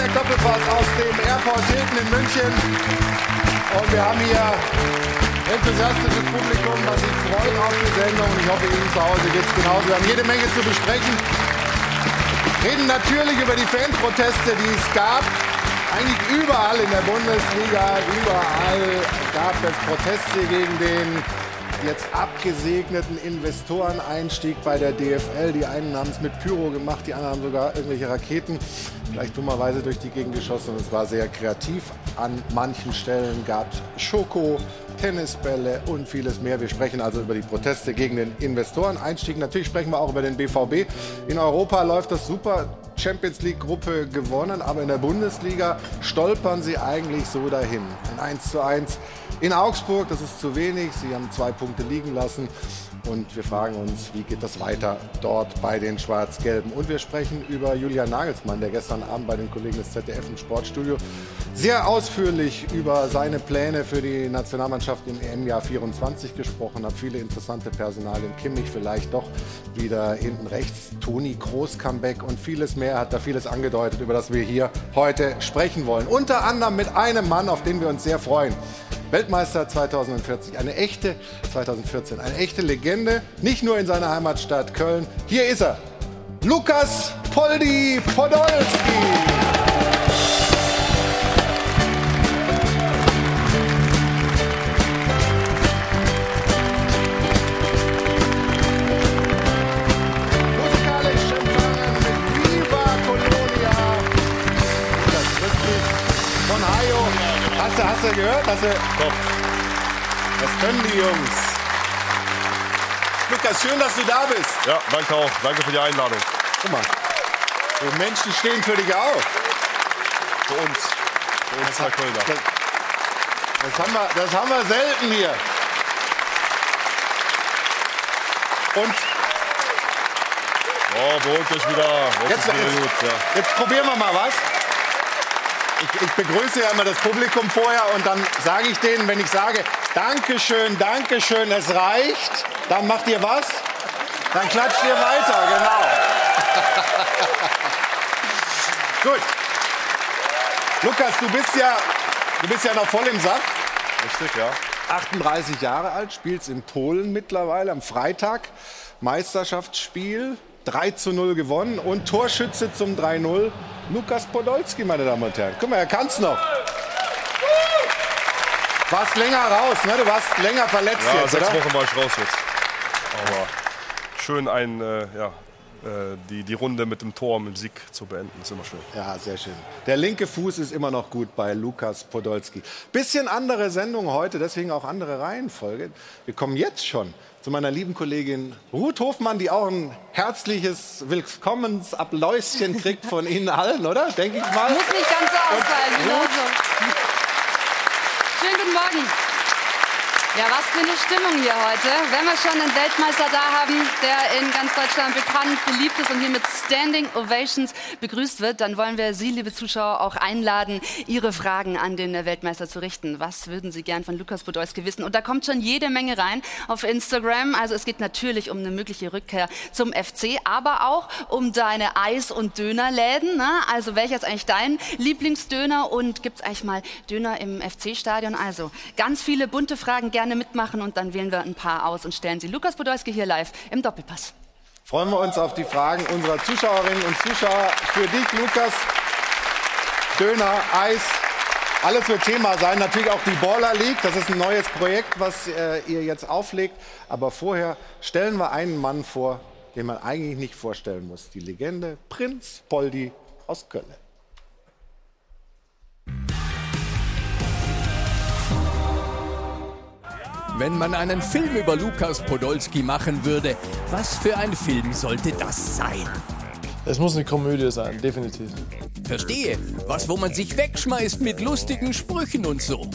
Nürnberg Doppelpass aus dem Airport Hilton in München. Und wir haben hier enthusiastisches Publikum, was sich freut auf die Sendung. Ich hoffe, Ihnen zu Hause geht es genauso. Wir haben jede Menge zu besprechen. Reden natürlich über die Fanproteste, die es gab. Eigentlich überall in der Bundesliga, überall gab es Proteste gegen den jetzt abgesegneten Investoreneinstieg bei der DFL. Die einen haben es mit Pyro gemacht, die anderen haben sogar irgendwelche Raketen vielleicht dummerweise durch die Gegend geschossen. Und es war sehr kreativ. An manchen Stellen gab es Schoko, Tennisbälle und vieles mehr. Wir sprechen also über die Proteste gegen den Investoreneinstieg. Natürlich sprechen wir auch über den BVB. In Europa läuft das super. Champions League Gruppe gewonnen, aber in der Bundesliga stolpern sie eigentlich so dahin. Ein 1 zu 1 in Augsburg, das ist zu wenig. Sie haben zwei Punkte liegen lassen. Und wir fragen uns, wie geht das weiter dort bei den Schwarz-Gelben? Und wir sprechen über Julian Nagelsmann, der gestern Abend bei den Kollegen des ZDF im Sportstudio sehr ausführlich über seine Pläne für die Nationalmannschaft im EM-Jahr 24 gesprochen hat. Viele interessante Personalien. Kimmich vielleicht doch wieder hinten rechts. Toni Kroos Comeback und vieles mehr. Hat da vieles angedeutet, über das wir hier heute sprechen wollen. Unter anderem mit einem Mann, auf den wir uns sehr freuen. Weltmeister 2040, eine echte 2014, eine echte Legende, nicht nur in seiner Heimatstadt Köln. Hier ist er, Lukas Poldi Podolski. Du... Top. Das können die Jungs. Lukas, schön, dass du da bist. Ja, danke auch. Danke für die Einladung. Guck mal. Die Menschen stehen für dich auf. Für uns. Für uns, Herr Kölner. Das, das, haben wir, das haben wir selten hier. Und Oh, beruhigt euch wieder. Jetzt, Jetzt, jetzt, ja. jetzt probieren wir mal was. Ich, ich begrüße ja immer das Publikum vorher und dann sage ich denen, wenn ich sage, Dankeschön, Dankeschön, es reicht, dann macht ihr was? Dann klatscht ihr weiter, genau. Gut. Lukas, du bist ja, du bist ja noch voll im Saft. Richtig, ja. 38 Jahre alt, spielst in Polen mittlerweile am Freitag. Meisterschaftsspiel, 3 zu 0 gewonnen und Torschütze zum 3-0. Lukas Podolski, meine Damen und Herren. Guck mal, er kann's noch. Warst länger raus, ne? Du warst länger verletzt Ja, jetzt, sechs oder? Wochen war ich raus jetzt. Aber schön ein, äh, ja, äh, die, die Runde mit dem Tor, mit dem Sieg zu beenden, ist immer schön. Ja, sehr schön. Der linke Fuß ist immer noch gut bei Lukas Podolski. Bisschen andere Sendung heute, deswegen auch andere Reihenfolge. Wir kommen jetzt schon zu meiner lieben Kollegin Ruth Hofmann, die auch ein herzliches Willkommensapplausschen kriegt von Ihnen allen, oder? Denke ich mal. Muss nicht ganz so ausfallen, genau so. Schönen guten Morgen. Ja, was für eine Stimmung hier heute. Wenn wir schon einen Weltmeister da haben, der in ganz Deutschland bekannt, beliebt ist und hier mit Standing Ovations begrüßt wird, dann wollen wir Sie, liebe Zuschauer, auch einladen, Ihre Fragen an den Weltmeister zu richten. Was würden Sie gern von Lukas Podolski wissen? Und da kommt schon jede Menge rein auf Instagram. Also es geht natürlich um eine mögliche Rückkehr zum FC, aber auch um deine Eis- und Dönerläden. Ne? Also welcher ist eigentlich dein Lieblingsdöner und gibt es eigentlich mal Döner im FC-Stadion? Also ganz viele bunte Fragen, gerne mitmachen und dann wählen wir ein paar aus und stellen sie. Lukas Podolski hier live im Doppelpass. Freuen wir uns auf die Fragen unserer Zuschauerinnen und Zuschauer. Für dich, Lukas, Döner, Eis, alles wird Thema sein. Natürlich auch die Baller League. Das ist ein neues Projekt, was äh, ihr jetzt auflegt. Aber vorher stellen wir einen Mann vor, den man eigentlich nicht vorstellen muss. Die Legende Prinz Poldi aus Köln. Wenn man einen Film über Lukas Podolski machen würde, was für ein Film sollte das sein? Es muss eine Komödie sein, definitiv. Verstehe, was wo man sich wegschmeißt mit lustigen Sprüchen und so.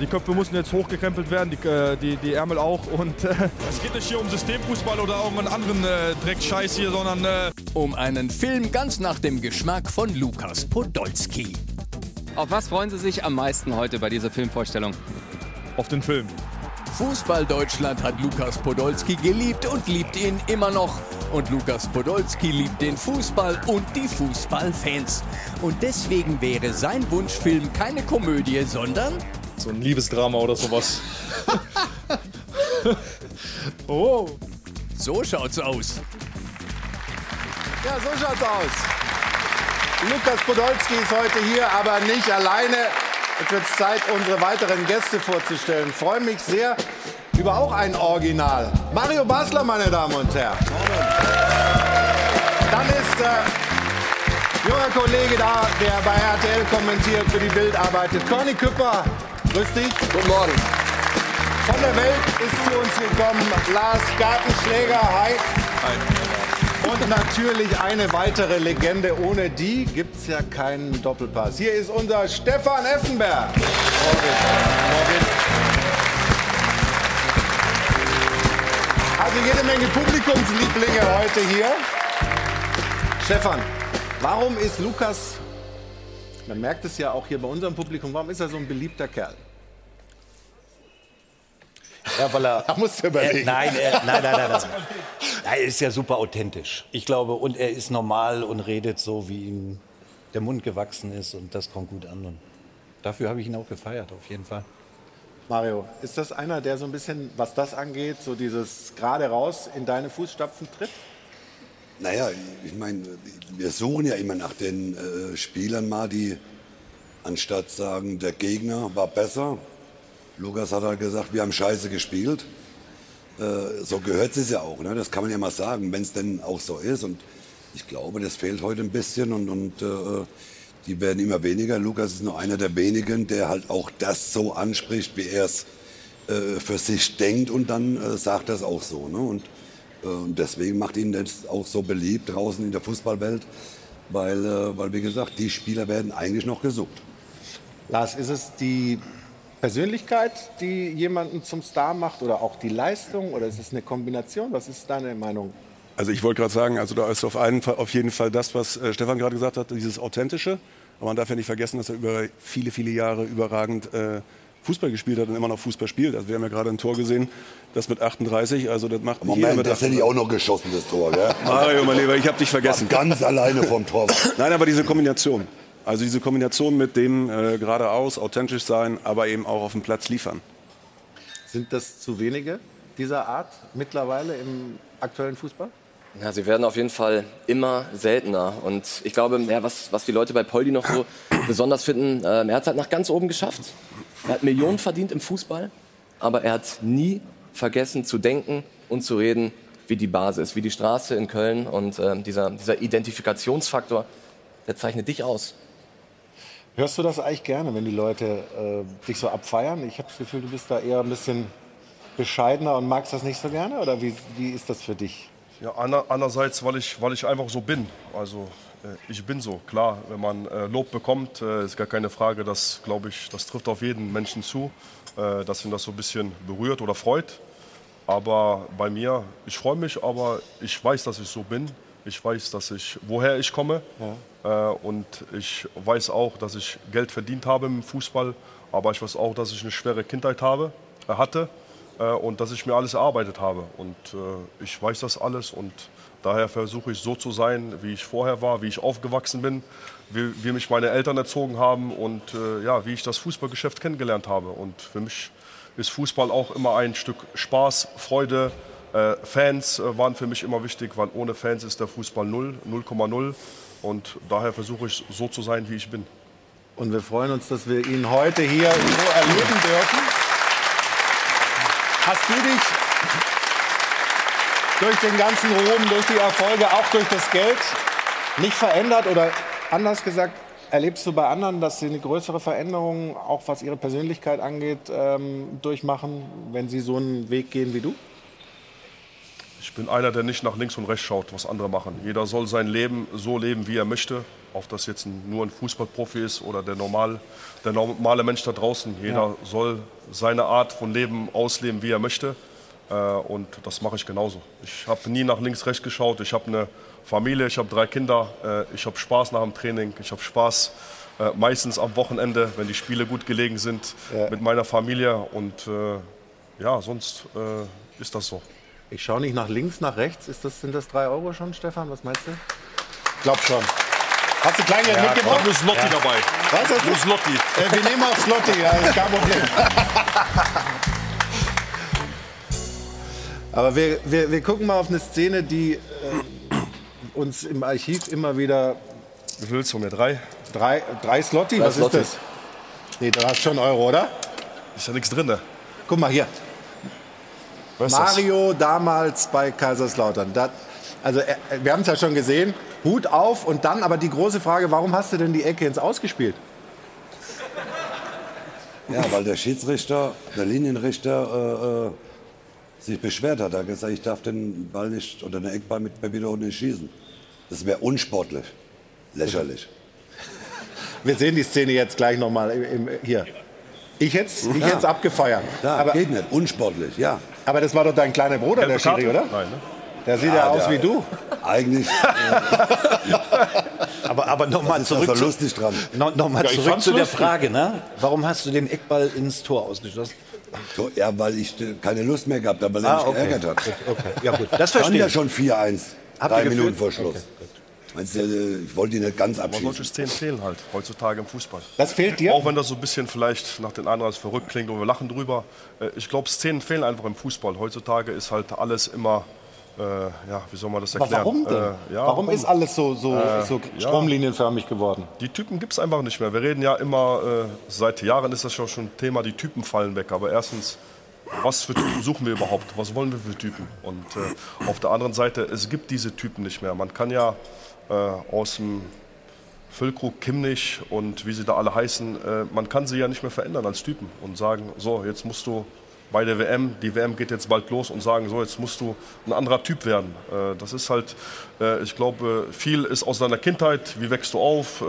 Die Köpfe mussten jetzt hochgekrempelt werden, die, äh, die, die Ärmel auch. Und äh, es geht nicht hier um Systemfußball oder um einen anderen äh, Dreckscheiß hier, sondern äh, Um einen Film ganz nach dem Geschmack von Lukas Podolski. Auf was freuen Sie sich am meisten heute bei dieser Filmvorstellung? auf den Film. Fußball Deutschland hat Lukas Podolski geliebt und liebt ihn immer noch. Und Lukas Podolski liebt den Fußball und die Fußballfans. Und deswegen wäre sein Wunschfilm keine Komödie, sondern So ein Liebesdrama oder sowas. Oh, so schaut's aus. Ja, so schaut's aus. Lukas Podolski ist heute hier, aber nicht alleine. Jetzt wird es Zeit, unsere weiteren Gäste vorzustellen. Ich freue mich sehr über auch ein Original. Mario Basler, meine Damen und Herren. Dann ist äh, junger Kollege da, der bei RTL kommentiert, für die Bild arbeitet. Conny Küpper, grüß dich. Guten Morgen. Von der Welt ist zu uns gekommen Lars Gartenschläger. Hi. Und natürlich eine weitere Legende. Ohne die gibt es ja keinen Doppelpass. Hier ist unser Stefan Effenberg. Also jede Menge Publikumslieblinge heute hier. Stefan, warum ist Lukas, man merkt es ja auch hier bei unserem Publikum, warum ist er so ein beliebter Kerl? Ja, weil er, Da musst du er, überlegen. nein, er, nein, nein, nein, nein. Er ist ja super authentisch. Ich glaube, und er ist normal und redet so, wie ihm der Mund gewachsen ist und das kommt gut an. Und dafür habe ich ihn auch gefeiert, auf jeden Fall. Mario, ist das einer, der so ein bisschen, was das angeht, so dieses gerade raus in deine Fußstapfen tritt? Naja, ich meine, wir suchen ja immer nach den äh, Spielern mal, die anstatt sagen, der Gegner war besser. Lukas hat halt gesagt, wir haben scheiße gespielt. Äh, so gehört es ja auch, ne? das kann man ja mal sagen, wenn es denn auch so ist. Und ich glaube, das fehlt heute ein bisschen und, und äh, die werden immer weniger. Lukas ist nur einer der wenigen, der halt auch das so anspricht, wie er es äh, für sich denkt und dann äh, sagt das auch so. Ne? Und, äh, und deswegen macht ihn das auch so beliebt draußen in der Fußballwelt, weil, äh, weil wie gesagt, die Spieler werden eigentlich noch gesucht. Lars, ist es die Persönlichkeit, die jemanden zum Star macht oder auch die Leistung oder ist es eine Kombination? Was ist deine Meinung? Also ich wollte gerade sagen, also da ist auf, einen Fall, auf jeden Fall das, was äh, Stefan gerade gesagt hat, dieses Authentische. Aber man darf ja nicht vergessen, dass er über viele, viele Jahre überragend äh, Fußball gespielt hat und immer noch Fußball spielt. Also wir haben ja gerade ein Tor gesehen, das mit 38, also das macht nicht jeder Moment, mit das hätte ich auch noch geschossen, das Tor. Gell? Mario, mein Lieber, ich habe dich vergessen. Ganz alleine vom Tor. Nein, aber diese Kombination. Also diese Kombination mit dem äh, geradeaus, authentisch sein, aber eben auch auf dem Platz liefern. Sind das zu wenige dieser Art mittlerweile im aktuellen Fußball? Ja, sie werden auf jeden Fall immer seltener. Und ich glaube, ja, was, was die Leute bei Poldi noch so besonders finden, ähm, er hat es halt nach ganz oben geschafft. Er hat Millionen verdient im Fußball, aber er hat nie vergessen zu denken und zu reden, wie die Basis, wie die Straße in Köln. Und ähm, dieser, dieser Identifikationsfaktor, der zeichnet dich aus. Hörst du das eigentlich gerne, wenn die Leute äh, dich so abfeiern? Ich habe das Gefühl, du bist da eher ein bisschen bescheidener und magst das nicht so gerne? Oder wie, wie ist das für dich? Ja, ander- andererseits, weil ich, weil ich einfach so bin. Also äh, ich bin so. Klar, wenn man äh, Lob bekommt, äh, ist gar keine Frage, das glaube ich, das trifft auf jeden Menschen zu, äh, dass ihn das so ein bisschen berührt oder freut. Aber bei mir, ich freue mich, aber ich weiß, dass ich so bin. Ich weiß, dass ich, woher ich komme. Äh, und ich weiß auch, dass ich Geld verdient habe im Fußball. Aber ich weiß auch, dass ich eine schwere Kindheit habe, äh, hatte äh, und dass ich mir alles erarbeitet habe. Und äh, ich weiß das alles und daher versuche ich so zu sein, wie ich vorher war, wie ich aufgewachsen bin, wie, wie mich meine Eltern erzogen haben und äh, ja, wie ich das Fußballgeschäft kennengelernt habe. Und für mich ist Fußball auch immer ein Stück Spaß, Freude. Äh, Fans äh, waren für mich immer wichtig, weil ohne Fans ist der Fußball null, 0,0. Und daher versuche ich so zu sein, wie ich bin. Und wir freuen uns, dass wir ihn heute hier so erleben dürfen. Hast du dich durch den ganzen Ruhm, durch die Erfolge, auch durch das Geld nicht verändert? Oder anders gesagt, erlebst du bei anderen, dass sie eine größere Veränderung, auch was ihre Persönlichkeit angeht, ähm, durchmachen, wenn sie so einen Weg gehen wie du? Ich bin einer, der nicht nach links und rechts schaut, was andere machen. Jeder soll sein Leben so leben, wie er möchte. Ob das jetzt nur ein Fußballprofi ist oder der, normal, der normale Mensch da draußen. Jeder Ja. soll seine Art von Leben ausleben, wie er möchte. Äh, und das mache ich genauso. Ich habe nie nach links, rechts geschaut. Ich habe eine Familie, ich habe drei Kinder. Äh, ich habe Spaß nach dem Training. Ich habe Spaß äh, meistens am Wochenende, wenn die Spiele gut gelegen sind, Ja. mit meiner Familie. Und ja, sonst ist das so. Ich schaue nicht nach links, nach rechts. Ist das, sind das drei Euro schon, Stefan? Was meinst du? Glaub schon. Hast du Kleingeld Ja, mitgebracht? komm, ist Lotti dabei. Was hast du? Ist Lotti. Äh, wir nehmen auch Slotti, ja, ist kein Problem. Aber wir, wir, wir gucken mal auf eine Szene, die äh, uns im Archiv immer wieder. Wie viel willst du von mir? Drei? Drei, drei Slotti? Drei Was Slotty. ist das? Nee, du hast schon Euro, oder? Ist ja nichts drin. Ne? Guck mal hier. Was das? Mario damals bei Kaiserslautern. Da, also äh, wir haben es ja schon gesehen. Hut auf und dann aber die große Frage, warum hast du denn die Ecke ins Ausgespielt? Ja, weil der Schiedsrichter, der Linienrichter, äh, äh, sich beschwert hat. Er hat gesagt, ich darf den Ball nicht oder den Eckball mit Pepito nicht schießen. Das wäre unsportlich. Lächerlich. Wir sehen die Szene jetzt gleich nochmal hier. Ich hätte es ich hätt's abgefeiert. Ja, aber, geht nicht. Unsportlich, ja. Aber das war doch dein kleiner Bruder, der Gelbe? Schiri, oder? Nein, ne? Der sieht ja, aus der- wie du. Eigentlich Aber, aber nochmal zurück, so zu, lustig dran. no, noch mal Ja, zurück zu der lustig. Frage. Ne? Warum hast du den Eckball ins Tor ausgeschlossen? Ja, weil ich äh, keine Lust mehr gehabt habe, weil Ah, er mich okay. geärgert hat. Okay. Ja gut, das verstehe ja ich. schon 4-1. Habt Drei ihr Minuten vor Schluss. Meinst äh, ich wollte ihn nicht ganz Aber abschießen. solche Szenen fehlen halt heutzutage im Fußball. Das fehlt dir? Auch wenn das so ein bisschen vielleicht nach den anderen als verrückt klingt und wir lachen drüber. Äh, Ich glaube, Szenen fehlen einfach im Fußball. Heutzutage ist halt alles immer, äh, ja, wie soll man das Aber erklären? warum denn? Äh, ja, warum ist alles so, so, so ja. stromlinienförmig geworden? Die Typen gibt es einfach nicht mehr. Wir reden ja immer, äh, seit Jahren ist das ja schon ein Thema, die Typen fallen weg. Aber erstens, was für Typen suchen wir überhaupt? Was wollen wir für Typen? Und äh, auf der anderen Seite, es gibt diese Typen nicht mehr. Man kann ja äh, aus dem Füllkrug, Kimmich und wie sie da alle heißen, äh, man kann sie ja nicht mehr verändern als Typen und sagen, so, jetzt musst du bei der WM, die WM geht jetzt bald los und sagen, so, jetzt musst du ein anderer Typ werden. Äh, das ist halt, äh, ich glaube, viel ist aus deiner Kindheit, wie wächst du auf, äh,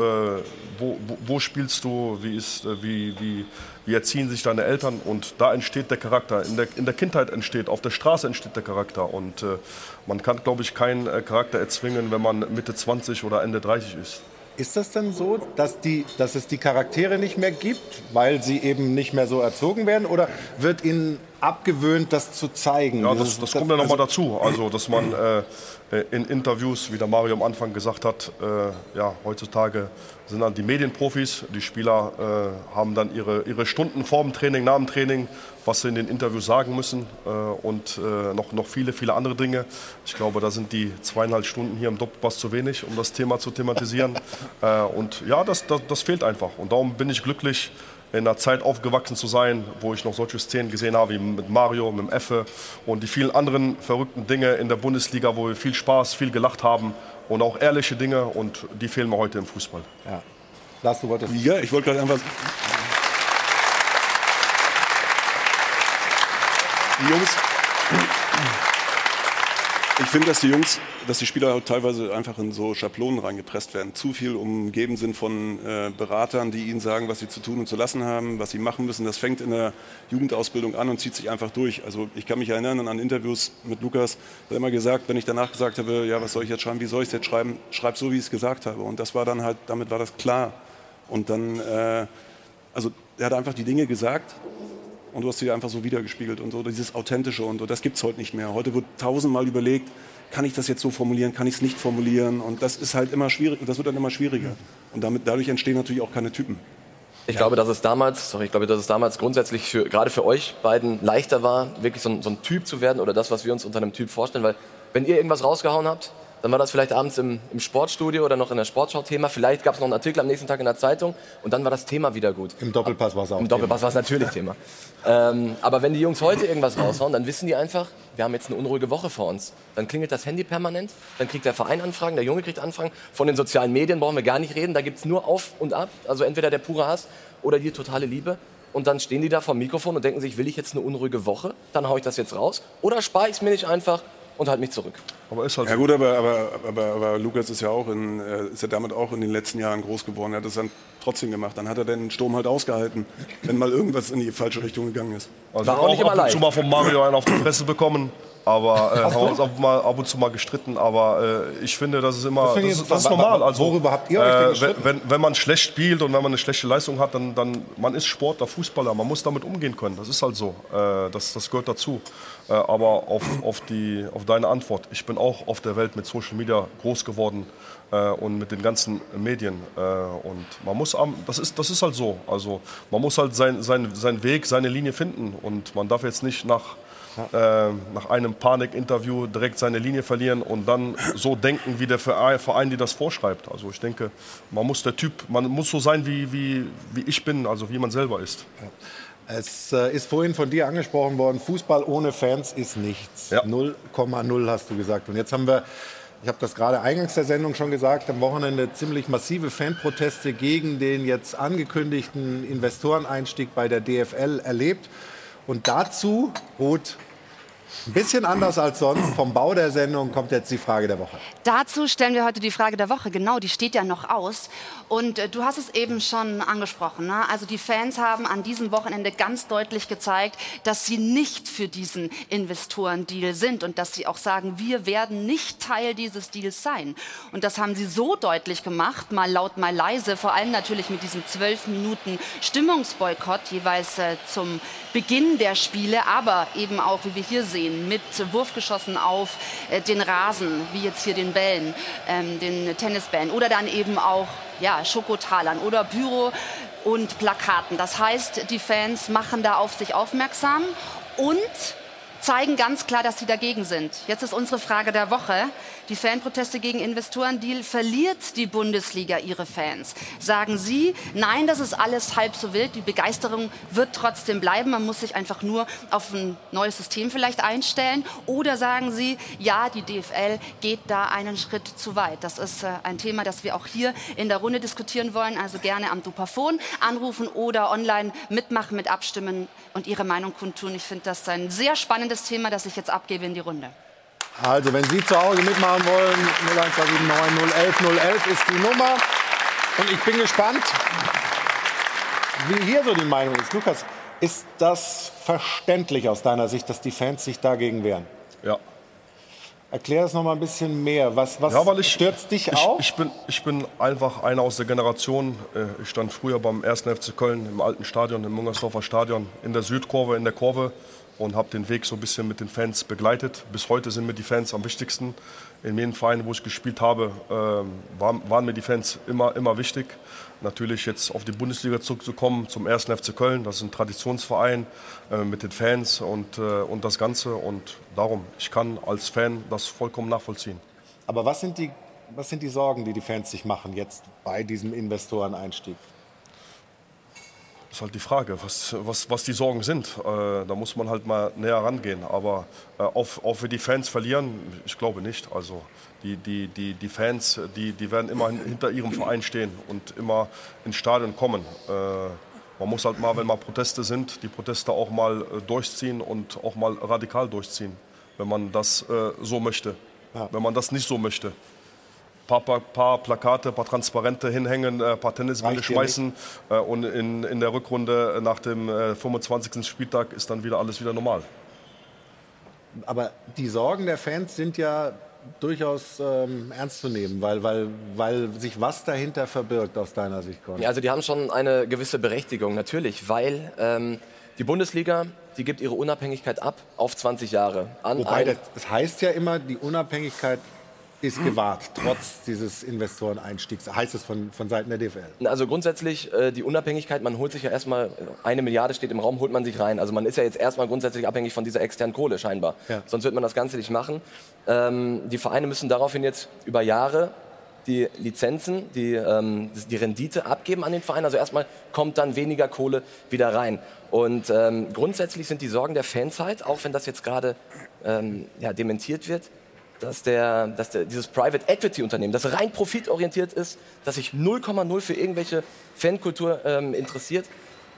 wo, wo, spielst du, wie, ist, wie, wie, wie erziehen sich deine Eltern und da entsteht der Charakter. In der, in der Kindheit entsteht, auf der Straße entsteht der Charakter und man kann, glaube ich, keinen Charakter erzwingen, wenn man Mitte 20 oder Ende 30 ist. Ist das denn so, dass, die, dass es die Charaktere nicht mehr gibt, weil sie eben nicht mehr so erzogen werden? Oder wird ihnen abgewöhnt, das zu zeigen? Ja, das, das kommt ja nochmal dazu. Also, dass man äh, äh, in Interviews, wie der Mario am Anfang gesagt hat, äh, ja, heutzutage sind dann die Medienprofis, die Spieler äh, haben dann ihre, ihre Stunden vor dem Training, nach dem Training, was sie in den Interviews sagen müssen äh, und äh, noch, noch viele, viele andere Dinge. Ich glaube, da sind die zweieinhalb Stunden hier im Doppelpass zu wenig, um das Thema zu thematisieren. äh, und ja, das, das, das fehlt einfach. Und darum bin ich glücklich, in einer Zeit aufgewachsen zu sein, wo ich noch solche Szenen gesehen habe, wie mit Mario, mit dem Effe und die vielen anderen verrückten Dinge in der Bundesliga, wo wir viel Spaß, viel gelacht haben und auch ehrliche Dinge und die fehlen mir heute im Fußball. Ja. Lars, du wolltest. Ja, ich wollte gerade einfach. Die Jungs. Ich finde, dass die Jungs, dass die Spieler teilweise einfach in so Schablonen reingepresst werden. Zu viel umgeben sind von äh, Beratern, die ihnen sagen, was sie zu tun und zu lassen haben, was sie machen müssen. Das fängt in der Jugendausbildung an und zieht sich einfach durch. Also ich kann mich erinnern an Interviews mit Lukas, der immer gesagt, wenn ich danach gesagt habe, ja, was soll ich jetzt schreiben, wie soll ich es jetzt schreiben, schreib so, wie ich es gesagt habe. Und das war dann halt, damit war das klar. Und dann, äh, also er hat einfach die Dinge gesagt und du hast sie einfach so wiedergespiegelt und so, dieses Authentische und so, das gibt es heute nicht mehr. Heute wird tausendmal überlegt, kann ich das jetzt so formulieren, kann ich es nicht formulieren und das ist halt immer schwierig und das wird dann immer schwieriger. Und damit, dadurch entstehen natürlich auch keine Typen. Ich glaube, dass es damals, sorry, ich glaube, dass es damals grundsätzlich für, gerade für euch beiden leichter war, wirklich so ein, so ein Typ zu werden oder das, was wir uns unter einem Typ vorstellen. Weil wenn ihr irgendwas rausgehauen habt, dann war das vielleicht abends im, im Sportstudio oder noch in der Sportschau-Thema. Vielleicht gab es noch einen Artikel am nächsten Tag in der Zeitung und dann war das Thema wieder gut. Im Doppelpass war es auch. Im Doppelpass war es natürlich Thema. Ähm, aber wenn die Jungs heute irgendwas raushauen, dann wissen die einfach, wir haben jetzt eine unruhige Woche vor uns. Dann klingelt das Handy permanent, dann kriegt der Verein Anfragen, der Junge kriegt Anfragen. Von den sozialen Medien brauchen wir gar nicht reden, da gibt es nur Auf und Ab. Also entweder der pure Hass oder die totale Liebe. Und dann stehen die da vor dem Mikrofon und denken sich, will ich jetzt eine unruhige Woche? Dann haue ich das jetzt raus. Oder spare ich es mir nicht einfach und halte mich zurück. Aber ist halt Ja gut, aber, aber, aber, aber Lukas ist ja auch in, äh, ist ja damit auch in den letzten Jahren groß geworden. Er hat das dann trotzdem gemacht. Dann hat er den Sturm halt ausgehalten, wenn mal irgendwas in die falsche Richtung gegangen ist. Also War auch, auch ab und zu mal von Mario einen auf die Fresse bekommen. Aber äh, haben uns auch mal, ab und zu mal gestritten. Aber äh, ich finde, das ist immer das, das, das ist normal. Also, worüber habt ihr euch denn gestritten? Wenn, wenn man schlecht spielt und wenn man eine schlechte Leistung hat, dann, dann man ist Sportler, Fußballer. Man muss damit umgehen können. Das ist halt so. Äh, das, das gehört dazu. Äh, aber auf, auf, die, auf deine Antwort. Ich bin auch auf der Welt mit Social Media groß geworden äh, und mit den ganzen Medien. Äh, und man muss, das ist, das ist halt so. Also man muss halt sein, sein, seinen Weg, seine Linie finden. Und man darf jetzt nicht nach ja. äh, nach einem Panikinterview direkt seine Linie verlieren und dann so denken, wie der Verein, die das vorschreibt. Also ich denke, man muss der Typ, man muss so sein, wie, wie, wie ich bin, also wie man selber ist. Ja. Es äh, ist vorhin von dir angesprochen worden, Fußball ohne Fans ist nichts. 0,0 hast du gesagt. Und jetzt haben wir ich habe das gerade eingangs der Sendung schon gesagt, am Wochenende ziemlich massive Fanproteste gegen den jetzt angekündigten Investoreneinstieg bei der DFL erlebt. Und dazu, Ruth, ein bisschen anders als sonst. Vom Bau der Sendung kommt jetzt die Frage der Woche. Dazu stellen wir heute die Frage der Woche. Genau, die steht ja noch aus. Und äh, du hast es eben schon angesprochen. Ne? Also die Fans haben an diesem Wochenende ganz deutlich gezeigt, dass sie nicht für diesen Investorendeal sind und dass sie auch sagen, wir werden nicht Teil dieses Deals sein. Und das haben sie so deutlich gemacht, mal laut, mal leise, vor allem natürlich mit diesem zwölf Minuten Stimmungsboykott jeweils äh, zum Beginn der Spiele, aber eben auch, wie wir hier sehen, mit Wurfgeschossen auf äh, den Rasen, wie jetzt hier den Bällen, ähm, den Tennisbällen oder dann eben auch ja, Schokotalern oder Büro und Plakaten. Das heißt, die Fans machen da auf sich aufmerksam und zeigen ganz klar, dass sie dagegen sind. Jetzt ist unsere Frage der Woche. Die Fanproteste gegen Investorendeal, verliert die Bundesliga ihre Fans? Sagen Sie, nein, das ist alles halb so wild, die Begeisterung wird trotzdem bleiben, man muss sich einfach nur auf ein neues System vielleicht einstellen? Oder sagen Sie, ja, die DFL geht da einen Schritt zu weit? Das ist äh, ein Thema, das wir auch hier in der Runde diskutieren wollen, also gerne am Dupafon anrufen oder online mitmachen, mit abstimmen und Ihre Meinung kundtun. Ich finde das ein sehr spannendes Thema, das ich jetzt abgebe in die Runde. Also, wenn Sie zu Hause mitmachen wollen, 01279 011 011 ist die Nummer. Und ich bin gespannt, wie hier so die Meinung ist. Lukas, ist das verständlich aus deiner Sicht, dass die Fans sich dagegen wehren? Ja. Erklär es noch mal ein bisschen mehr. Was, was ja, ich, stürzt dich ich, auf? Ich bin, ich bin einfach einer aus der Generation. Äh, ich stand früher beim 1. FC Köln im alten Stadion, im Mungersdorfer Stadion, in der Südkurve, in der Kurve und habe den Weg so ein bisschen mit den Fans begleitet. Bis heute sind mir die Fans am wichtigsten. In jedem Verein, wo ich gespielt habe, äh, waren, waren, mir die Fans immer, immer wichtig. Natürlich jetzt auf die Bundesliga zurückzukommen, zum 1. FC Köln. Das ist ein Traditionsverein äh, mit den Fans und, äh, und das Ganze. Und darum, ich kann als Fan das vollkommen nachvollziehen. Aber was sind die, was sind die Sorgen, die die Fans sich machen jetzt bei diesem Investoreneinstieg? Das ist halt die Frage, was, was, was die Sorgen sind. Äh, da muss man halt mal näher rangehen. Aber äh, auf wir die Fans verlieren, ich glaube nicht. Also die, die, die, die Fans, die, die werden immer hinter ihrem Verein stehen und immer ins Stadion kommen. Äh, man muss halt mal, wenn mal Proteste sind, die Proteste auch mal äh, durchziehen und auch mal radikal durchziehen, wenn man das äh, so möchte. Ja. Wenn man das nicht so möchte paar, paar, paar Plakate, paar Transparente hinhängen, ein äh, paar Tennisbälle schmeißen äh, und in, in der Rückrunde nach dem äh, 25. Spieltag ist dann wieder alles wieder normal. Aber die Sorgen der Fans sind ja durchaus ähm, ernst zu nehmen, weil, weil, weil sich was dahinter verbirgt aus deiner Sicht, Conny. Ja, also die haben schon eine gewisse Berechtigung, natürlich, weil ähm, die Bundesliga, die gibt ihre Unabhängigkeit ab auf 20 Jahre. An Wobei, das, das heißt ja immer, die Unabhängigkeit ist gewahrt, trotz dieses Investoreneinstiegs, heißt es von, von Seiten der DFL? Also grundsätzlich äh, die Unabhängigkeit, man holt sich ja erstmal, eine Milliarde steht im Raum, holt man sich rein. Also man ist ja jetzt erstmal grundsätzlich abhängig von dieser externen Kohle scheinbar. Ja. Sonst wird man das Ganze nicht machen. Ähm, die Vereine müssen daraufhin jetzt über Jahre die Lizenzen, die, ähm, die Rendite abgeben an den Verein. Also erstmal kommt dann weniger Kohle wieder rein. Und ähm, grundsätzlich sind die Sorgen der Fans halt, auch wenn das jetzt gerade ähm, ja, dementiert wird, dass, der, dass der, dieses Private Equity Unternehmen, das rein profitorientiert ist, das sich 0,0 für irgendwelche Fankultur ähm, interessiert,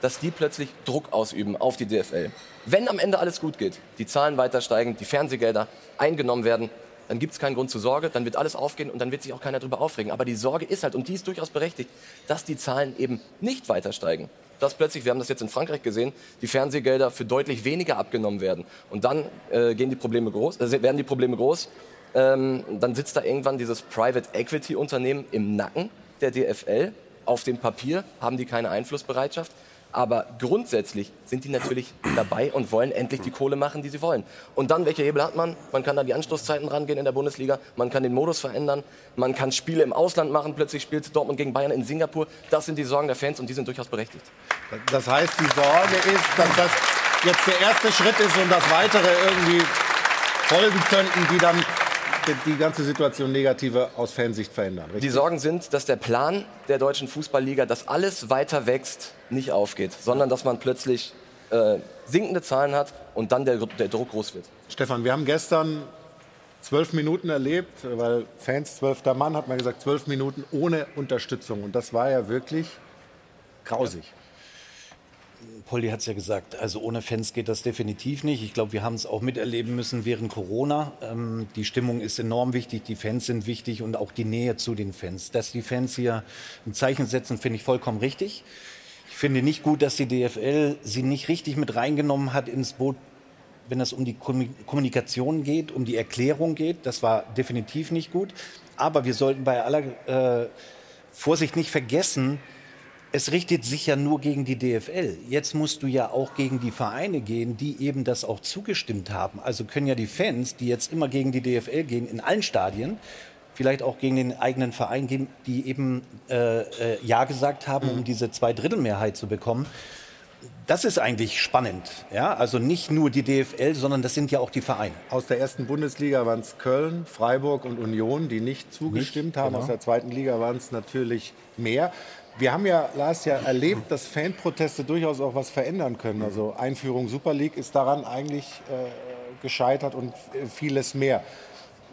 dass die plötzlich Druck ausüben auf die DFL. Wenn am Ende alles gut geht, die Zahlen weiter steigen, die Fernsehgelder eingenommen werden, dann gibt es keinen Grund zur Sorge, dann wird alles aufgehen und dann wird sich auch keiner darüber aufregen. Aber die Sorge ist halt, und die ist durchaus berechtigt, dass die Zahlen eben nicht weiter steigen. Dass plötzlich, wir haben das jetzt in Frankreich gesehen, die Fernsehgelder für deutlich weniger abgenommen werden. Und dann äh, gehen die Probleme groß, äh, werden die Probleme groß. Ähm, dann sitzt da irgendwann dieses Private Equity Unternehmen im Nacken der DFL. Auf dem Papier haben die keine Einflussbereitschaft. Aber grundsätzlich sind die natürlich dabei und wollen endlich die Kohle machen, die sie wollen. Und dann, welche Hebel hat man? Man kann an die Anstoßzeiten rangehen in der Bundesliga, man kann den Modus verändern, man kann Spiele im Ausland machen, plötzlich spielt Dortmund gegen Bayern in Singapur. Das sind die Sorgen der Fans und die sind durchaus berechtigt. Das heißt, die Sorge ist, dass das jetzt der erste Schritt ist und dass weitere irgendwie folgen könnten, die dann die ganze Situation negative aus Fansicht verändern. Richtig? Die Sorgen sind, dass der Plan der deutschen Fußballliga, dass alles weiter wächst, nicht aufgeht, sondern dass man plötzlich äh, sinkende Zahlen hat und dann der, der Druck groß wird. Stefan, wir haben gestern zwölf Minuten erlebt, weil Fans, zwölfter Mann, hat man gesagt, zwölf Minuten ohne Unterstützung. Und das war ja wirklich grausig. Ja. Polly hat es ja gesagt, also ohne Fans geht das definitiv nicht. Ich glaube, wir haben es auch miterleben müssen während Corona. Ähm, die Stimmung ist enorm wichtig, die Fans sind wichtig und auch die Nähe zu den Fans. Dass die Fans hier ein Zeichen setzen, finde ich vollkommen richtig. Ich finde nicht gut, dass die DFL sie nicht richtig mit reingenommen hat ins Boot, wenn es um die Kommunikation geht, um die Erklärung geht. Das war definitiv nicht gut. Aber wir sollten bei aller äh, Vorsicht nicht vergessen, es richtet sich ja nur gegen die DFL. Jetzt musst du ja auch gegen die Vereine gehen, die eben das auch zugestimmt haben. Also können ja die Fans, die jetzt immer gegen die DFL gehen, in allen Stadien, vielleicht auch gegen den eigenen Verein gehen, die eben äh, äh, Ja gesagt haben, um diese Zweidrittelmehrheit zu bekommen. Das ist eigentlich spannend. Ja? Also nicht nur die DFL, sondern das sind ja auch die Vereine. Aus der ersten Bundesliga waren es Köln, Freiburg und Union, die nicht zugestimmt nicht, haben. Genau. Aus der zweiten Liga waren es natürlich mehr. Wir haben ja, Lars, ja erlebt, dass Fanproteste durchaus auch was verändern können. Also Einführung Super League ist daran eigentlich äh, gescheitert und vieles mehr.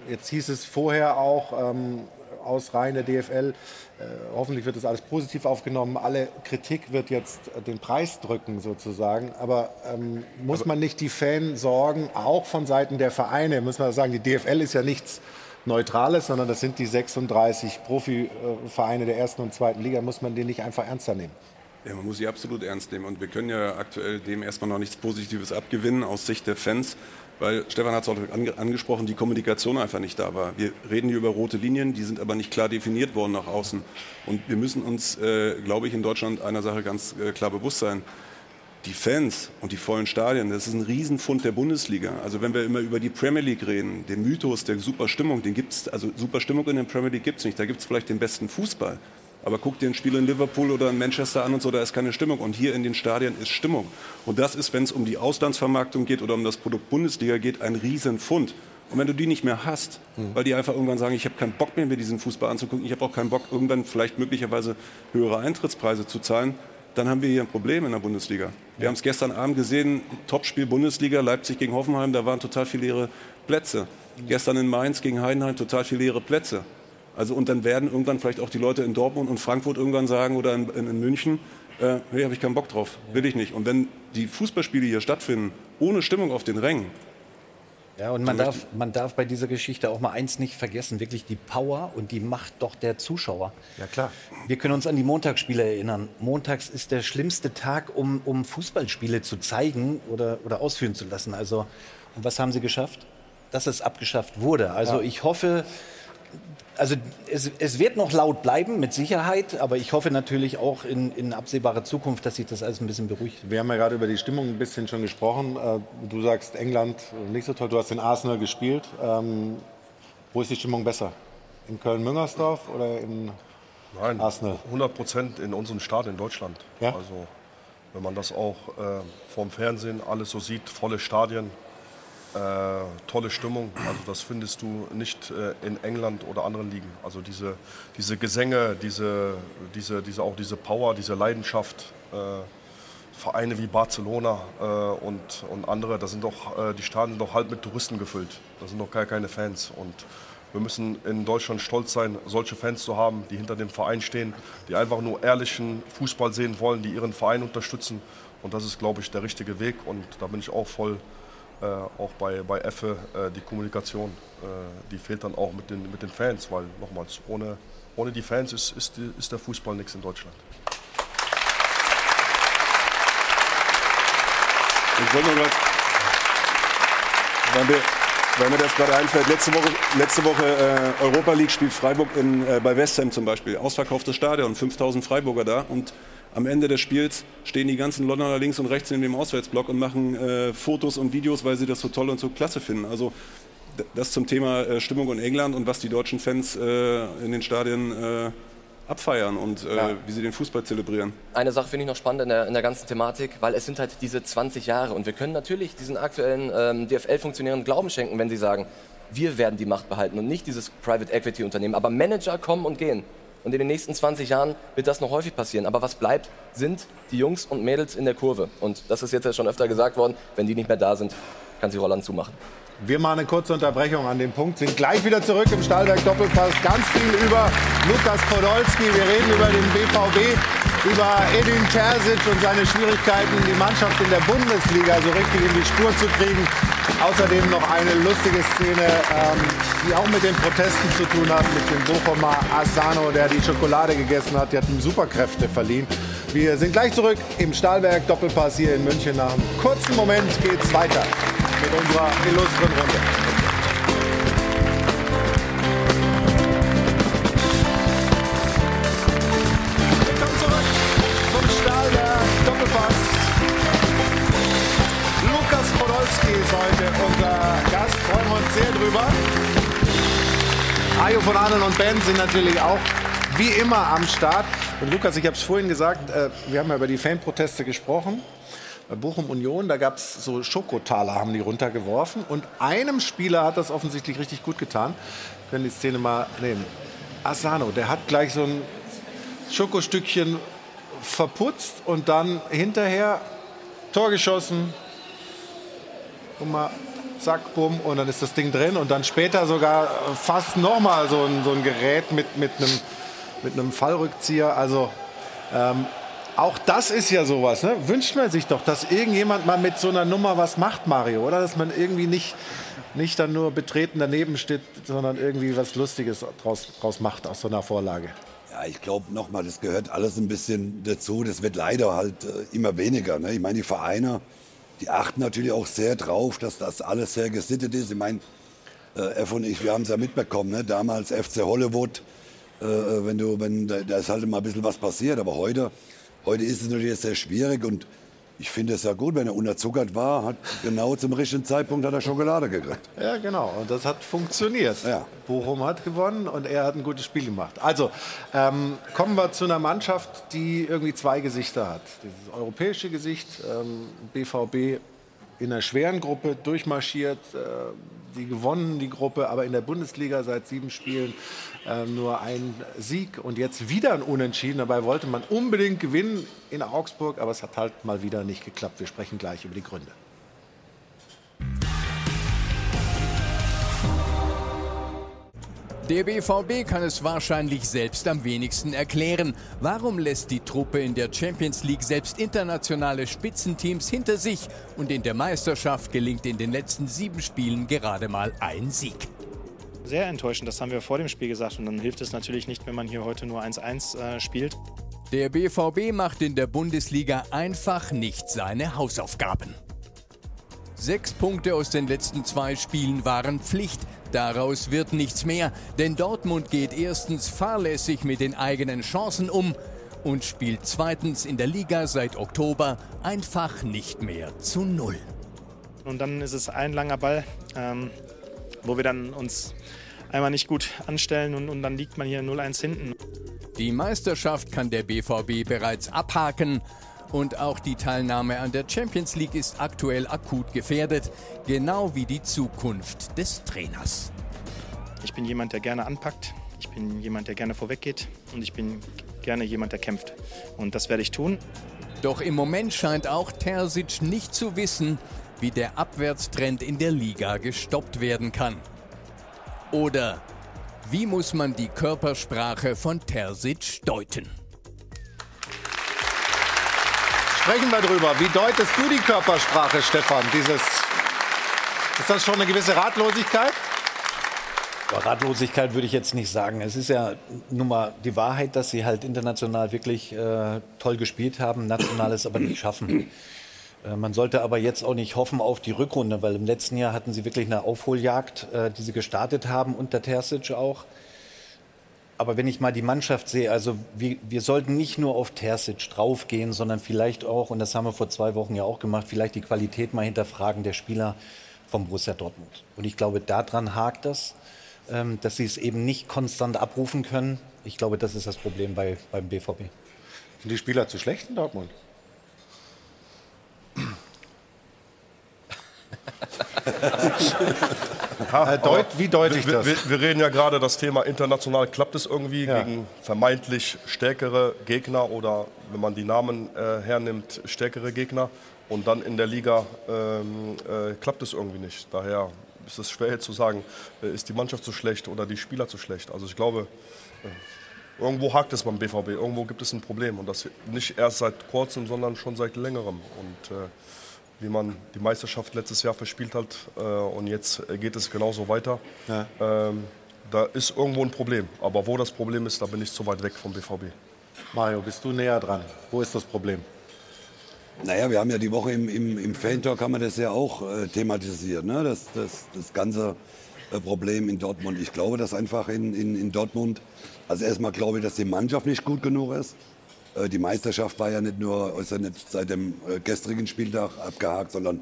Jetzt hieß es vorher auch ähm, aus Reihen der DFL, äh, hoffentlich wird das alles positiv aufgenommen. Alle Kritik wird jetzt den Preis drücken sozusagen. Aber ähm, muss man nicht die Fansorgen auch von Seiten der Vereine, muss man sagen, die DFL ist ja nichts Neutrales, sondern das sind die 36 Profivereine der ersten und zweiten Liga. Muss man den nicht einfach ernster nehmen? Ja, man muss sie absolut ernst nehmen. Und wir können ja aktuell dem erstmal noch nichts Positives abgewinnen aus Sicht der Fans, weil Stefan hat es auch angesprochen, die Kommunikation einfach nicht da war. Wir reden hier über rote Linien, die sind aber nicht klar definiert worden nach außen. Und wir müssen uns, äh, glaube ich, in Deutschland einer Sache ganz äh, klar bewusst sein die Fans und die vollen Stadien, das ist ein Riesenfund der Bundesliga. Also wenn wir immer über die Premier League reden, den Mythos der Superstimmung, den gibt's, also Superstimmung in der Premier League gibt es nicht. Da gibt es vielleicht den besten Fußball. Aber guck dir ein Spiel in Liverpool oder in Manchester an und so, da ist keine Stimmung. Und hier in den Stadien ist Stimmung. Und das ist, wenn es um die Auslandsvermarktung geht oder um das Produkt Bundesliga geht, ein Riesenfund. Und wenn du die nicht mehr hast, mhm. weil die einfach irgendwann sagen, ich habe keinen Bock mehr, mir diesen Fußball anzugucken, ich habe auch keinen Bock, irgendwann vielleicht möglicherweise höhere Eintrittspreise zu zahlen, dann haben wir hier ein Problem in der Bundesliga. Wir haben es gestern Abend gesehen, Topspiel Bundesliga, Leipzig gegen Hoffenheim, da waren total viele leere Plätze. Gestern in Mainz gegen Heidenheim total viele leere Plätze. Also und dann werden irgendwann vielleicht auch die Leute in Dortmund und Frankfurt irgendwann sagen oder in, in, in München, äh, hey, habe ich keinen Bock drauf, will ich nicht. Und wenn die Fußballspiele hier stattfinden, ohne Stimmung auf den Rängen, ja, und man darf, man darf bei dieser Geschichte auch mal eins nicht vergessen, wirklich die Power und die Macht doch der Zuschauer. Ja, klar. Wir können uns an die Montagsspiele erinnern. Montags ist der schlimmste Tag, um, um Fußballspiele zu zeigen oder, oder ausführen zu lassen. Also, und was haben sie geschafft? Dass es abgeschafft wurde. Also ja. ich hoffe, also es, es, wird noch laut bleiben, mit Sicherheit, aber ich hoffe natürlich auch in, in, absehbarer Zukunft, dass sich das alles ein bisschen beruhigt. Wir haben ja gerade über die Stimmung ein bisschen schon gesprochen. Äh, du sagst England nicht so toll, du hast in Arsenal gespielt. Ähm, wo ist die Stimmung besser? In Köln-Müngersdorf oder in Nein, Arsenal? 100 Prozent in unserem Staat in Deutschland. Ja? Also wenn man das auch äh, vom Fernsehen alles so sieht, volle Stadien, äh, tolle Stimmung. Also das findest du nicht äh, in England oder anderen Ligen. Also diese, diese Gesänge, diese, diese, diese, auch diese Power, diese Leidenschaft. Äh, Vereine wie Barcelona äh, und, und andere, da sind doch, äh, die Stadien doch halb mit Touristen gefüllt. Da sind doch gar keine Fans. Und wir müssen in Deutschland stolz sein, solche Fans zu haben, die hinter dem Verein stehen, die einfach nur ehrlichen Fußball sehen wollen, die ihren Verein unterstützen. Und das ist, glaube ich, der richtige Weg. Und da bin ich auch voll äh, auch bei, bei Effe äh, die Kommunikation, äh, die fehlt dann auch mit den, mit den Fans, weil nochmals, ohne, ohne die Fans ist, ist, ist der Fußball nichts in Deutschland. Ich wollte nur gerade, weil mir, weil mir das gerade einfällt, letzte Woche, letzte Woche äh, Europa League spielt Freiburg in, äh, bei West Ham zum Beispiel. Ausverkauftes Stadion, 5000 Freiburger da und am Ende des Spiels stehen die ganzen Londoner links und rechts in dem Auswärtsblock und machen äh, Fotos und Videos, weil sie das so toll und so klasse finden. Also das zum Thema äh, Stimmung in England und was die deutschen Fans äh, in den Stadien äh, abfeiern und äh, ja. wie sie den Fußball zelebrieren. Eine Sache finde ich noch spannend in der, in der, ganzen Thematik, weil es sind halt diese 20 Jahre und wir können natürlich diesen aktuellen ähm, DFL-Funktionären Glauben schenken, wenn sie sagen, wir werden die Macht behalten und nicht dieses Private Equity Unternehmen. Aber Manager kommen und gehen. Und in den nächsten 20 Jahren wird das noch häufig passieren. Aber was bleibt, sind die Jungs und Mädels in der Kurve. Und das ist jetzt ja schon öfter gesagt worden, wenn die nicht mehr da sind, kann sie Roland zumachen. Wir machen eine kurze Unterbrechung an dem Punkt, sind gleich wieder zurück im Stahlwerk Doppelpass. Ganz viel über Lukas Podolski. Wir reden über den BVB, über Edin Terzic und seine Schwierigkeiten, die Mannschaft in der Bundesliga so richtig in die Spur zu kriegen. Außerdem noch eine lustige Szene, ähm, die auch mit den Protesten zu tun hat, mit dem Bochumer Asano, der die Schokolade gegessen hat. Die hat ihm Superkräfte verliehen. Wir sind gleich zurück im Stahlwerk Doppelpass hier in München. Nach einem kurzen Moment geht's weiter mit unserer illustren Runde. Ist heute unser Gast. Freuen wir uns sehr drüber. Ajo von Adel und Ben sind natürlich auch wie immer am Start. Und Lukas, ich habe es vorhin gesagt, äh, wir haben ja über die Fanproteste gesprochen bei Bochum Union, da gab es so Schokotaler, haben die runtergeworfen. Und einem Spieler hat das offensichtlich richtig gut getan. Wir können die Szene mal nehmen. Asano, der hat gleich so ein Schokostückchen verputzt und dann hinterher Tor geschossen. Guck mal, zack, bumm, und dann ist das Ding drin. Und dann später sogar fast nochmal so ein, so ein Gerät mit, mit, einem, mit einem Fallrückzieher. Also ähm, auch das ist ja sowas. Ne? Wünscht man sich doch, dass irgendjemand mal mit so einer Nummer was macht, Mario, oder? Dass man irgendwie nicht, nicht dann nur betreten daneben steht, sondern irgendwie was Lustiges draus, draus macht aus so einer Vorlage. Ja, ich glaube nochmal, das gehört alles ein bisschen dazu. Das wird leider halt äh, immer weniger. Ne? Ich meine, die Vereine, die achten natürlich auch sehr drauf, dass das alles sehr gesittet ist. Ich meine, äh, F und ich, wir haben es ja mitbekommen, ne? damals FC Hollywood, äh, äh, wenn du, wenn da, da ist halt immer ein bisschen was passiert. Aber heute Heute ist es natürlich sehr schwierig und ich finde es ja gut, wenn er unterzuckert war, hat genau zum richtigen Zeitpunkt hat er Schokolade gekriegt. Ja, genau. Und das hat funktioniert. Ja. Bochum hat gewonnen und er hat ein gutes Spiel gemacht. Also ähm, kommen wir zu einer Mannschaft, die irgendwie zwei Gesichter hat. Dieses europäische Gesicht, ähm, BVB in einer schweren Gruppe durchmarschiert, äh, die gewonnen, die Gruppe, aber in der Bundesliga seit sieben Spielen äh, nur ein Sieg und jetzt wieder ein Unentschieden. Dabei wollte man unbedingt gewinnen in Augsburg, aber es hat halt mal wieder nicht geklappt. Wir sprechen gleich über die Gründe. Der BVB kann es wahrscheinlich selbst am wenigsten erklären. Warum lässt die Truppe in der Champions League selbst internationale Spitzenteams hinter sich und in der Meisterschaft gelingt in den letzten sieben Spielen gerade mal ein Sieg? Sehr enttäuschend, das haben wir vor dem Spiel gesagt und dann hilft es natürlich nicht, wenn man hier heute nur 1-1 äh, spielt. Der BVB macht in der Bundesliga einfach nicht seine Hausaufgaben. Sechs Punkte aus den letzten zwei Spielen waren Pflicht. Daraus wird nichts mehr, denn Dortmund geht erstens fahrlässig mit den eigenen Chancen um und spielt zweitens in der Liga seit Oktober einfach nicht mehr zu Null. Und dann ist es ein langer Ball, ähm, wo wir dann uns einmal nicht gut anstellen und, und dann liegt man hier 0-1 hinten. Die Meisterschaft kann der BVB bereits abhaken. Und auch die Teilnahme an der Champions League ist aktuell akut gefährdet, genau wie die Zukunft des Trainers. Ich bin jemand, der gerne anpackt. Ich bin jemand, der gerne vorweggeht. Und ich bin gerne jemand, der kämpft. Und das werde ich tun. Doch im Moment scheint auch Terzic nicht zu wissen, wie der Abwärtstrend in der Liga gestoppt werden kann. Oder wie muss man die Körpersprache von Terzic deuten? Sprechen wir drüber. Wie deutest du die Körpersprache, Stefan, dieses Ist das schon eine gewisse Ratlosigkeit? Ratlosigkeit würde ich jetzt nicht sagen. Es ist ja nun mal die Wahrheit, dass sie halt international wirklich äh, toll gespielt haben, nationales aber nicht schaffen. Äh, man sollte aber jetzt auch nicht hoffen auf die Rückrunde, weil im letzten Jahr hatten sie wirklich eine Aufholjagd, äh, die sie gestartet haben, unter Terzic auch. Aber wenn ich mal die Mannschaft sehe, also wir, wir sollten nicht nur auf Terzic draufgehen, sondern vielleicht auch, und das haben wir vor zwei Wochen ja auch gemacht, vielleicht die Qualität mal hinterfragen der Spieler vom Borussia Dortmund. Und ich glaube, daran hakt das. Ähm, dass sie es eben nicht konstant abrufen können. Ich glaube, das ist das Problem bei, beim BVB. Sind die Spieler zu schlecht in Dortmund? Ha, deut, wie deutlich wir, das? Wir, wir, reden ja gerade das Thema international. Klappt es irgendwie ja. gegen vermeintlich stärkere Gegner oder wenn man die Namen äh, hernimmt, stärkere Gegner? Und dann in der Liga ähm, äh, klappt es irgendwie nicht. Daher ist es schwer zu sagen, äh, ist die Mannschaft zu schlecht oder die Spieler zu schlecht. Also ich glaube, äh, irgendwo hakt es beim BVB, irgendwo gibt es ein Problem und das nicht erst seit kurzem, sondern schon seit längerem. Und äh, wie man die Meisterschaft letztes Jahr verspielt hat und jetzt geht es genauso weiter. Ja. Ähm, da ist irgendwo ein Problem. Aber wo das Problem ist, da bin ich zu weit weg vom BVB. Mario, bist du näher dran? Wo ist das Problem? Naja, wir haben ja die Woche im, im, im Fan-Talk haben wir das ja auch äh, thematisiert, ne? das, das, das ganze äh, Problem in Dortmund. Ich glaube, dass einfach in, in, in Dortmund, also erstmal glaube ich, dass die Mannschaft nicht gut genug ist. Äh, die Meisterschaft war ja nicht nur ist ja nicht seit dem äh, gestrigen Spieltag abgehakt, sondern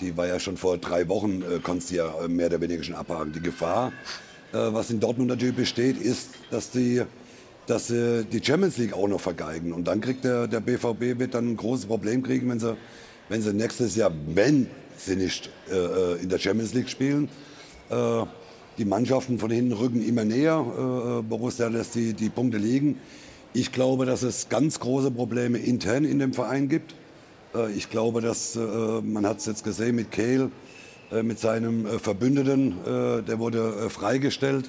die war ja schon vor drei Wochen, äh, konntest du ja äh, mehr oder weniger schon abhaken. Die Gefahr, was in Dortmund natürlich besteht, ist, dass die dass sie die Champions League auch noch vergeigen. Und dann kriegt der, der BVB wird dann ein großes Problem kriegen, wenn sie, wenn sie nächstes Jahr, wenn sie nicht äh, äh, in der Champions League spielen, äh, die Mannschaften von hinten rücken immer näher. Äh, Borussia lässt die, die Punkte liegen. Ich glaube, dass es ganz große Probleme intern in dem Verein gibt. Äh, ich glaube, dass, äh, man hat es jetzt gesehen mit Kehl, mit seinem Verbündeten, der wurde freigestellt.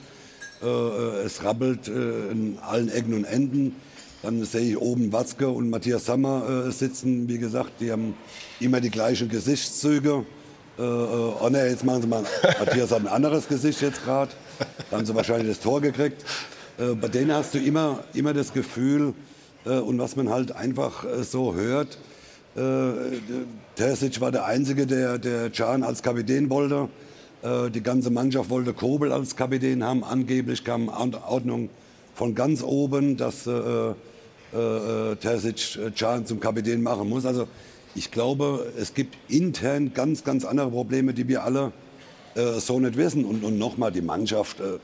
Äh, äh, es rabbelt äh, in allen Ecken und Enden. Dann sehe ich oben Watzke und Matthias Sammer äh, sitzen. Wie gesagt, die haben immer die gleichen Gesichtszüge. Äh, oh ne, jetzt machen sie mal. Matthias hat ein anderes Gesicht jetzt gerade. Da haben sie wahrscheinlich das Tor gekriegt. Äh, bei denen hast du immer, immer das Gefühl, und was man halt einfach so hört, Terzic war der Einzige, der, der Can als Kapitän wollte. Äh, die ganze Mannschaft wollte Kobel als Kapitän haben. Angeblich kam Ordnung von ganz oben, dass äh, äh, äh Terzic äh, Can zum Kapitän machen muss. Also ich glaube, es gibt intern ganz, ganz andere Probleme, die wir alle äh, so nicht wissen. Und, und nochmal, die Mannschaft, äh,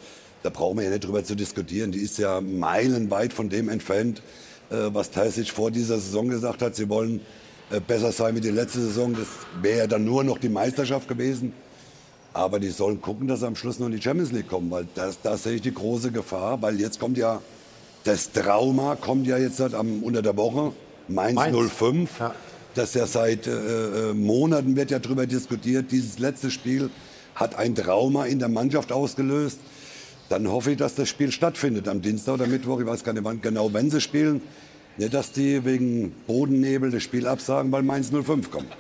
da brauchen wir ja nicht drüber zu diskutieren, die ist ja meilenweit von dem entfernt, äh, was Terzic vor dieser Saison gesagt hat. Sie wollen besser sein wie die letzte Saison. Das wäre ja dann nur noch die Meisterschaft gewesen. Aber die sollen gucken, dass sie am Schluss noch in die Champions League kommen, weil das, da sehe ich die große Gefahr, weil jetzt kommt ja das Trauma, kommt ja jetzt am, unter der Woche, Mainz, Mainz. 05. Ja. Das ja seit äh, äh, Monaten wird ja darüber diskutiert. Dieses letzte Spiel hat ein Trauma in der Mannschaft ausgelöst. Dann hoffe ich, dass das Spiel stattfindet am Dienstag oder Mittwoch. Ich weiß gar nicht wann genau, wenn sie spielen. Nicht, dass die wegen Bodennebel das Spiel absagen, weil Mainz 05 kommt.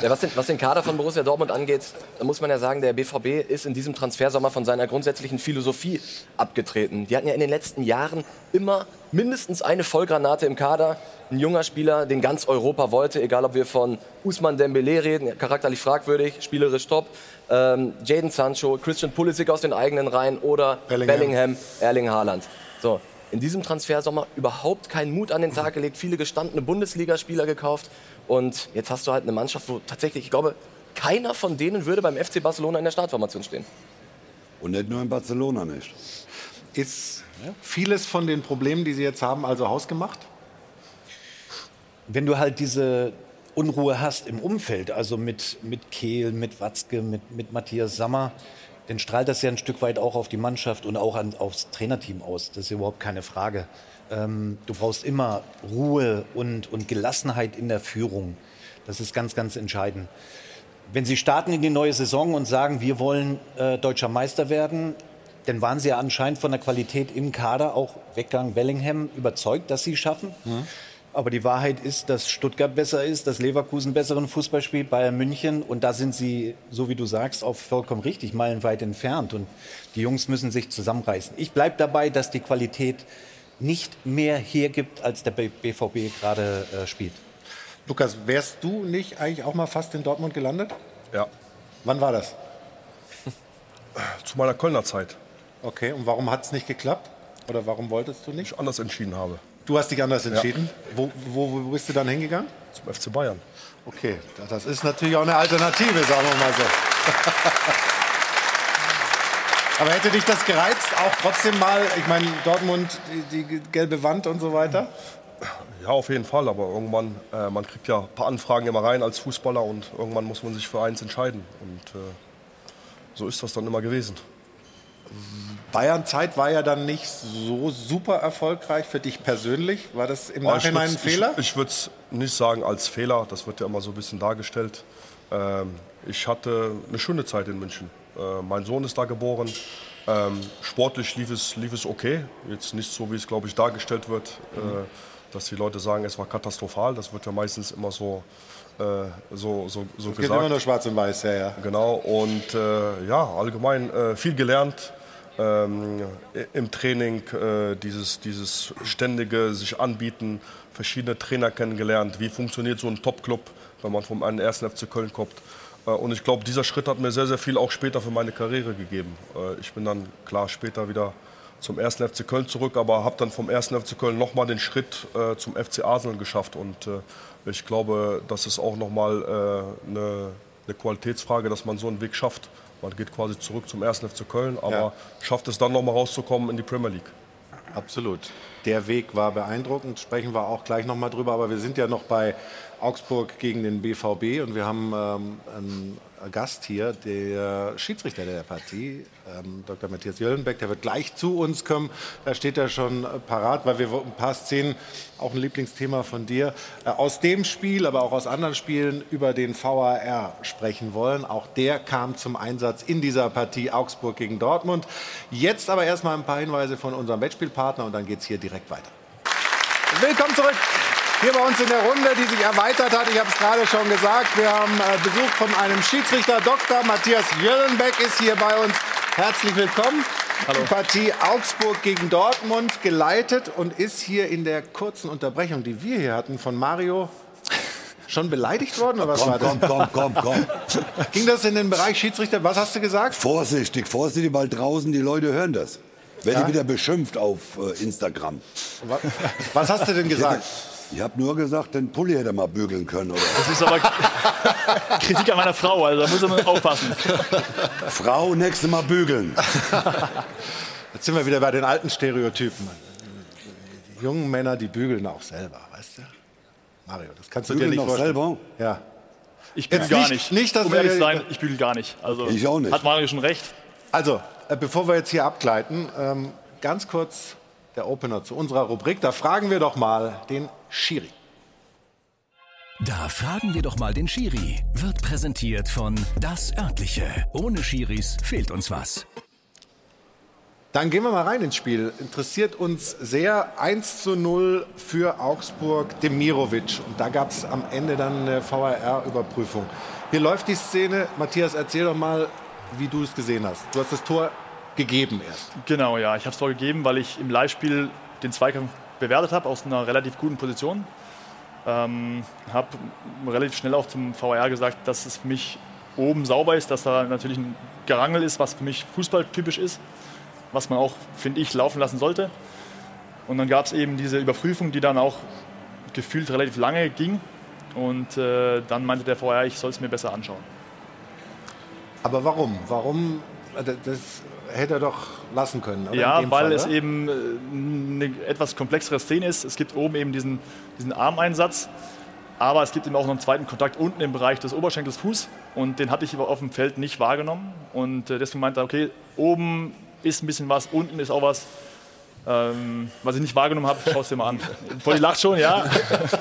Ja, was, den, was, den, Kader von Borussia Dortmund angeht, muss man ja sagen, der BVB ist in diesem Transfersommer von seiner grundsätzlichen Philosophie abgetreten. Die hatten ja in den letzten Jahren immer mindestens eine Vollgranate im Kader. Ein junger Spieler, den ganz Europa wollte, egal ob wir von Usman Dembele reden, charakterlich fragwürdig, spielerisch top. Ähm, Jaden Sancho, Christian Pulisic aus den eigenen Reihen oder Bellingham, Bellingham Erling Haaland. So, in diesem Transfersommer überhaupt keinen Mut an den Tag gelegt, viele gestandene Bundesligaspieler gekauft. Und jetzt hast du halt eine Mannschaft, wo tatsächlich, ich glaube, keiner von denen würde beim FC Barcelona in der Startformation stehen. Und nicht nur in Barcelona nicht. Ist vieles von den Problemen, die Sie jetzt haben, also hausgemacht? Wenn du halt diese Unruhe hast im Umfeld, also mit, mit Kehl, mit Watzke, mit, mit Matthias Sammer, dann strahlt das ja ein Stück weit auch auf die Mannschaft und auch an, aufs Trainerteam aus. Das ist überhaupt keine Frage. Ähm, du brauchst immer Ruhe und, und Gelassenheit in der Führung. Das ist ganz, ganz entscheidend. Wenn Sie starten in die neue Saison und sagen, wir wollen äh, deutscher Meister werden, dann waren Sie ja anscheinend von der Qualität im Kader, auch Weggang Bellingham, überzeugt, dass Sie es schaffen. Mhm. Aber die Wahrheit ist, dass Stuttgart besser ist, dass Leverkusen besseren Fußball spielt, Bayern München. Und da sind sie, so wie du sagst, auch vollkommen richtig, meilenweit entfernt. Und die Jungs müssen sich zusammenreißen. Ich bleibe dabei, dass die Qualität nicht mehr hergibt, als der BVB gerade äh, spielt. Lukas, wärst du nicht eigentlich auch mal fast in Dortmund gelandet? Ja. Wann war das? Zu meiner Kölner Zeit. Okay, und warum hat es nicht geklappt? Oder warum wolltest du nicht? Ich anders entschieden habe. Du hast dich anders entschieden. Ja. Wo, wo, wo bist du dann hingegangen? Zum FC Bayern. Okay, das ist natürlich auch eine Alternative, sagen wir mal so. Aber hätte dich das gereizt, auch trotzdem mal, ich meine, Dortmund, die, die, gelbe Wand und so weiter? Ja, auf jeden Fall. Aber irgendwann, äh, man kriegt ja ein paar Anfragen immer rein als Fußballer und irgendwann muss man sich für eins entscheiden. Und äh, so ist das dann immer gewesen. Bayern-Zeit war ja dann nicht so super erfolgreich für dich persönlich. War das im Nachhinein ein Fehler? Ich, ich würde es nicht sagen als Fehler, das wird ja immer so ein bisschen dargestellt. Ähm, ich hatte eine schöne Zeit in München. Äh, mein Sohn ist da geboren. Ähm, sportlich lief es, lief es okay. Jetzt nicht so, wie es, glaube ich, dargestellt wird, mhm. äh, dass die Leute sagen, es war katastrophal. Das wird ja meistens immer so, äh, so, so, so es gesagt. immer nur schwarz und weiß, ja, ja. Genau. Und äh, ja, allgemein äh, viel gelernt ähm, im Training äh, dieses, dieses ständige sich anbieten, verschiedene Trainer kennengelernt, wie funktioniert so ein Top-Club, wenn man vom einen ersten FC Köln kommt. Äh, und ich glaube, dieser Schritt hat mir sehr, sehr viel auch später für meine Karriere gegeben. Äh, ich bin dann klar später wieder zum ersten FC Köln zurück, aber habe dann vom ersten FC Köln nochmal den Schritt äh, zum FC Arsenal geschafft. Und äh, ich glaube, das ist auch nochmal äh, eine, eine Qualitätsfrage, dass man so einen Weg schafft. Man geht quasi zurück zum 1. FC Köln, aber ja. schafft es dann noch mal rauszukommen in die Premier League. Absolut. Der Weg war beeindruckend, sprechen wir auch gleich noch mal drüber. Aber wir sind ja noch bei Augsburg gegen den BVB und wir haben ähm, einen Gast hier, der Schiedsrichter der Partie, ähm, Dr. Matthias Jöllenbeck, der wird gleich zu uns kommen. Da steht er schon parat, weil wir ein paar Szenen, auch ein Lieblingsthema von dir, äh, aus dem Spiel, aber auch aus anderen Spielen über den VAR sprechen wollen. Auch der kam zum Einsatz in dieser Partie Augsburg gegen Dortmund. Jetzt aber erstmal ein paar Hinweise von unserem Wettspielpartner und dann geht es hier direkt weiter. Willkommen zurück hier bei uns in der Runde, die sich erweitert hat. Ich habe es gerade schon gesagt. Wir haben äh, Besuch von einem Schiedsrichter. Dr. Matthias Jöllenbeck ist hier bei uns. Herzlich willkommen. Hallo. Die Partie Augsburg gegen Dortmund geleitet und ist hier in der kurzen Unterbrechung, die wir hier hatten, von Mario schon beleidigt worden oder was komm, war das? Komm, komm, komm, komm. Ging das in den Bereich Schiedsrichter? Was hast du gesagt? Vorsichtig, vorsichtig, weil draußen die Leute hören das. Werde ja? wieder beschimpft auf äh, Instagram. Was hast du denn gesagt? Ich habe nur gesagt, den Pulli hätte er mal bügeln können. Oder? Das ist aber Kritik an meiner Frau, also da muss man aufpassen. Frau, nächstes Mal bügeln. Jetzt sind wir wieder bei den alten Stereotypen. Die jungen Männer, die bügeln auch selber, weißt du? Mario, das kannst du bügeln dir nicht vorstellen. selber? Ja. Ich bügel gar nicht. nicht dass um ehrlich zu sein, ich bügel gar nicht. Also, ich auch nicht. Hat Mario schon recht. Also, äh, bevor wir jetzt hier abgleiten, ähm, ganz kurz der Opener zu unserer Rubrik. Da fragen wir doch mal den Schiri. Da fragen wir doch mal den Schiri. Wird präsentiert von Das Örtliche. Ohne Schiris fehlt uns was. Dann gehen wir mal rein ins Spiel. Interessiert uns sehr 1 zu 0 für Augsburg Demirovic. Und da gab es am Ende dann eine VAR-Überprüfung. Hier läuft die Szene. Matthias, erzähl doch mal, wie du es gesehen hast. Du hast das Tor gegeben erst. Genau, ja. Ich habe es Tor gegeben, weil ich im Live-Spiel den Zweikampf bewertet habe aus einer relativ guten Position. Ähm, habe relativ schnell auch zum VR gesagt, dass es für mich oben sauber ist, dass da natürlich ein Gerangel ist, was für mich fußballtypisch ist, was man auch, finde ich, laufen lassen sollte. Und dann gab es eben diese Überprüfung, die dann auch gefühlt relativ lange ging. Und äh, dann meinte der VR, ich soll es mir besser anschauen. Aber warum? Warum? Also das hätte er doch lassen können. Oder? Ja, weil Fall, es oder? eben äh, eine etwas komplexere Szene ist. Es gibt oben eben diesen, diesen Armeinsatz, aber es gibt eben auch noch einen zweiten Kontakt unten im Bereich des Oberschenkels Fuß und den hatte ich auf dem Feld nicht wahrgenommen und äh, deswegen meinte er, okay, oben ist ein bisschen was, unten ist auch was. Ähm, was ich nicht wahrgenommen habe, schau es dir mal an. Polly lacht schon, ja.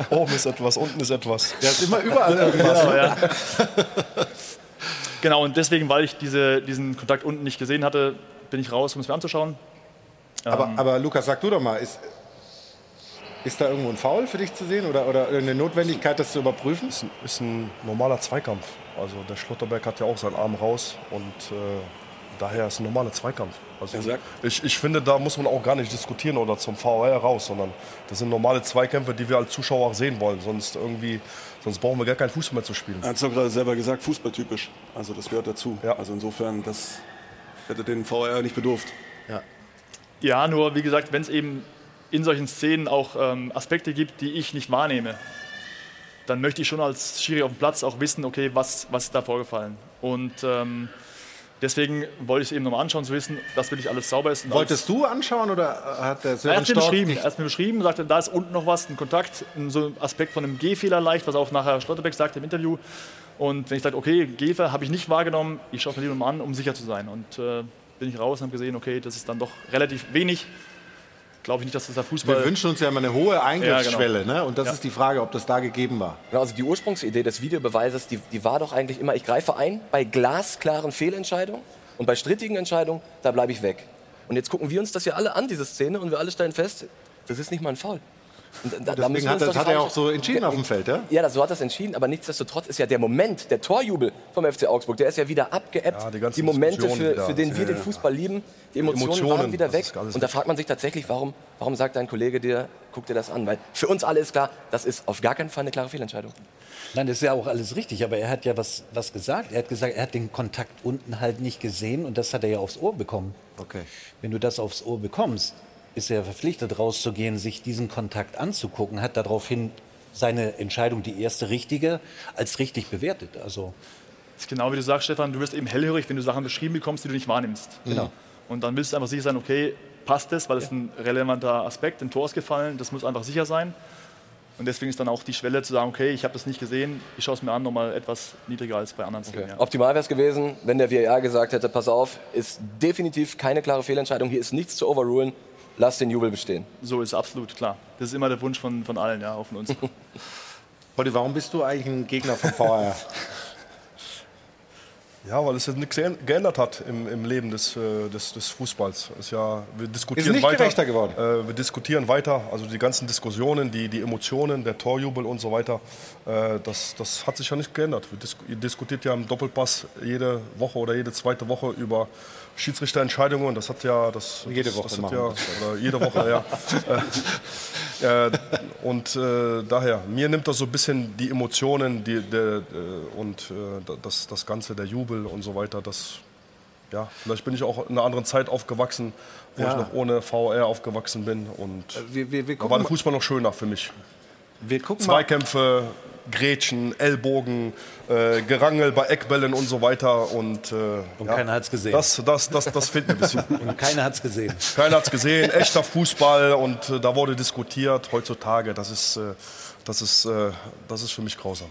Oben ist etwas, unten ist etwas. Ja, ist immer überall irgendwas. Genau, ja. Genau, und deswegen, weil ich diese, diesen Kontakt unten nicht gesehen hatte, bin ich raus, um es mir anzuschauen. Aber, ähm, aber Lukas, sag du doch mal, ist, Ist da irgendwo ein Foul für dich zu sehen oder, oder eine Notwendigkeit, das zu überprüfen? Ist ein, ist ein normaler Zweikampf. Also der Schlotterberg hat ja auch seinen Arm raus und äh, daher ist ein normaler Zweikampf. Also ich, ich finde, da muss man auch gar nicht diskutieren oder zum VAR raus, sondern das sind normale Zweikämpfe, die wir als Zuschauer auch sehen wollen. Sonst irgendwie, sonst brauchen wir gar keinen Fußball mehr zu spielen. Er hat es doch gerade selber gesagt, fußballtypisch. Also das gehört dazu. Also insofern, das hätte den VAR nicht bedurft. Ja. Ja, nur wie gesagt, wenn es eben in solchen Szenen auch ähm, Aspekte gibt, die ich nicht wahrnehme, dann möchte ich schon als Schiri auf dem Platz auch wissen, okay, was, was ist da vorgefallen. Und ähm, deswegen wollte ich es eben nochmal anschauen, zu wissen, dass wirklich alles sauber ist. Wolltest du anschauen oder hat der er Sören hat mir beschrieben, er hat mir beschrieben, sagte, da ist unten noch was, ein Kontakt, ein so ein Aspekt von einem Gehfehler leicht, was auch nachher Schlotterbeck sagte im Interview. Und wenn ich sage, okay, Gehfehler habe ich nicht wahrgenommen, ich schaue es mir lieber mal an, um sicher zu sein. Und äh, bin ich raus und habe gesehen, okay, das ist dann doch relativ wenig. Glaube ich nicht, dass das der Fußball. Wir wünschen uns ja immer eine hohe Eingriffsschwelle. Ja, genau. ne? Und das Ja. ist die Frage, ob das da gegeben war. Genau, also die Ursprungsidee des Videobeweises, die, die war doch eigentlich immer, ich greife ein bei glasklaren Fehlentscheidungen und bei strittigen Entscheidungen, da bleibe ich weg. Und jetzt gucken wir uns das ja alle an, diese Szene, und wir alle stellen fest, das ist nicht mal ein Foul. Da- Deswegen hat das- hat er auch so entschieden auf dem Feld, ja? Ja, das, so hat er es entschieden, aber nichtsdestotrotz ist ja der Moment, der Torjubel vom FC Augsburg, der ist ja wieder abgeebbt. Ja, die die Momente, für, für den wir Ja, den ja. Fußball lieben, die Emotionen, Emotionen, waren wieder weg. Und da fragt man sich tatsächlich, warum, warum sagt dein Kollege dir, guck dir das an? Weil für uns alle ist klar, das ist auf gar keinen Fall eine klare Fehlentscheidung. Nein, das ist ja auch alles richtig, aber er hat ja was, was gesagt. Er hat gesagt, er hat den Kontakt unten halt nicht gesehen und das hat er ja aufs Ohr bekommen. Okay. Wenn du das aufs Ohr bekommst, ist er verpflichtet rauszugehen, sich diesen Kontakt anzugucken, hat daraufhin seine Entscheidung, die erste richtige, als richtig bewertet. Also Das ist genau wie du sagst, Stefan, du wirst eben hellhörig, wenn du Sachen beschrieben bekommst, die du nicht wahrnimmst. Genau. Und dann willst du einfach sicher sein, okay, passt das, weil es ein relevanter Aspekt, ein Tor ist gefallen, das muss einfach sicher sein. Und deswegen ist dann auch die Schwelle zu sagen, okay, ich habe das nicht gesehen, ich schaue es mir an, nochmal etwas niedriger als bei anderen Szenen. Ja. Optimal wäre es gewesen, wenn der VAR gesagt hätte, pass auf, ist definitiv keine klare Fehlentscheidung, hier ist nichts zu overrulen, lass den Jubel bestehen. So ist absolut klar. Das ist immer der Wunsch von, von allen, ja, auch von uns. Polly, warum bist du eigentlich ein Gegner vom VAR? Ja, weil es jetzt nichts geändert hat im, im Leben des, äh, des, des Fußballs. Ist ja, wir diskutieren Ist nicht weiter. gerechter geworden. Äh, wir diskutieren weiter. Also die ganzen Diskussionen, die, die Emotionen, der Torjubel und so weiter, äh, das, das hat sich ja nicht geändert. Wir dis ihr diskutiert ja im Doppelpass jede Woche oder jede zweite Woche über Schiedsrichterentscheidungen. Das hat ja das Jede das, Woche das machen ja, oder jede Woche, ja. Äh, äh, und äh, daher, mir nimmt das so ein bisschen die Emotionen die, der, äh, und äh, das, das Ganze, der Jubel und so weiter. Das, ja, vielleicht bin ich auch in einer anderen Zeit aufgewachsen, wo Ja. ich noch ohne VR aufgewachsen bin. Und wir, wir, wir da war der Fußball noch schöner für mich. Wir gucken mal. Grätschen, Ellbogen, äh, Gerangel bei Eckbällen und so weiter. Und, äh, Und ja, keiner hat's gesehen. Das, das, das, das fehlt mir ein bisschen. Und keiner hat es gesehen. Keiner hat es gesehen, echter Fußball und äh, da wurde diskutiert heutzutage. Das ist, äh, das ist, äh, das ist für mich grausam.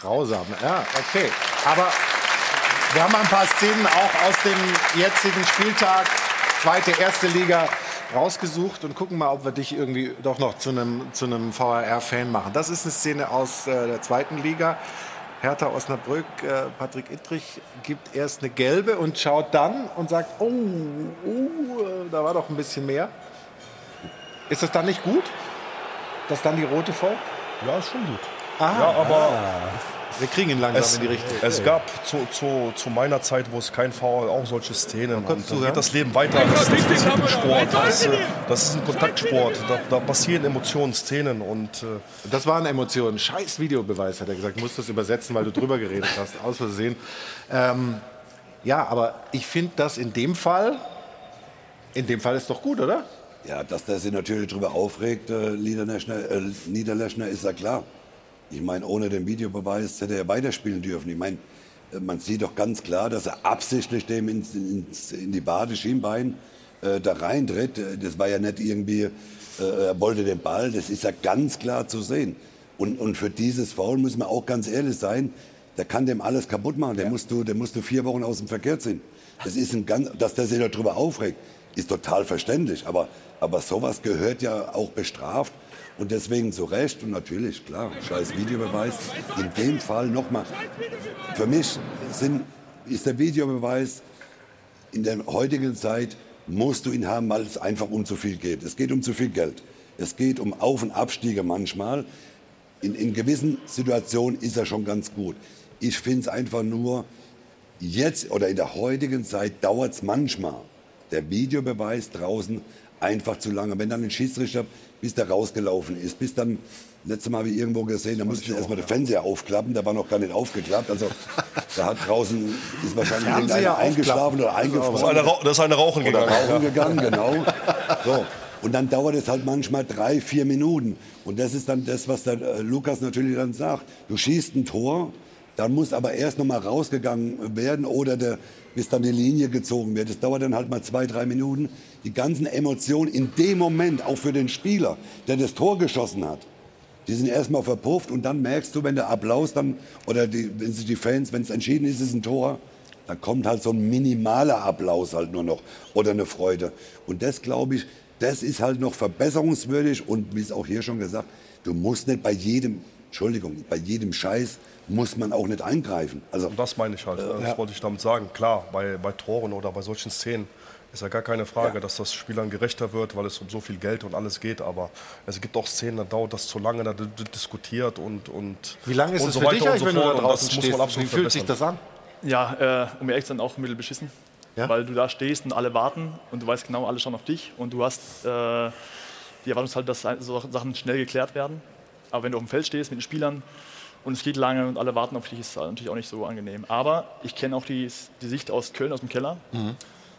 Grausam, ja, okay. Aber wir haben ein paar Szenen auch aus dem jetzigen Spieltag, zweite, erste Liga, rausgesucht und gucken mal, ob wir dich irgendwie doch noch zu einem, zu einem VAR-Fan machen. Das ist eine Szene aus äh, der zweiten Liga. Hertha Osnabrück, äh, Patrick Ittrich gibt erst eine gelbe und schaut dann und sagt, oh, oh, äh, da war doch ein bisschen mehr. Ist das dann nicht gut, dass dann die rote folgt? Ja, ist schon gut. Ah, Ja, aber wir kriegen ihn langsam es, in die Richtung. es gab zu, zu, zu meiner Zeit, wo es kein Foul, auch solche Szenen. Und dann zuhören? geht das Leben weiter. Das, das, das ist ein Sport. Das, ist, das ist ein Kontaktsport. Da, da passieren Emotionen, Szenen und äh, Das waren Emotionen. Scheiß Videobeweis, hat er gesagt. Ich muss das übersetzen, weil du drüber geredet hast. Aus Versehen. Ähm, ja, aber ich finde das in dem Fall, in dem Fall ist doch gut, oder? Ja, dass der sich natürlich darüber aufregt, äh, Niederlechner, äh, Niederlechner, ist ja klar. Ich meine, ohne den Videobeweis hätte er weiterspielen dürfen. Ich meine, man sieht doch ganz klar, dass er absichtlich dem ins, ins, in die Bade Schienbein äh, da reintritt. Äh, Das war ja nicht irgendwie, äh, er wollte den Ball, das ist ja ganz klar zu sehen. Und, und für dieses Foul müssen wir auch ganz ehrlich sein, der kann dem alles kaputt machen. Den, musst du, den musst du vier Wochen aus dem Verkehr ziehen. Das ist ein ganz, dass der sich darüber aufregt, ist total verständlich. Aber, aber sowas gehört ja auch bestraft. Und deswegen zu Recht und natürlich, klar, scheiß Videobeweis. In dem Fall nochmal, für mich sind, ist der Videobeweis in der heutigen Zeit, musst du ihn haben, weil es einfach um zu viel geht. Es geht um zu viel Geld. Es geht um Auf- und Abstiege manchmal. In, in gewissen Situationen ist er schon ganz gut. Ich finde es einfach nur, jetzt oder in der heutigen Zeit dauert es manchmal. Der Videobeweis draußen einfach zu lange. Wenn dann ein Schiedsrichter, bis der rausgelaufen ist, bis dann, letztes Mal habe ich irgendwo gesehen, da mussten sie erstmal den Fernseher aufklappen, der war noch gar nicht aufgeklappt. Also da hat draußen, ist wahrscheinlich irgendeiner eingeschlafen oder eingefroren. Da ist einer rauchen Oder gegangen, rauchen ja. gegangen, genau. So. Und dann dauert es halt manchmal drei, vier Minuten. Und das ist dann das, was der äh, Lukas natürlich dann sagt. Du schießt ein Tor, dann muss aber erst noch mal rausgegangen werden oder der, bis dann die Linie gezogen wird. Das dauert dann halt mal zwei, drei Minuten. Die ganzen Emotionen in dem Moment, auch für den Spieler, der das Tor geschossen hat, die sind erstmal verpufft und dann merkst du, wenn der Applaus dann, oder die, wenn sich die Fans, wenn es entschieden ist, ist ein Tor, dann kommt halt so ein minimaler Applaus halt nur noch oder eine Freude. Und das, glaube ich, das ist halt noch verbesserungswürdig und wie es auch hier schon gesagt, du musst nicht bei jedem, Entschuldigung, bei jedem Scheiß muss man auch nicht eingreifen. Also, Und das meine ich halt. Äh, das ja. wollte ich damit sagen. Klar, bei, bei Toren oder bei solchen Szenen ist ja gar keine Frage, dass das Spielern gerechter wird, weil es um so viel Geld und alles geht. Aber es gibt auch Szenen, da dauert das zu lange, da wird diskutiert und, und Wie lange ist und es so für weiter dich und eigentlich, so wenn du da draußen stehst? man absolut Wie fühlt sich das an? Ja, äh, um ehrlich zu sein, auch ein bisschen beschissen. Weil du da stehst und alle warten und du weißt genau, alle schauen auf dich und du hast äh, die Erwartungshaltung, dass so Sachen schnell geklärt werden. Aber wenn du auf dem Feld stehst mit den Spielern und es geht lange und alle warten auf dich, ist natürlich auch nicht so angenehm. Aber ich kenne auch die, die Sicht aus Köln, aus dem Keller.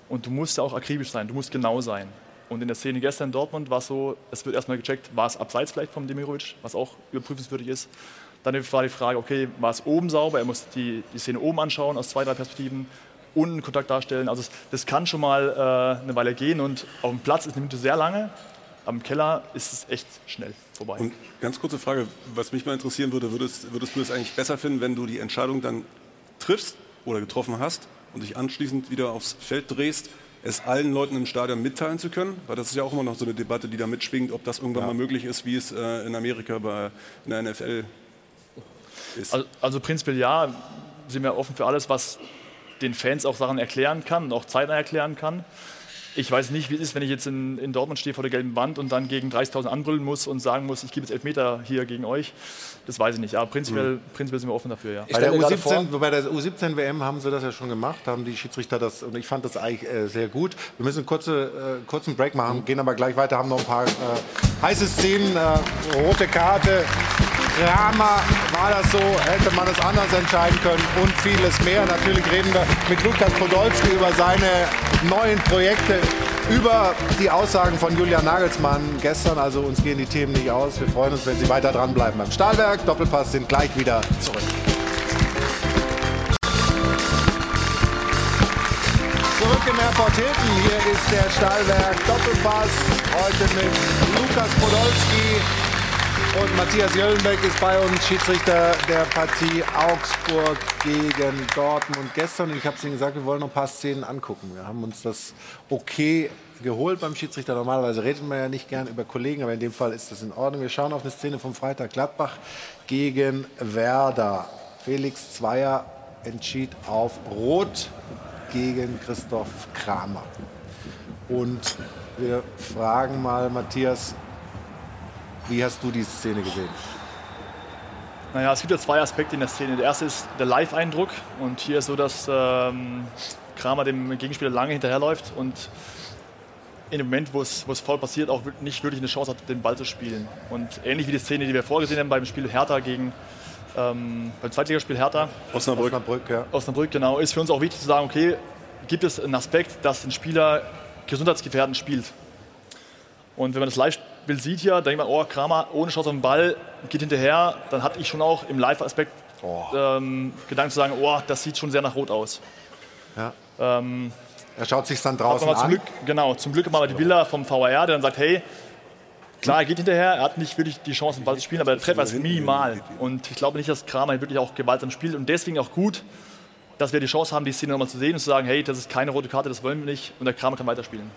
Und du musst ja auch akribisch sein, du musst genau sein. Und in der Szene gestern in Dortmund war es so, es wird erstmal gecheckt, war es abseits vielleicht vom Demirovic, was auch überprüfenswürdig ist. Dann war die Frage, okay, war es oben sauber? Er muss die, die Szene oben anschauen, aus zwei, drei Perspektiven, unten Kontakt darstellen. Also das kann schon mal äh, eine Weile gehen und auf dem Platz ist eine Minute sehr lange, am Keller ist es echt schnell vorbei. Und ganz kurze Frage, was mich mal interessieren würde, würdest, würdest du es eigentlich besser finden, wenn du die Entscheidung dann triffst oder getroffen hast und dich anschließend wieder aufs Feld drehst, es allen Leuten im Stadion mitteilen zu können? Weil das ist ja auch immer noch so eine Debatte, die da mitschwingt, ob das irgendwann mal möglich ist, wie es äh, in Amerika bei in der NFL ist. Also, also prinzipiell ja, sind wir offen für alles, was den Fans auch Sachen erklären kann und auch zeitnah erklären kann. Ich weiß nicht, wie es ist, wenn ich jetzt in, in Dortmund stehe vor der gelben Wand und dann gegen 30.000 anbrüllen muss und sagen muss, ich gebe jetzt Elfmeter hier gegen euch. Das weiß ich nicht. Aber prinzipiell, prinzipiell sind wir offen dafür, ja. Bei der, U17, bei der U17 WM haben sie das ja schon gemacht, haben die Schiedsrichter das und ich fand das eigentlich äh, sehr gut. Wir müssen einen kurze, äh, kurzen Break machen, gehen aber gleich weiter, haben noch ein paar äh, heiße Szenen, äh, rote Karte. Kramer, war das so, hätte man es anders entscheiden können und vieles mehr. Natürlich reden wir mit Lukas Podolski über seine neuen Projekte, über die Aussagen von Julian Nagelsmann gestern. Also uns gehen die Themen nicht aus. Wir freuen uns, wenn Sie weiter dranbleiben beim Stahlwerk. Doppelpass sind gleich wieder zurück. Zurück im Airport Hilton. Hier ist der Stahlwerk Doppelpass. Heute mit Lukas Podolski und Matthias Jöllenbeck ist bei uns, Schiedsrichter der Partie Augsburg gegen Dortmund gestern. Ich habe es Ihnen gesagt, wir wollen noch ein paar Szenen angucken. Wir haben uns das okay geholt beim Schiedsrichter. Normalerweise redet man ja nicht gern über Kollegen, aber in dem Fall ist das in Ordnung. Wir schauen auf eine Szene vom Freitag Gladbach gegen Werder. Felix Zweier entschied auf Rot gegen Christoph Kramer. Und wir fragen mal Matthias, wie hast du diese Szene gesehen? Naja, es gibt ja zwei Aspekte in der Szene. Der erste ist der Live-Eindruck. Und hier ist so, dass ähm, Kramer dem Gegenspieler lange hinterherläuft und in dem Moment, wo es, wo es faul passiert, auch nicht wirklich eine Chance hat, den Ball zu spielen. Und ähnlich wie die Szene, die wir vorgesehen haben beim Spiel Hertha gegen, ähm, beim Zweitligaspiel Hertha. Osnabrück. Osnabrück, ja. Osnabrück, genau. Ist für uns auch wichtig zu sagen, okay, gibt es einen Aspekt, dass ein Spieler gesundheitsgefährdend spielt. Und wenn man das Live-Bild sieht hier, dann denkt man, oh, Kramer ohne Chance auf den Ball, geht hinterher, dann hatte ich schon auch im Live-Aspekt ähm, Gedanken zu sagen, oh, das sieht schon sehr nach Rot aus. Ja. Ähm, er schaut sich dann draußen mal zum an. Glück, genau, zum Glück haben wir die Bilder vom VAR, der dann sagt, hey, klar, er geht hinterher, er hat nicht wirklich die Chance, den Ball zu spielen, aber der Treffer ist minimal. Und ich glaube nicht, dass Kramer wirklich auch gewaltsam spielt und deswegen auch gut, dass wir die Chance haben, die Szene nochmal zu sehen und zu sagen, hey, das ist keine rote Karte, das wollen wir nicht und der Kramer kann weiterspielen.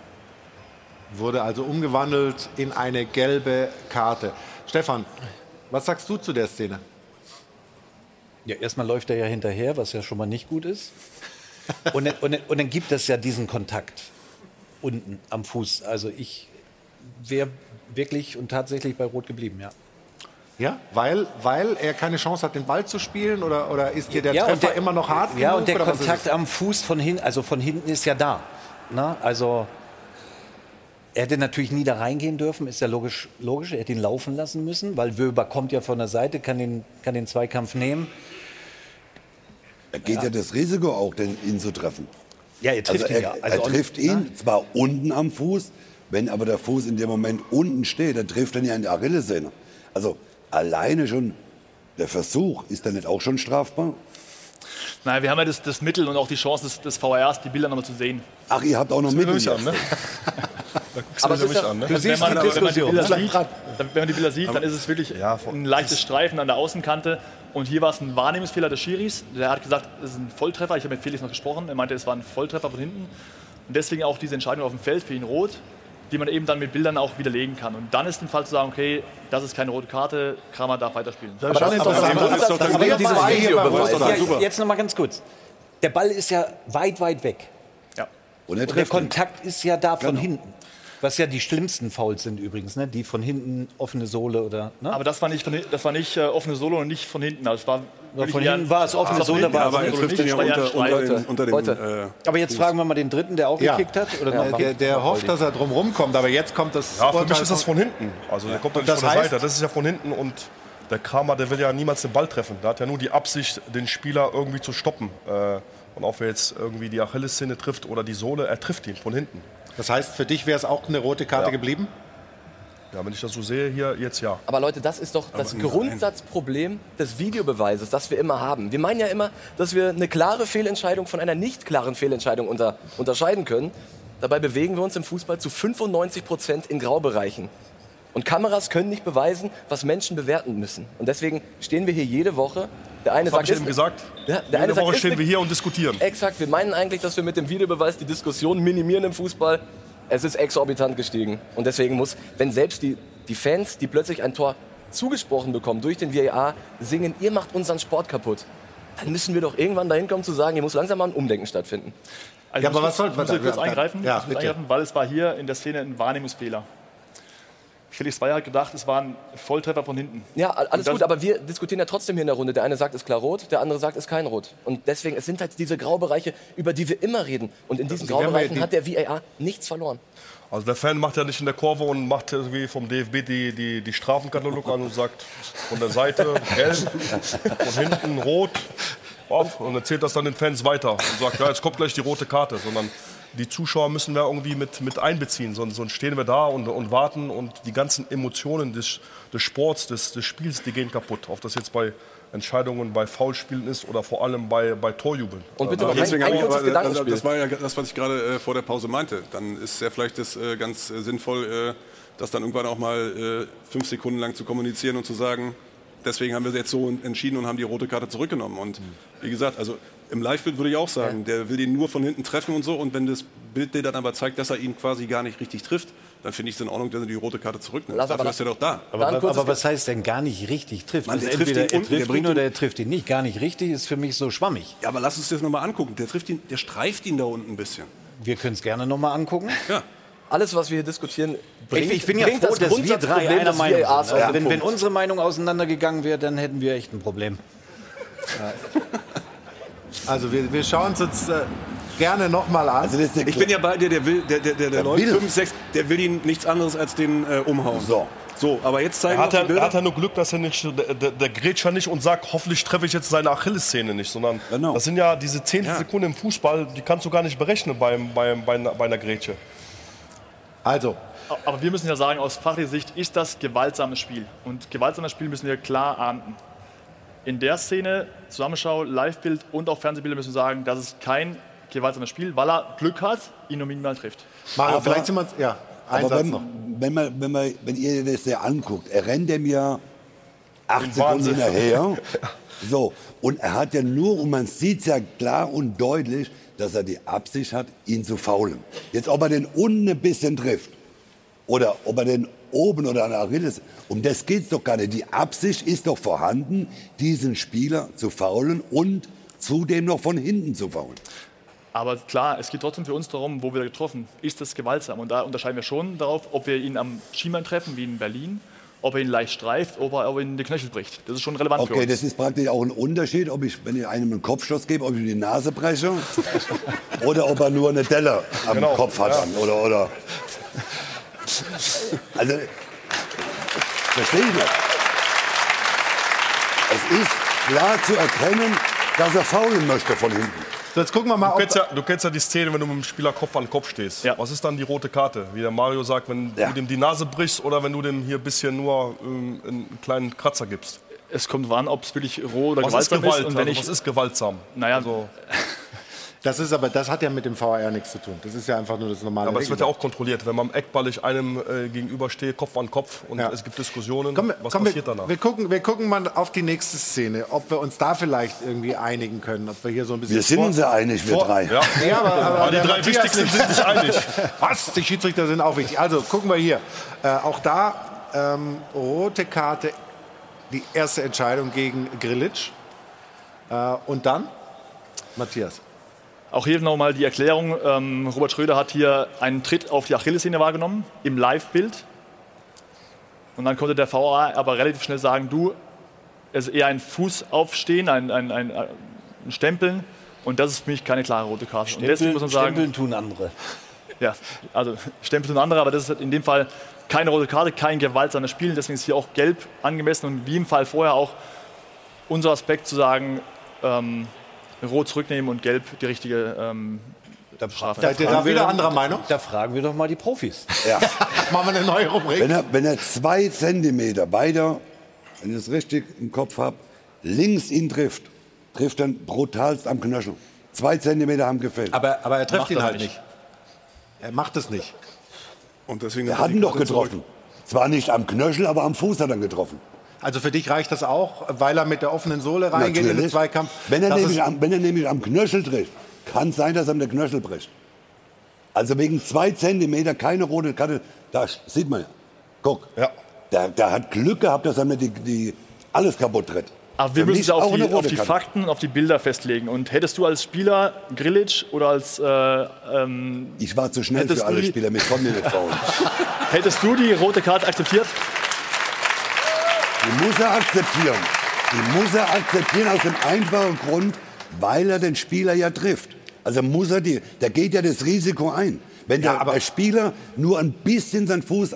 Wurde also umgewandelt in eine gelbe Karte. Stefan, was sagst du zu der Szene? Ja, erstmal läuft er ja hinterher, was ja schon mal nicht gut ist. Und dann, und, und dann gibt es ja diesen Kontakt unten am Fuß. Also ich wäre wirklich und tatsächlich bei Rot geblieben, ja. Ja, weil, weil er keine Chance hat, den Ball zu spielen oder, oder ist dir der ja, Treffer der, immer noch hart Ja, genug, und der Kontakt am Fuß von hinten, also von hinten ist ja da. Na, also er hätte natürlich nie da reingehen dürfen, ist ja logisch, logisch. Er hätte ihn laufen lassen müssen, weil Wöber kommt ja von der Seite, kann den, kann den Zweikampf nehmen. Da geht ja. das Risiko auch, den, ihn zu treffen. Ja, er trifft also ihn er, ja. Also er trifft ihn zwar unten am Fuß, wenn aber der Fuß in dem Moment unten steht, dann trifft er ihn ja in die Achillessehne. Also alleine schon der Versuch, ist der nicht auch schon strafbar? Naja, wir haben ja das, das Mittel und auch die Chance des, des VRs, die Bilder nochmal zu sehen. Ach, ihr habt auch noch Mittel. An, ne? Aber es ist ja, an, ne? also wenn, man, wenn, man die Bilder sieht, dann, wenn man die Bilder sieht, dann ist es wirklich ein leichtes Streifen an der Außenkante. Und hier war es ein Wahrnehmungsfehler des Schiris. Der hat gesagt, es ist ein Volltreffer. Ich habe mit Felix noch gesprochen. Er meinte, es war ein Volltreffer von hinten. Und deswegen auch diese Entscheidung auf dem Feld für ihn rot, die man eben dann mit Bildern auch widerlegen kann. Und dann ist im Fall zu sagen, okay, das ist keine rote Karte, Kramer darf weiterspielen. Aber das ist doch das. Jetzt noch mal ganz kurz. Der Ball ist ja weit, weit weg. Ja. Und, er Und der Kontakt ist ja da von hinten. Was ja die schlimmsten Fouls sind übrigens, ne? die von hinten offene Sohle oder. Ne? Aber das war nicht, von, das war nicht äh, offene Solo und nicht von hinten. Also es war von hinten war es offene Ah, Sohle, war es aber er trifft ihn ja unter- unter, den- unter den, Aber jetzt fragen wir mal den dritten, der auch Ja. gekickt hat. Oder Ja, der, der hofft, dass er drum rumkommt, aber jetzt kommt das. Ja, für mich ist das von hinten. Also der kommt doch nicht Das von der heißt- Seite. Das ist ja von hinten und der Kramer, der will ja niemals den Ball treffen. Der hat ja nur die Absicht, den Spieler irgendwie zu stoppen. Äh, Und auch wer jetzt irgendwie die Achillessehne trifft oder die Sohle, er trifft ihn von hinten. Das heißt, für dich wäre es auch eine rote Karte Ja. geblieben? Ja, wenn ich das so sehe, hier jetzt ja. Aber Leute, das ist doch das. Grundsatzproblem des Videobeweises, das wir immer haben. Wir meinen ja immer, dass wir eine klare Fehlentscheidung von einer nicht klaren Fehlentscheidung unter, unterscheiden können. Dabei bewegen wir uns im Fußball zu 95 Prozent in Graubereichen. Und Kameras können nicht beweisen, was Menschen bewerten müssen. Und deswegen stehen wir hier jede Woche. Der eine Das sagt, ich eben gesagt. Ja, der eine sagt, Woche ist stehen wir hier und diskutieren. Exakt, wir meinen eigentlich, dass wir mit dem Videobeweis die Diskussion minimieren im Fußball. Es ist exorbitant gestiegen. Und deswegen muss, wenn selbst die, die Fans, die plötzlich ein Tor zugesprochen bekommen durch den VAR, singen, ihr macht unseren Sport kaputt, dann müssen wir doch irgendwann dahin kommen zu sagen, hier muss langsam mal ein Umdenken stattfinden. Also Ja, ich aber was soll- ich muss kurz eingreifen, ja, eingreifen, weil es war hier in der Szene ein Wahrnehmungsfehler. Felix Zweier hat gedacht, es war ein Volltreffer von hinten. Ja, alles gut, aber wir diskutieren ja trotzdem hier in der Runde. Der eine sagt, es ist klar rot, der andere sagt, es ist kein rot. Und deswegen, es sind halt diese Graubereiche, über die wir immer reden. Und in diesen Also Graubereichen die- hat der VAR nichts verloren. Also der Fan macht ja nicht in der Kurve und macht irgendwie vom DFB die, die, die Strafenkatalog an und sagt von der Seite gelb, von hinten rot. Auf, und erzählt das dann den Fans weiter und sagt, ja, jetzt kommt gleich die rote Karte. Sondern die Zuschauer müssen wir irgendwie mit, mit einbeziehen. Sonst, sonst stehen wir da und, und warten und die ganzen Emotionen des, des Sports, des, des Spiels, die gehen kaputt. Ob das jetzt bei Entscheidungen bei Foulspielen ist oder vor allem bei, bei Torjubeln. Und bitte Äh, noch ein, Deswegen ein ich kurzes also, Gedankenspiel. das war ja das, was ich gerade äh, vor der Pause meinte. Dann ist ja vielleicht das äh, ganz äh, sinnvoll, äh, das dann irgendwann auch mal äh, fünf Sekunden lang zu kommunizieren und zu sagen, deswegen haben wir jetzt so entschieden und haben die rote Karte zurückgenommen. Und wie gesagt, also im Live-Bild würde ich auch sagen, der will ihn nur von hinten treffen und so. Und wenn das Bild dir dann aber zeigt, dass er ihn quasi gar nicht richtig trifft, dann finde ich es in Ordnung, dass er die rote Karte zurücknimmt. Lass aber Dafür ist er doch da. Aber, aber was heißt denn gar nicht richtig trifft? Mann, Also der trifft entweder ihn er trifft ihn oder er trifft ihn nicht. Gar nicht richtig ist für mich so schwammig. Ja, aber lass uns das nochmal angucken. Der trifft ihn, der streift ihn da unten ein bisschen. Wir können es gerne nochmal angucken. Ja. Alles, was wir hier diskutieren, bringt, ich, ich bin ja bringt froh, das dass wir Grundsatzproblem drei einer Meinung sind. auf Also den wenn, wenn unsere Meinung auseinandergegangen wäre, dann hätten wir echt ein Problem. Also wir, wir schauen uns jetzt äh, gerne nochmal an. Also das ist der Ich bin ja bei dir, der will, der, der, der, der läuft will. 5, 6, der will ihn nichts anderes als den äh, umhauen. So. So, aber jetzt zeigen Er hat, wir die Bilder. er hat ja nur Glück, dass er nicht, der, der, der Grätscher nicht und sagt, hoffentlich treffe ich jetzt seine Achillessehne nicht, sondern Genau. das sind ja diese 10 Ja. Sekunden im Fußball, die kannst du gar nicht berechnen beim, beim, bei, einer, bei einer Grätsche. Also, Aber wir müssen ja sagen, aus fachlicher Sicht ist das gewaltsames Spiel. Und gewaltsames Spiel müssen wir klar ahnden. In der Szene, Zusammenschau, Livebild und auch Fernsehbilder müssen wir sagen, das ist kein gewaltsames Spiel, weil er Glück hat, ihn nur minimal trifft. Mario, Aber- vielleicht sind wir ja, ein Aber Satz wenn, noch. wenn, man, wenn, man, wenn ihr das ja anguckt, er rennt dem ja acht Sekunden Wahnsinn. hinterher. So, und er hat ja nur, und man sieht es ja klar und deutlich, dass er die Absicht hat, ihn zu faulen. Jetzt, ob er den unten ein bisschen trifft oder ob er den oben oder an der Achilles, um das geht es doch gar nicht. Die Absicht ist doch vorhanden, diesen Spieler zu faulen und zudem noch von hinten zu faulen. Aber klar, es geht trotzdem für uns darum, wo wird er getroffen? Ist das gewaltsam? Und da unterscheiden wir schon darauf, ob wir ihn am Schienbein treffen, wie in Berlin, ob er ihn leicht streift, ob er, ob er ihn die Knöchel bricht. Das ist schon relevant für Okay, uns. das ist praktisch auch ein Unterschied, ob ich, wenn ich einem einen Kopfstoß gebe, ob ich ihm die Nase breche oder ob er nur eine Delle am Genau, Kopf hat. ja. Oder, oder. Also, verstehe ich nicht. Es ist klar zu erkennen, dass er faulen möchte von hinten. So, jetzt gucken wir mal, Du kennst, ja, du kennst ja die Szene, wenn du mit dem Spieler Kopf an Kopf stehst. Was ist dann die rote Karte? Wie der Mario sagt, wenn du dem die Nase brichst oder wenn du dem hier ein bisschen nur ähm, einen kleinen Kratzer gibst. Es kommt an, ob es wirklich roh oder was ist gewaltsam Gewalt? ist. Und wenn also, ich, was ist gewaltsam? Naja, also, Das ist aber, das hat ja mit dem VAR nichts zu tun. Das ist ja einfach nur das normale. aber es wird ja auch kontrolliert, wenn man Eckballig einem äh, gegenübersteht, Kopf an Kopf und es gibt Diskussionen. Komm, was komm, passiert wir, danach? Wir gucken, wir gucken mal auf die nächste Szene, ob wir uns da vielleicht irgendwie einigen können, ob wir hier so ein bisschen. Wir sind uns ja einig, wir vor- drei. Ja, ja aber, aber Aber die drei Matthias Wichtigsten nicht. sind sich einig. Was? Die Schiedsrichter sind auch wichtig. Also gucken wir hier. Äh, auch da ähm, rote Karte, die erste Entscheidung gegen Grilic. Äh, und dann Matthias. Auch hier nochmal die Erklärung. Ähm, Robert Schröder hat hier einen Tritt auf die Achillessehne wahrgenommen, im Live-Bild. Und dann konnte der VAR aber relativ schnell sagen, du, es ist eher ein Fußaufstehen, ein, ein, ein, ein Stempeln. Und das ist für mich keine klare rote Karte. und deswegen muss man sagen, Stempeln tun andere. ja, also Stempel tun andere, aber das ist in dem Fall keine rote Karte, kein gewaltsames Spiel. Deswegen ist hier auch gelb angemessen und wie im Fall vorher auch unser Aspekt zu sagen, ähm, rot zurücknehmen und gelb die richtige ähm, Strafe. Seid ihr da wieder anderer Meinung? Da fragen wir doch mal die Profis. Ja. Machen wir eine neue Rubrik. Wenn er, wenn er zwei Zentimeter beide, wenn ich es richtig im Kopf habe, links ihn trifft, trifft er brutalst am Knöchel. Zwei Zentimeter haben gefällt. Aber, aber er trifft Macht ihn halt nicht. nicht. Er macht es nicht. Und deswegen Er hat ihn doch getroffen. Zwar nicht am Knöchel, aber am Fuß hat er ihn getroffen. Also für dich reicht das auch, weil er mit der offenen Sohle reingeht in den Natürlich. Zweikampf. Wenn er, nämlich am, wenn er nämlich am Knöchel trifft, kann es sein, dass er am Knöchel bricht. Also wegen zwei Zentimeter keine rote Karte, da sieht man ja. Guck, der, der hat Glück gehabt, dass er mir die, die alles kaputt tritt. Aber wir Für müssen es auf auch die, auf die. Fakten und auf die Bilder festlegen. Und hättest du als Spieler Grilic oder als. Äh, ähm, Ich war zu schnell hättest für alle Spieler, mit konnten nicht faulen. Hättest du die rote Karte akzeptiert? Die muss er akzeptieren. Die muss er akzeptieren aus dem einfachen Grund, weil er den Spieler ja trifft. Also muss er die, der geht ja das Risiko ein. Wenn der, der Spieler nur ein bisschen seinen Fuß,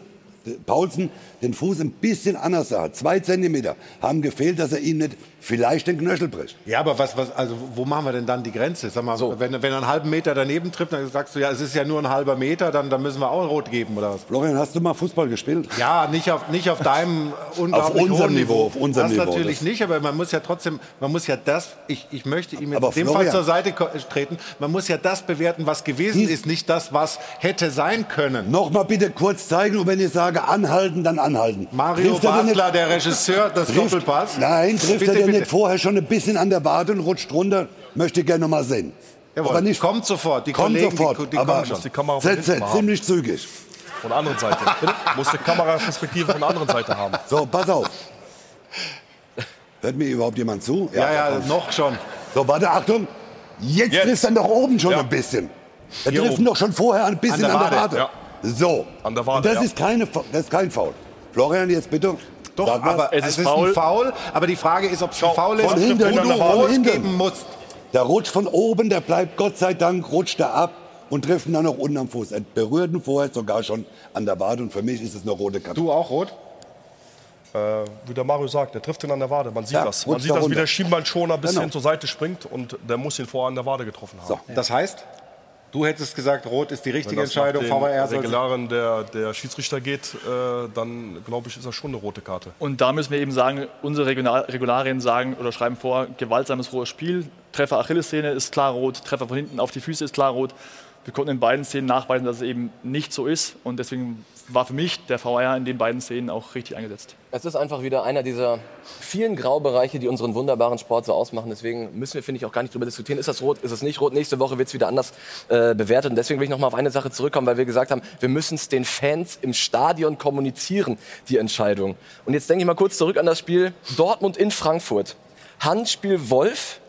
Paulsen, den Fuß ein bisschen anders hat, zwei Zentimeter, haben gefehlt, dass er ihm nicht vielleicht den Knöchel bricht. Ja, aber was, was, also wo machen wir denn dann die Grenze? Sag mal, wenn, wenn er einen halben Meter daneben trifft, dann sagst du, ja, es ist ja nur ein halber Meter, dann, dann müssen wir auch rot geben oder was? Florian, hast du mal Fußball gespielt? Ja, nicht auf, nicht auf deinem unglaublich unserem hohen Niveau, auf unserem das Niveau, natürlich das- nicht, aber man muss ja trotzdem, man muss ja das, ich, ich möchte ihm jetzt in dem Fall zur Seite treten, man muss ja das bewerten, was gewesen ist, nicht das, was hätte sein können. Noch mal bitte kurz zeigen und wenn ich sage anhalten, dann anhalten. Mario Trifft er Basler, der Regisseur des Trifft- Doppelpass. Nein, trifft Bitte, er bitte. nicht vorher schon ein bisschen an der Wade und rutscht runter? Möchte ich gerne noch mal sehen. Jawohl, aber nicht kommt sofort. Die kommt Kollegen, die- sofort. die aber kommen schon. Die Kamera haben. ziemlich zügig. Von der anderen Seite. Muss die Kameraperspektive von der anderen Seite haben. So, pass auf. Hört mir überhaupt jemand zu? Ja, ja, komm. noch schon. So, warte, Achtung. Jetzt, Jetzt. trifft er doch oben schon Ja. ein bisschen. Er trifft doch schon vorher ein bisschen An an der Wade, Wade. ja. So. An der Wade, Und das, ja. ist keine, das ist kein Foul. Florian, jetzt bitte. Doch, Sag mal. aber Es es ist faul. ein Foul. Aber die Frage ist, ob es ein Foul ist, von wo hinten, du von rot hinten. geben musst. Der rutscht von oben, der bleibt Gott sei Dank, rutscht er ab und trifft ihn dann noch unten am Fuß. Er berührt ihn vorher sogar schon an der Wade und für mich ist es eine rote Karte. Du auch rot? Äh, wie der Mario sagt, der trifft ihn an der Wade. Man sieht Ja, das. Man sieht da das, wie der Schienbeinschoner ein bisschen Genau. zur Seite springt und der muss ihn vorher an der Wade getroffen haben. So. Das heißt, du hättest gesagt, rot ist die richtige Entscheidung, VAR soll Regularen der, der Schiedsrichter geht, äh, dann glaube ich, ist das schon eine rote Karte. Und da müssen wir eben sagen, unsere Regional Regularien sagen oder schreiben vor, gewaltsames rohes Spiel, Treffer Achillessehne ist klar rot, Treffer von hinten auf die Füße ist klar rot. Wir konnten in beiden Szenen nachweisen, dass es eben nicht so ist und deswegen war für mich der VAR in den beiden Szenen auch richtig eingesetzt. Es ist einfach wieder einer dieser vielen Graubereiche, die unseren wunderbaren Sport so ausmachen. Deswegen müssen wir, finde ich, auch gar nicht darüber diskutieren. Ist das rot, ist es nicht rot? Nächste Woche wird es wieder anders äh, bewertet. Und deswegen will ich noch mal auf eine Sache zurückkommen, weil wir gesagt haben, wir müssen es den Fans im Stadion kommunizieren, die Entscheidung. Und jetzt denke ich mal kurz zurück an das Spiel Dortmund in Frankfurt. Handspiel Wolf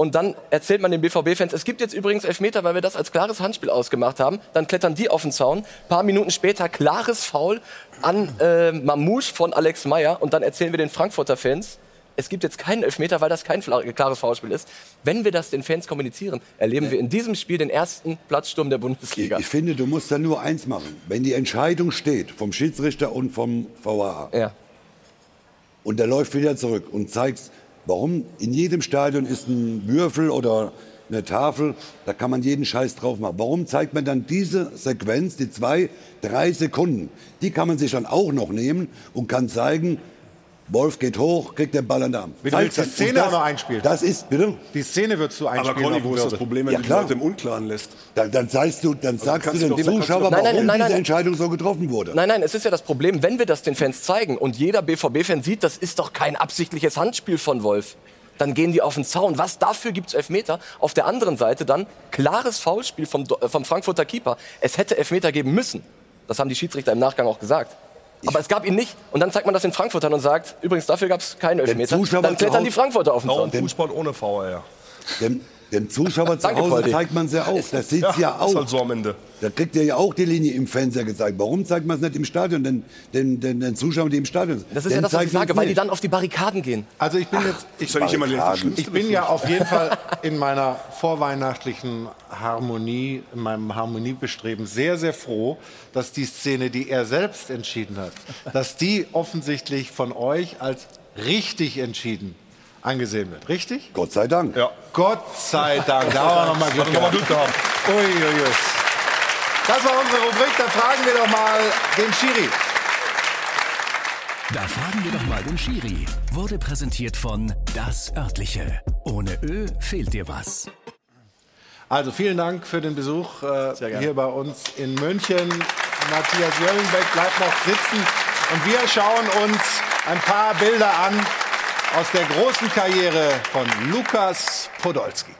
Und dann erzählt man den BVB-Fans, es gibt jetzt übrigens Elfmeter, weil wir das als klares Handspiel ausgemacht haben. Dann klettern die auf den Zaun. Ein paar Minuten später klares Foul an äh, Mamouche von Alex Meyer. Und dann erzählen wir den Frankfurter Fans, es gibt jetzt keinen Elfmeter, weil das kein klares Foulspiel ist. Wenn wir das den Fans kommunizieren, erleben wir in diesem Spiel den ersten Platzsturm der Bundesliga. Ich finde, du musst da nur eins machen. Wenn die Entscheidung steht vom Schiedsrichter und vom VAR ja. und der läuft wieder zurück und zeigt, warum in jedem Stadion ist ein Würfel oder eine Tafel, da kann man jeden Scheiß drauf machen. Warum zeigt man dann diese Sequenz, die zwei, drei Sekunden? Die kann man sich dann auch noch nehmen und kann zeigen, Wolf geht hoch, kriegt den Ball an den Arm. Du willst die. Szene das- noch einspielen. Das ist, bitte? Die Szene würdest du einspielen. Aber Conny, dem wo ist das. Problem, wenn Ja, du die klar. Leute im Unklaren lässt? Dann, dann sagst du, dann sagst du den du doch- Zuschauer, Nein, nein, warum nein, nein. diese Entscheidung so getroffen wurde. Nein, nein, es ist ja das Problem, wenn wir das den Fans zeigen und jeder BVB-Fan sieht, das ist doch kein absichtliches Handspiel von Wolf. Dann gehen die auf den Zaun. Was dafür gibt's Elfmeter? Auf der anderen Seite dann klares Foulspiel vom, äh, vom Frankfurter Keeper. Es hätte Elfmeter geben müssen. Das haben die Schiedsrichter im Nachgang auch gesagt. Aber es gab ihn nicht. Und dann zeigt man das den Frankfurtern und sagt, übrigens, dafür gab es keinen Elfmeter. Zuschauer Dann klettern die Frankfurter auf den Zaun. Fußball ohne VR. Dem, dem Zuschauer zu Danke, Hause Poldi. zeigt man es ja auch. Das sieht Ja, ja ist auch. halt so am Ende. Da kriegt ihr ja auch die Linie im Fernseher gezeigt. Warum zeigt man es nicht im Stadion, den, den, den, den Zuschauern, die im Stadion sind? Das ist Den ja das, was ich sage, weil die dann auf die Barrikaden gehen. Also ich bin jetzt, ich, Ist ja nicht immer Schlimmste. ich bin ja auf jeden Fall in meiner vorweihnachtlichen Harmonie, in meinem Harmoniebestreben sehr, sehr froh, dass die Szene, die er selbst entschieden hat, dass die offensichtlich von euch als richtig entschieden angesehen wird. Richtig? Gott sei Dank. Ja. Gott sei Dank. Da haben wir nochmal Glück Hat noch mal gehabt. Glück gehabt. Ui, ui, ui. Das war unsere Rubrik. Da fragen wir doch mal den Schiri. Da fragen wir doch mal den Schiri. Wurde präsentiert von Das Örtliche. Ohne Ö fehlt dir was. Also vielen Dank für den Besuch äh, hier bei uns in München. Matthias Jöllenbeck bleibt noch sitzen und wir schauen uns ein paar Bilder an aus der großen Karriere von Lukas Podolski.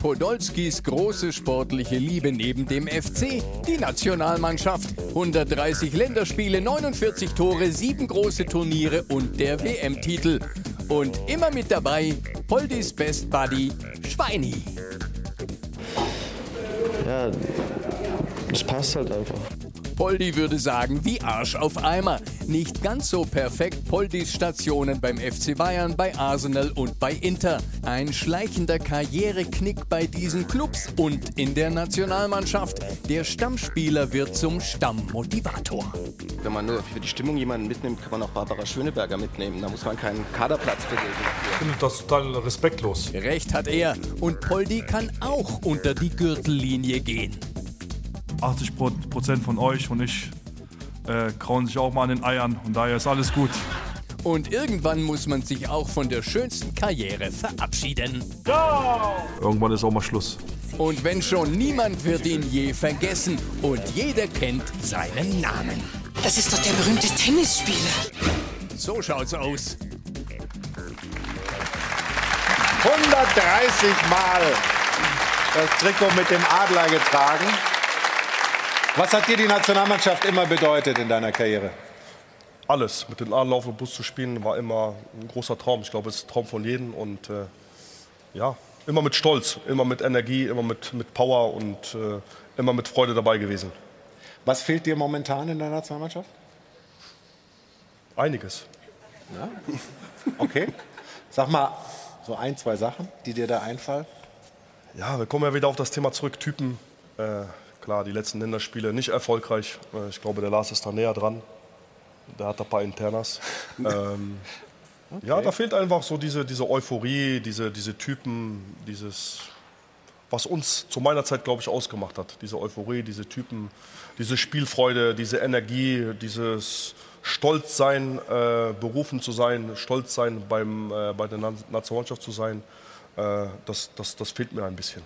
Podolskis große sportliche Liebe neben dem FC, die Nationalmannschaft. 130 Länderspiele, 49 Tore, 7 große Turniere und der WM-Titel. Und immer mit dabei Poldis Best Buddy Schweini. Ja, das passt halt einfach. Poldi würde sagen, wie Arsch auf Eimer. Nicht ganz so perfekt Poldis Stationen beim FC Bayern, bei Arsenal und bei Inter. Ein schleichender Karriereknick bei diesen Clubs und in der Nationalmannschaft. Der Stammspieler wird zum Stammmotivator. Wenn man nur für die Stimmung jemanden mitnimmt, kann man auch Barbara Schöneberger mitnehmen. Da muss man keinen Kaderplatz belegen. Ich finde das total respektlos. Recht hat er. Und Poldi kann auch unter die Gürtellinie gehen. 80 Pro- Prozent von euch und ich äh, krauen sich auch mal an den Eiern und daher ist alles gut. Und irgendwann muss man sich auch von der schönsten Karriere verabschieden. Irgendwann ist auch mal Schluss. Und wenn schon, niemand wird ihn je vergessen und jeder kennt seinen Namen. Das ist doch der berühmte Tennisspieler. So schaut's aus. 130 Mal das Trikot mit dem Adler getragen. Was hat dir die Nationalmannschaft immer bedeutet in deiner Karriere? Alles. Mit den Adler auf dem Bus zu spielen war immer ein großer Traum. Ich glaube, es ist ein Traum von jedem. Und äh, ja, immer mit Stolz, immer mit Energie, immer mit, mit Power und äh, immer mit Freude dabei gewesen. Was fehlt dir momentan in der Nationalmannschaft? Einiges. Ja? Okay. Sag mal so ein, zwei Sachen, die dir da einfallen. Ja, wir kommen ja wieder auf das Thema zurück. Typen. Äh, klar, die letzten Länderspiele nicht erfolgreich. Äh, ich glaube, der Lars ist da näher dran. Der hat da ein paar Internas. ähm, Ja, da fehlt einfach so diese, diese Euphorie, diese, diese Typen, dieses, was uns zu meiner Zeit, glaube ich, ausgemacht hat. Diese Euphorie, diese Typen, diese Spielfreude, diese Energie, dieses Stolzsein, äh, berufen zu sein, stolz sein, beim, äh, bei der Na- Nationalmannschaft zu sein, äh, das, das, das fehlt mir ein bisschen.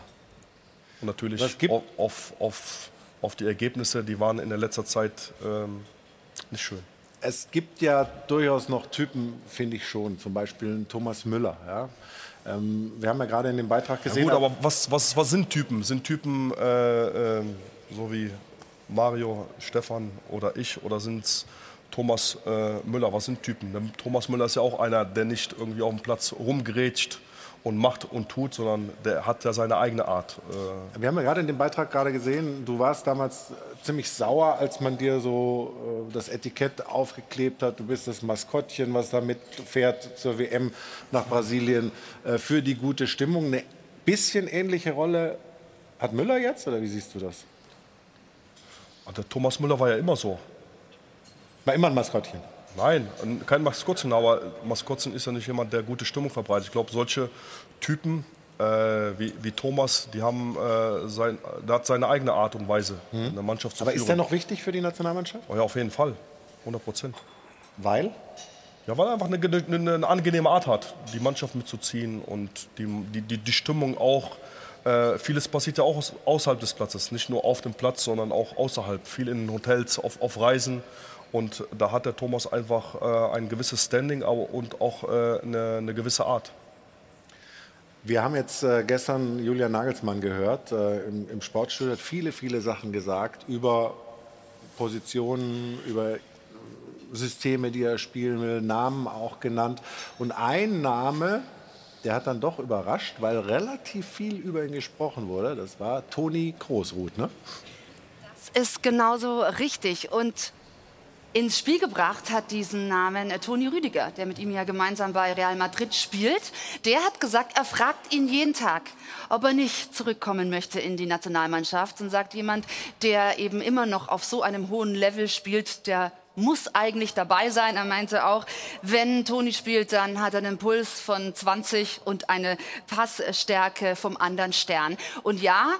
Und natürlich auf, auf, auf, die Ergebnisse, die waren in der letzter Zeit ähm, nicht schön. Es gibt ja durchaus noch Typen, finde ich schon. Zum Beispiel Thomas Müller. Ja? Ähm, wir haben ja gerade in dem Beitrag Ja gesehen. gut, aber was, was, was sind Typen? Sind Typen äh, ähm, so wie Mario, Stefan oder ich? Oder sind es Thomas äh, Müller, was sind Typen? Der Thomas Müller ist ja auch einer, der nicht irgendwie auf dem Platz rumgrätscht und macht und tut, sondern der hat ja seine eigene Art. Äh, Wir haben ja gerade in dem Beitrag gerade gesehen, du warst damals ziemlich sauer, als man dir so äh, das Etikett aufgeklebt hat. Du bist das Maskottchen, was da mitfährt zur WM nach Brasilien äh, für die gute Stimmung. Eine bisschen ähnliche Rolle hat Müller jetzt oder wie siehst du das? Der Thomas Müller war ja immer so. War immer ein Maskottchen? Nein, kein Maskottchen, aber Maskottchen ist ja nicht jemand, der gute Stimmung verbreitet. Ich glaube, solche Typen äh, wie, wie, Thomas, die haben äh, sein, der hat seine eigene Art und Weise, Mhm. in der Mannschaft zu Aber führen. ist der noch wichtig für die Nationalmannschaft? Oh ja, auf jeden Fall. 100 Prozent. Weil? Ja, weil er einfach eine, eine, eine angenehme Art hat, die Mannschaft mitzuziehen und die, die, die, die Stimmung auch. Äh, vieles passiert ja auch aus, außerhalb des Platzes, nicht nur auf dem Platz, sondern auch außerhalb. Viel in Hotels, auf, auf Reisen. Und da hat der Thomas einfach äh, ein gewisses Standing aber, und auch äh, eine, eine gewisse Art. Wir haben jetzt äh, gestern Julian Nagelsmann gehört äh, im, im Sportstudio, hat viele, viele Sachen gesagt über Positionen, über Systeme, die er spielen will, Namen auch genannt. Und ein Name, der hat dann doch überrascht, weil relativ viel über ihn gesprochen wurde. Das war Toni Großruth, ne? Das ist genauso richtig. Und ins Spiel gebracht hat diesen Namen äh, Toni Rüdiger, der mit ihm ja gemeinsam bei Real Madrid spielt. Der hat gesagt, er fragt ihn jeden Tag, ob er nicht zurückkommen möchte in die Nationalmannschaft. Und sagt jemand, der eben immer noch auf so einem hohen Level spielt, der muss eigentlich dabei sein. Er meinte auch, wenn Toni spielt, dann hat er einen Puls von 20 und eine Passstärke vom anderen Stern. Und ja,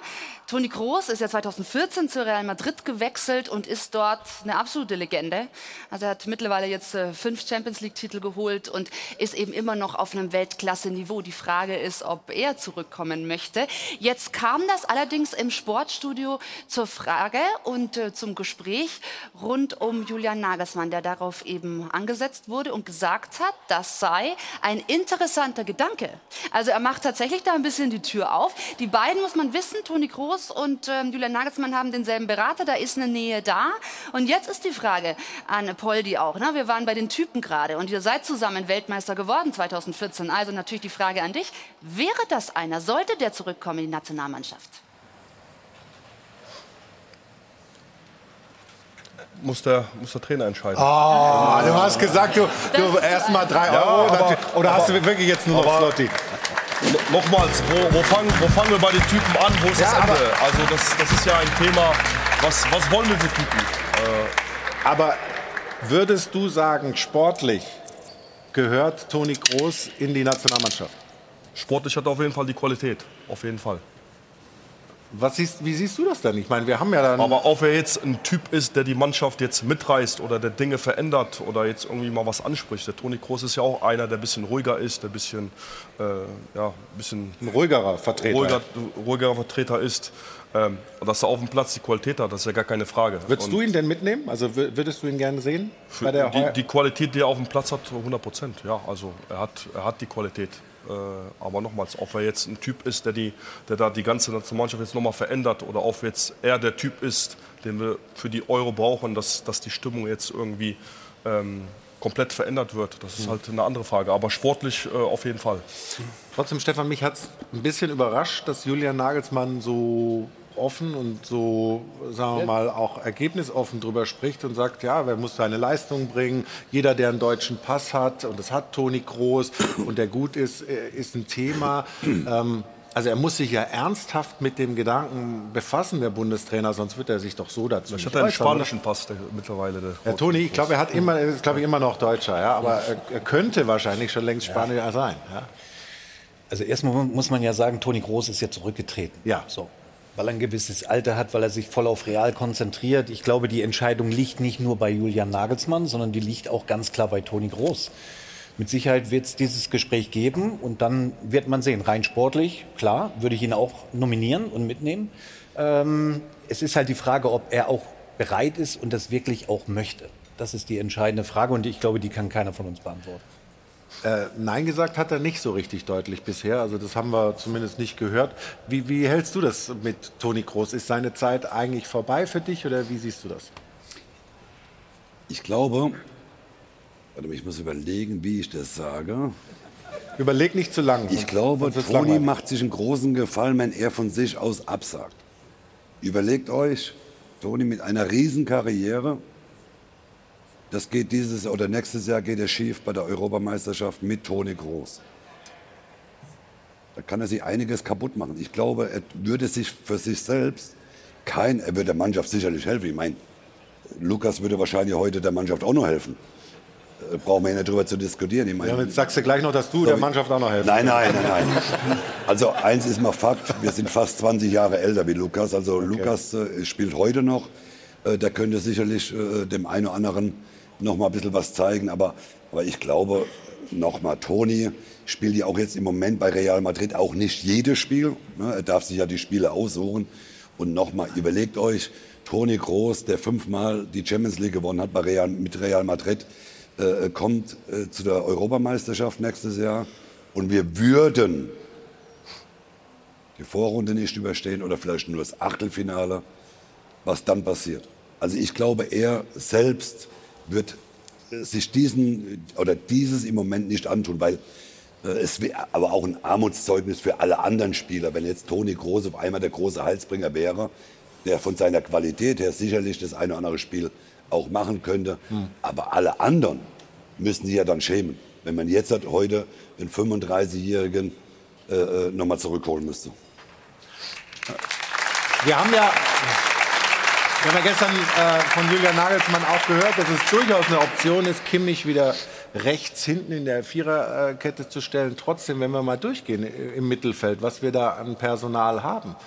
Toni Kroos ist ja 2014 zu Real Madrid gewechselt und ist dort eine absolute Legende. Also er hat mittlerweile jetzt äh, fünf Champions League-Titel geholt und ist eben immer noch auf einem Weltklasse-Niveau. Die Frage ist, ob er zurückkommen möchte. Jetzt kam das allerdings im Sportstudio zur Frage und äh, zum Gespräch rund um Julian Nagelsmann, der darauf eben angesetzt wurde und gesagt hat, das sei ein interessanter Gedanke. Also er macht tatsächlich da ein bisschen die Tür auf. Die beiden, muss man wissen, Toni Kroos und ähm, Julian Nagelsmann haben denselben Berater, da ist eine Nähe da. Und jetzt ist die Frage an Poldi auch. Ne? Wir waren bei den Typen gerade und ihr seid zusammen Weltmeister geworden 2014. Also natürlich die Frage an dich, wäre das einer, sollte der zurückkommen in die Nationalmannschaft? Muss der, muss der Trainer entscheiden. Oh, du hast gesagt, du, du erst mal drei Ja, Euro. aber- oder oder hast du aber- wirklich jetzt nur noch aber- Slotti? No- Nochmals, wo, wo, fangen, wo fangen wir bei den Typen an? Wo ist Ja, das Ende? Also das, das ist ja ein Thema, was, was wollen wir für Typen? Äh, Aber würdest du sagen, sportlich gehört Toni Groß in die Nationalmannschaft? Sportlich hat er auf jeden Fall die Qualität, auf jeden Fall. Was siehst, wie siehst du das denn? Ich meine, wir haben ja dann... Aber ob er jetzt ein Typ ist, der die Mannschaft jetzt mitreißt oder der Dinge verändert oder jetzt irgendwie mal was anspricht. Der Toni Kroos ist ja auch einer, der ein bisschen ruhiger ist, der ein bisschen, äh, ja, ein bisschen ein ruhigerer Vertreter. ruhiger, ruhigerer Vertreter ist. Ähm, dass er auf dem Platz die Qualität hat, das ist ja gar keine Frage. Würdest Und du ihn denn mitnehmen? Also wür- würdest du ihn gerne sehen? die, die Qualität, die er auf dem Platz hat, 100 Prozent. Ja, also er hat, er hat die Qualität. Äh, aber nochmals, ob er jetzt ein Typ ist, der, die, der da die ganze Nationalmannschaft jetzt nochmal verändert oder ob jetzt er der Typ ist, den wir für die Euro brauchen, dass, dass die Stimmung jetzt irgendwie ähm, komplett verändert wird, das ist Mhm. halt eine andere Frage. Aber sportlich äh, auf jeden Fall. Trotzdem, Stefan, mich hat es ein bisschen überrascht, dass Julian Nagelsmann so offen und so, sagen wir mal, auch ergebnisoffen drüber spricht und sagt, ja, wer muss seine Leistung bringen? Jeder, der einen deutschen Pass hat, und das hat Toni Kroos und der gut ist, äh, ist ein Thema. Ähm, also er muss sich ja ernsthaft mit dem Gedanken befassen, der Bundestrainer, sonst wird er sich doch so dazu Ich hatte einen spanischen Pass der, mittlerweile. Der Ja, Toni, ich glaube, er hat immer, er ist, glaube ich, immer noch Deutscher, ja, aber er, er könnte wahrscheinlich schon längst Spanier sein. Ja. Also erstmal muss man ja sagen, Toni Groß ist ja zurückgetreten. Ja. So. Weil er ein gewisses Alter hat, weil er sich voll auf Real konzentriert. Ich glaube, die Entscheidung liegt nicht nur bei Julian Nagelsmann, sondern die liegt auch ganz klar bei Toni Groß. Mit Sicherheit wird es dieses Gespräch geben und dann wird man sehen. Rein sportlich, klar, würde ich ihn auch nominieren und mitnehmen. Ähm, es ist halt die Frage, ob er auch bereit ist und das wirklich auch möchte. Das ist die entscheidende Frage und ich glaube, die kann keiner von uns beantworten. Äh, Nein gesagt hat er nicht so richtig deutlich bisher. Also das haben wir zumindest nicht gehört. Wie, wie hältst du das mit Toni Kroos? Ist seine Zeit eigentlich vorbei für dich oder wie siehst du das? Ich glaube, warte mal, ich muss überlegen, wie ich das sage. Überleg nicht zu lang. Ich glaube, Toni macht sich einen großen Gefallen, wenn er von sich aus absagt. Überlegt euch, Toni mit einer riesen Karriere, das geht dieses oder nächstes Jahr geht er schief bei der Europameisterschaft mit Toni Groß. Da kann er sich einiges kaputt machen. Ich glaube, er würde sich für sich selbst kein, er würde der Mannschaft sicherlich helfen. Ich meine, Lukas würde wahrscheinlich heute der Mannschaft auch noch helfen. Äh, Brauchen wir ja nicht drüber zu diskutieren. Ich meine, Ja, jetzt sagst du gleich noch, dass du der Mannschaft auch noch helfen Nein, nein, nein, nein. Also eins ist mal Fakt, wir sind fast 20 Jahre älter wie Lukas. Also Lukas äh, spielt heute noch. Äh, der könnte sicherlich äh, dem einen oder anderen noch mal ein bisschen was zeigen. Aber, aber ich glaube, noch mal, Toni spielt ja auch jetzt im Moment bei Real Madrid auch nicht jedes Spiel. Ne? Er darf sich ja die Spiele aussuchen. Und noch mal, überlegt euch, Toni Groß, der fünfmal die Champions League gewonnen hat bei Real, mit Real Madrid, äh, kommt äh, zu der Europameisterschaft nächstes Jahr und wir würden die Vorrunde nicht überstehen oder vielleicht nur das Achtelfinale, was dann passiert. Also ich glaube, er selbst wird sich diesen oder dieses im Moment nicht antun, weil äh, es wäre aber auch ein Armutszeugnis für alle anderen Spieler, wenn jetzt Toni Groß auf einmal der große Halsbringer wäre, der von seiner Qualität her sicherlich das eine oder andere Spiel auch machen könnte. Aber alle anderen müssen sich ja dann schämen, wenn man jetzt hat, heute einen 35-Jährigen äh, äh, nochmal zurückholen müsste. Wir haben ja, wir haben ja gestern äh, von Julian Nagelsmann auch gehört, dass es durchaus eine Option ist, Kimmich wieder rechts hinten in der Viererkette zu stellen. Trotzdem, wenn wir mal durchgehen äh, im Mittelfeld, was wir da an Personal haben.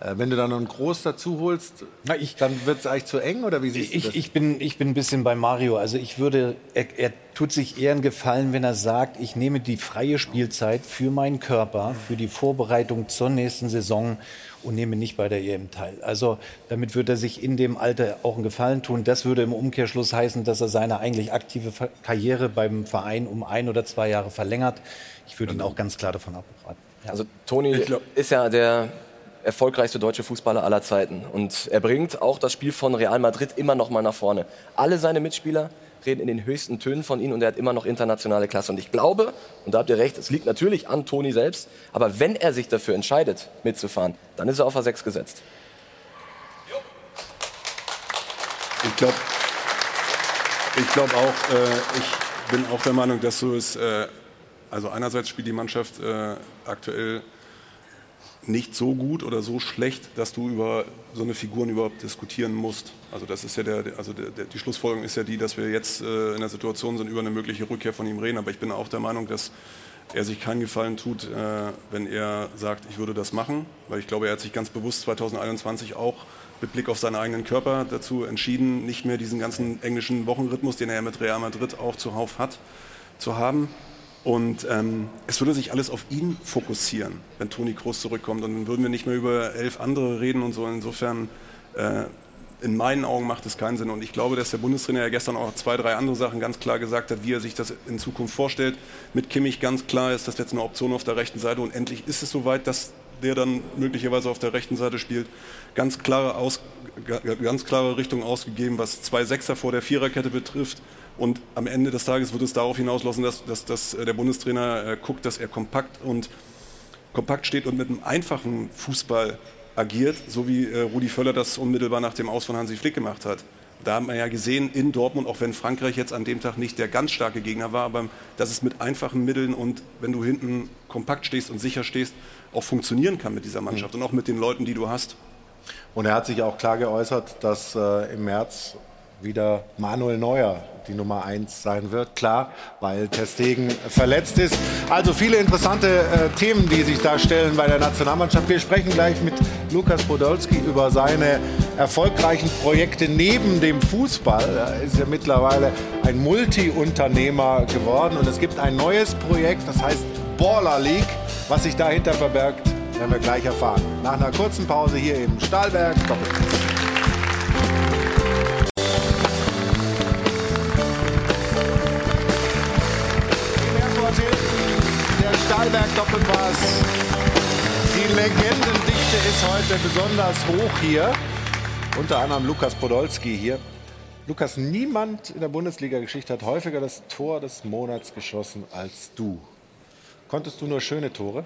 Äh, Wenn du dann noch einen Groß dazu holst, dann wird es eigentlich zu eng oder wie siehst du das? Ich, ich, bin, ich bin ein bisschen bei Mario. Also ich würde, er, er tut sich eher einen Gefallen, wenn er sagt, ich nehme die freie Spielzeit für meinen Körper, für die Vorbereitung zur nächsten Saison und nehme nicht bei der EM teil. Also damit würde er sich in dem Alter auch einen Gefallen tun. Das würde im Umkehrschluss heißen, dass er seine eigentlich aktive Karriere beim Verein um ein oder zwei Jahre verlängert. Ich würde ihn auch ganz klar davon abraten. Also Toni ist ja der erfolgreichste deutsche Fußballer aller Zeiten. Und er bringt auch das Spiel von Real Madrid immer noch mal nach vorne. Alle seine Mitspieler reden in den höchsten Tönen von ihm und er hat immer noch internationale Klasse. Und ich glaube, und da habt ihr recht, es liegt natürlich an Toni selbst, aber wenn er sich dafür entscheidet, mitzufahren, dann ist er auf A6 gesetzt. Ich glaube ich glaub auch, äh, ich bin auch der Meinung, dass so ist, äh, also einerseits spielt die Mannschaft äh, aktuell nicht so gut oder so schlecht, dass du über so eine Figuren überhaupt diskutieren musst. Also das ist ja der, also der, der, die Schlussfolgerung ist ja die, dass wir jetzt äh, in der Situation sind, über eine mögliche Rückkehr von ihm reden. Aber ich bin auch der Meinung, dass er sich keinen Gefallen tut, äh, wenn er sagt, ich würde das machen, weil ich glaube, er hat sich ganz bewusst 2021 auch mit Blick auf seinen eigenen Körper dazu entschieden, nicht mehr diesen ganzen englischen Wochenrhythmus, den er mit Real Madrid auch zuhauf hat, zu haben. Und ähm, es würde sich alles auf ihn fokussieren, wenn Toni Kroos zurückkommt. Und dann würden wir nicht mehr über elf andere reden und so. Insofern, äh, in meinen Augen macht es keinen Sinn. Und ich glaube, dass der Bundestrainer ja gestern auch zwei, drei andere Sachen ganz klar gesagt hat, wie er sich das in Zukunft vorstellt. Mit Kimmich ganz klar ist das jetzt eine Option auf der rechten Seite. Und endlich ist es soweit, dass der dann möglicherweise auf der rechten Seite spielt. Ganz klare, aus, ga- ganz klare Richtung ausgegeben, was zwei Sechser vor der Viererkette betrifft. Und am Ende des Tages wird es darauf hinauslaufen, dass, dass, dass äh, der Bundestrainer äh, guckt, dass er kompakt und kompakt steht und mit einem einfachen Fußball agiert, so wie äh, Rudi Völler das unmittelbar nach dem Aus von Hansi Flick gemacht hat. Da haben wir ja gesehen in Dortmund, auch wenn Frankreich jetzt an dem Tag nicht der ganz starke Gegner war, aber dass es mit einfachen Mitteln und wenn du hinten kompakt stehst und sicher stehst, auch funktionieren kann mit dieser Mannschaft und auch mit den Leuten, die du hast. Und er hat sich auch klar geäußert, dass äh, im März wieder Manuel Neuer die Nummer 1 sein wird. Klar, weil Testegen verletzt ist. Also viele interessante äh, Themen, die sich da stellen bei der Nationalmannschaft. Wir sprechen gleich mit Lukas Podolski über seine erfolgreichen Projekte neben dem Fußball. Er ist ja mittlerweile ein Multi-Unternehmer geworden. Und es gibt ein neues Projekt, das heißt Baller League. Was sich dahinter verbergt, werden wir gleich erfahren. Nach einer kurzen Pause hier im Stahlberg Doppelpass. Der Stahlberg Doppelpass. Die Legendendichte ist heute besonders hoch hier. Unter anderem Lukas Podolski hier. Lukas, niemand in der Bundesliga-Geschichte hat häufiger das Tor des Monats geschossen als du. Konntest du nur schöne Tore?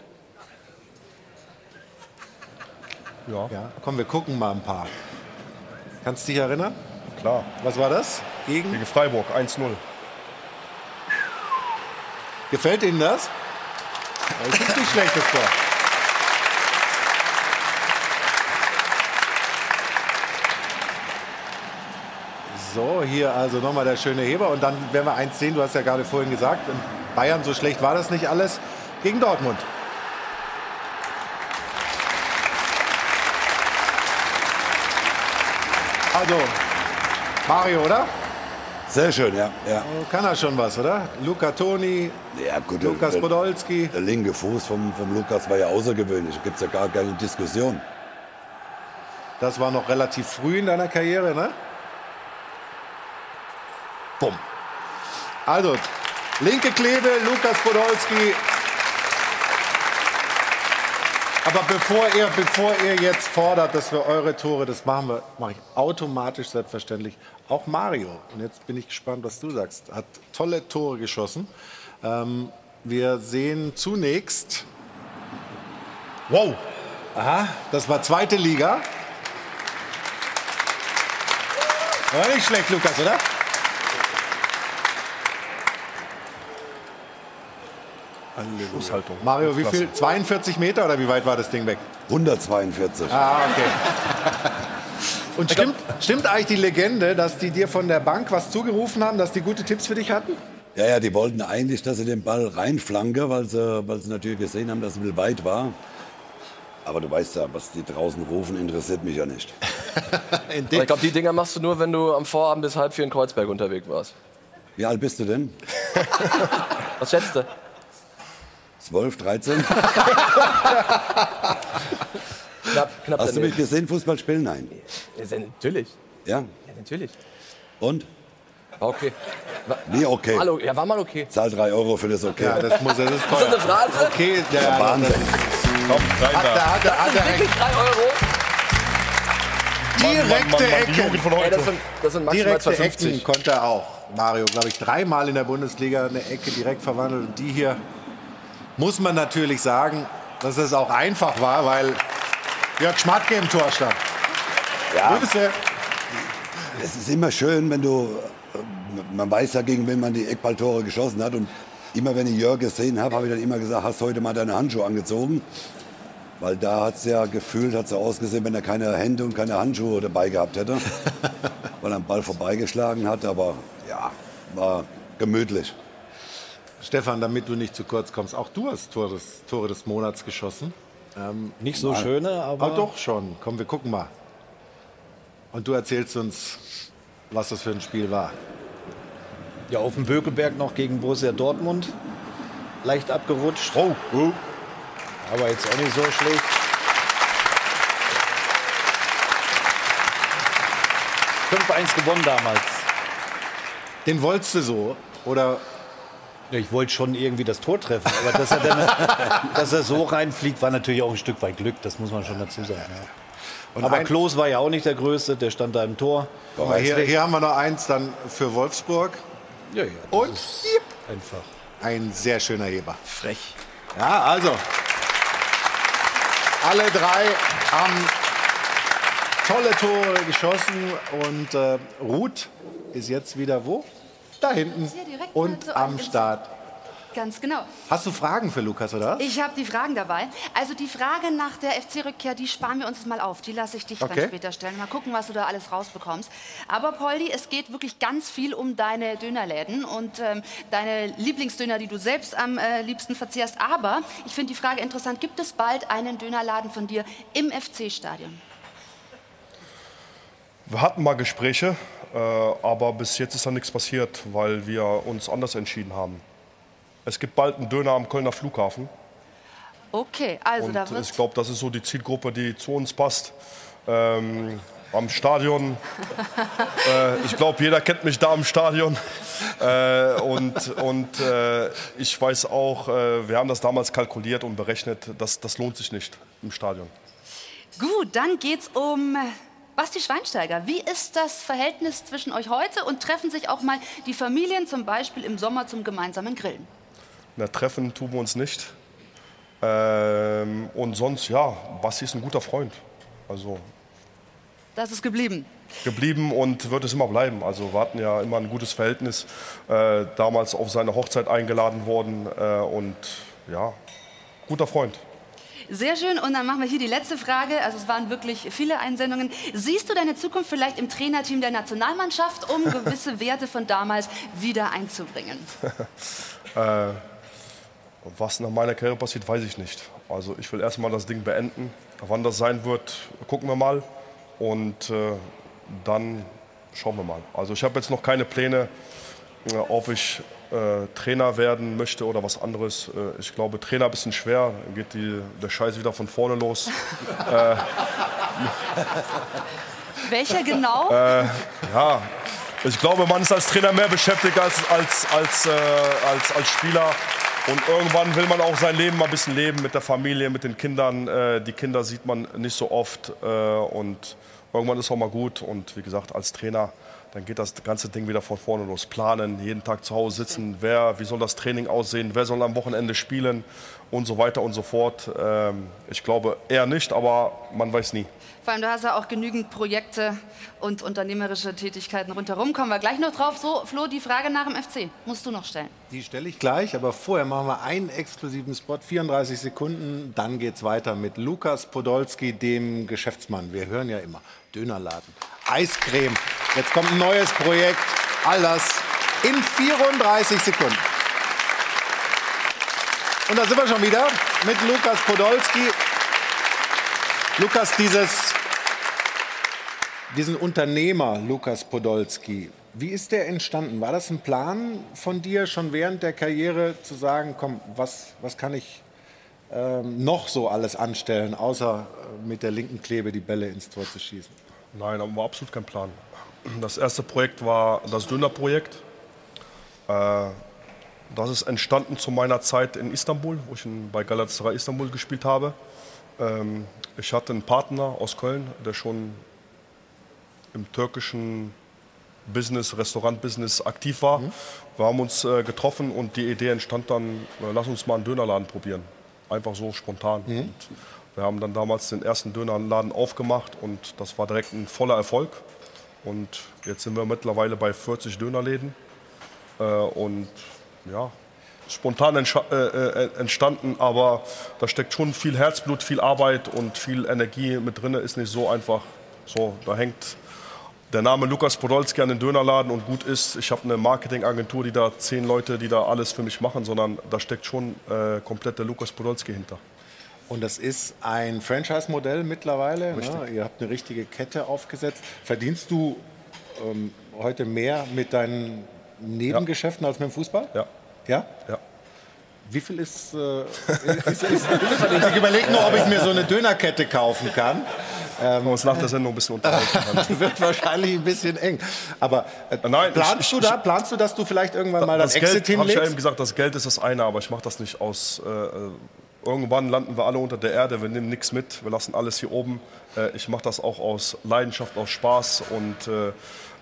Ja. ja. Komm, wir gucken mal ein paar. Kannst du dich erinnern? Klar. Was war das? Gegen? Gegen Freiburg, 1-0. Gefällt Ihnen das? Das ist nicht schlechtes Tor. So, hier also nochmal der schöne Heber. Und dann werden wir eins sehen, du hast ja gerade vorhin gesagt, in Bayern, so schlecht war das nicht alles, gegen Dortmund. Also, Mario, oder? Sehr schön, ja. ja. Kann er schon was, oder? Luca Toni, ja, gut, Lukas der, Podolski. Der linke Fuß vom, vom Lukas war ja außergewöhnlich. Da gibt es ja gar keine Diskussion. Das war noch relativ früh in deiner Karriere, ne? Bumm. Also, linke Klebe, Lukas Podolski. Aber bevor ihr, bevor ihr jetzt fordert, dass wir eure Tore, das machen wir, mache ich automatisch selbstverständlich auch Mario. Und jetzt bin ich gespannt, was du sagst. Hat tolle Tore geschossen. Ähm, wir sehen zunächst. Wow. Aha, das war zweite Liga. War nicht schlecht, Lukas, oder? Schusshaltung. Mario, wie viel? 42 Meter oder wie weit war das Ding weg? 142. Ah, okay. Und stimmt, stimmt eigentlich die Legende, dass die dir von der Bank was zugerufen haben, dass die gute Tipps für dich hatten? Ja, ja, die wollten eigentlich, dass sie den Ball reinflanke, weil sie, weil sie natürlich gesehen haben, dass es ein bisschen weit war. Aber du weißt ja, was die draußen rufen, interessiert mich ja nicht. ich glaube, die Dinger machst du nur, wenn du am Vorabend bis halb vier in Kreuzberg unterwegs warst. Wie alt bist du denn? was schätzt du? 12, 13? knapp, knapp Hast du mich gesehen, Fußball spielen? Nein. Ja, natürlich. Ja? Ja, natürlich. Und? War okay. War, Nee, okay. Hallo, ja, war mal okay. Zahl 3 Euro für das okay. Ja, das muss er, das ist Ist das teuer. eine Phrase? Okay, der, Der Wahnsinn. Komm, rein hat, da. der, hat, Das hat, sind der wirklich 3 Euro. direkte Mann, Mann, Mann, die Ecken. Jugend von Ey, heute. das sind, das sind maximal Direkte 250. Ecken konnte er auch. Mario, glaube ich, dreimal in der Bundesliga eine Ecke direkt verwandelt. Und die hier muss man natürlich sagen, dass es auch einfach war, weil Jörg Schmatke im Tor stand. Ja. Grüße. Es ist immer schön, wenn du, man weiß ja, gegen wen man die Eckballtore geschossen hat. Und immer wenn ich Jörg gesehen habe, habe ich dann immer gesagt, hast heute mal deine Handschuhe angezogen. Weil da hat es ja gefühlt, hat so ausgesehen, wenn er keine Hände und keine Handschuhe dabei gehabt hätte. weil er den Ball vorbeigeschlagen hat. Aber ja, war gemütlich. Stefan, damit du nicht zu kurz kommst, auch du hast Tor des, Tore des Monats geschossen. Ähm, Nicht so schöne, aber. aber doch schon. Komm, wir gucken mal. Und du erzählst uns, was das für ein Spiel war. Ja, auf dem Bökelberg noch gegen Borussia Dortmund. Leicht abgerutscht. Oh, oh. Aber jetzt auch nicht so schlecht. ...5-1 gewonnen damals. Den wolltest du so? Oder ich wollte schon irgendwie das Tor treffen. Aber dass er, dann, dass er so reinfliegt, war natürlich auch ein Stück weit Glück. Das muss man schon dazu sagen. Ja. Und aber Klos war ja auch nicht der Größte. Der stand da im Tor. Mal, hier, hier haben wir noch eins dann für Wolfsburg. Ja, ja. Und Einfach. ein sehr schöner Heber. Frech. Ja, also. Alle drei haben tolle Tore geschossen und äh, Ruth ist jetzt wieder wo? Da hinten Hier direkt und am Start. Ganz genau. Hast du Fragen für Lukas, oder? Ich habe die Fragen dabei. Also die Frage nach der FC-Rückkehr, die sparen wir uns mal auf. Die lasse ich dich Okay. dann später stellen. Mal gucken, was du da alles rausbekommst. Aber Poldi, es geht wirklich ganz viel um deine Dönerläden und ähm, deine Lieblingsdöner, die du selbst am äh, liebsten verzehrst. Aber ich finde die Frage interessant, gibt es bald einen Dönerladen von dir im FC-Stadion? Wir hatten mal Gespräche, aber bis jetzt ist da nichts passiert, weil wir uns anders entschieden haben. Es gibt bald einen Döner am Kölner Flughafen. Okay, also da und wird... ich glaube, das ist so die Zielgruppe, die zu uns passt. Ähm, am Stadion. äh, ich glaube, jeder kennt mich da am Stadion. Äh, und und äh, ich weiß auch, äh, wir haben das damals kalkuliert und berechnet, dass das lohnt sich nicht im Stadion. Gut, dann geht's um Basti Schweinsteiger, wie ist das Verhältnis zwischen euch heute und treffen sich auch mal die Familien zum Beispiel im Sommer zum gemeinsamen Grillen? Na, treffen tun wir uns nicht. Ähm, und sonst, ja, Basti ist ein guter Freund. Also Das ist geblieben. geblieben und wird es immer bleiben. Also wir hatten ja immer ein gutes Verhältnis. Äh, damals auf seine Hochzeit eingeladen worden äh, und ja, guter Freund. Sehr schön. Und dann machen wir hier die letzte Frage. Also es waren wirklich viele Einsendungen. Siehst du deine Zukunft vielleicht im Trainerteam der Nationalmannschaft, um gewisse Werte von damals wieder einzubringen? Äh, was nach meiner Karriere passiert, weiß ich nicht. Also ich will erstmal das Ding beenden. Wann das sein wird, gucken wir mal. Und äh, dann schauen wir mal. Also ich habe jetzt noch keine Pläne, äh, ob ich äh, Trainer werden möchte oder was anderes. Äh, ich glaube, Trainer ein bisschen schwer. Dann geht die, der Scheiß wieder von vorne los. äh, Welcher genau? äh, ja, ich glaube, man ist als Trainer mehr beschäftigt als, als, als, äh, als, als Spieler. Und irgendwann will man auch sein Leben mal ein bisschen leben mit der Familie, mit den Kindern. Äh, die Kinder sieht man nicht so oft. Und irgendwann ist auch mal gut. Und wie gesagt, als Trainer, dann geht das ganze Ding wieder von vorne los. Planen, jeden Tag zu Hause sitzen. Wer, wie soll das Training aussehen? Wer soll am Wochenende spielen? Und so weiter und so fort. Ähm, ich glaube eher nicht, aber man weiß nie. Vor allem, du hast ja auch genügend Projekte und unternehmerische Tätigkeiten rundherum. Kommen wir gleich noch drauf. So, Flo, die Frage nach dem FC musst du noch stellen. Die stelle ich gleich, aber vorher machen wir einen exklusiven Spot, 34 Sekunden. Dann geht es weiter mit Lukas Podolski, dem Geschäftsmann. Wir hören ja immer Dönerladen, Eiscreme. Jetzt kommt ein neues Projekt. All das in 34 Sekunden. Und da sind wir schon wieder mit Lukas Podolski. Lukas, dieses, diesen Unternehmer Lukas Podolski, wie ist der entstanden? War das ein Plan von dir schon während der Karriere zu sagen, komm, was, was kann ich ähm, noch so alles anstellen, außer äh, mit der linken Klebe die Bälle ins Tor zu schießen? Nein, da war absolut kein Plan. Das erste Projekt war das Dönerprojekt. Äh, das ist entstanden zu meiner Zeit in Istanbul, wo ich bei Galatasaray Istanbul gespielt habe. Ähm, ich hatte einen Partner aus Köln, der schon im türkischen Business, Restaurantbusiness aktiv war. Wir haben uns äh, getroffen und die Idee entstand dann, äh, lass uns mal einen Dönerladen probieren. Einfach so spontan. Und wir haben dann damals den ersten Dönerladen aufgemacht und das war direkt ein voller Erfolg. Und jetzt sind wir mittlerweile bei 40 Dönerläden. Äh, und ja, spontan äh, äh, entstanden, aber da steckt schon viel Herzblut, viel Arbeit und viel Energie mit drin. Ist nicht so einfach. So, da hängt der Name Lukas Podolski an den Dönerladen und gut ist. Ich habe eine Marketingagentur, die da zehn Leute, die da alles für mich machen, sondern da steckt schon äh, komplett der Lukas Podolski hinter. Und das ist ein Franchise-Modell mittlerweile. Ne? Ihr habt eine richtige Kette aufgesetzt. Verdienst du ähm, heute mehr mit deinen Nebengeschäften als mit dem Fußball? Ja. Ja? Ja. Wie viel ist, äh, ist, ist Ich überlege nur, ob ich mir so eine Dönerkette kaufen kann. Ähm, uns nach der Sendung ein bisschen unterhalten. wird wahrscheinlich ein bisschen eng. Aber äh, Nein, ich- planst, du ich- da, planst du, dass du vielleicht irgendwann mal das das Exit Geld, habe ich ja eben hinlegst? gesagt, das Geld ist das eine, aber ich mache das nicht aus. Äh, äh, irgendwann landen wir alle unter der Erde, wir nehmen nichts mit, wir lassen alles hier oben. Äh, ich mache das auch aus Leidenschaft, aus Spaß und äh,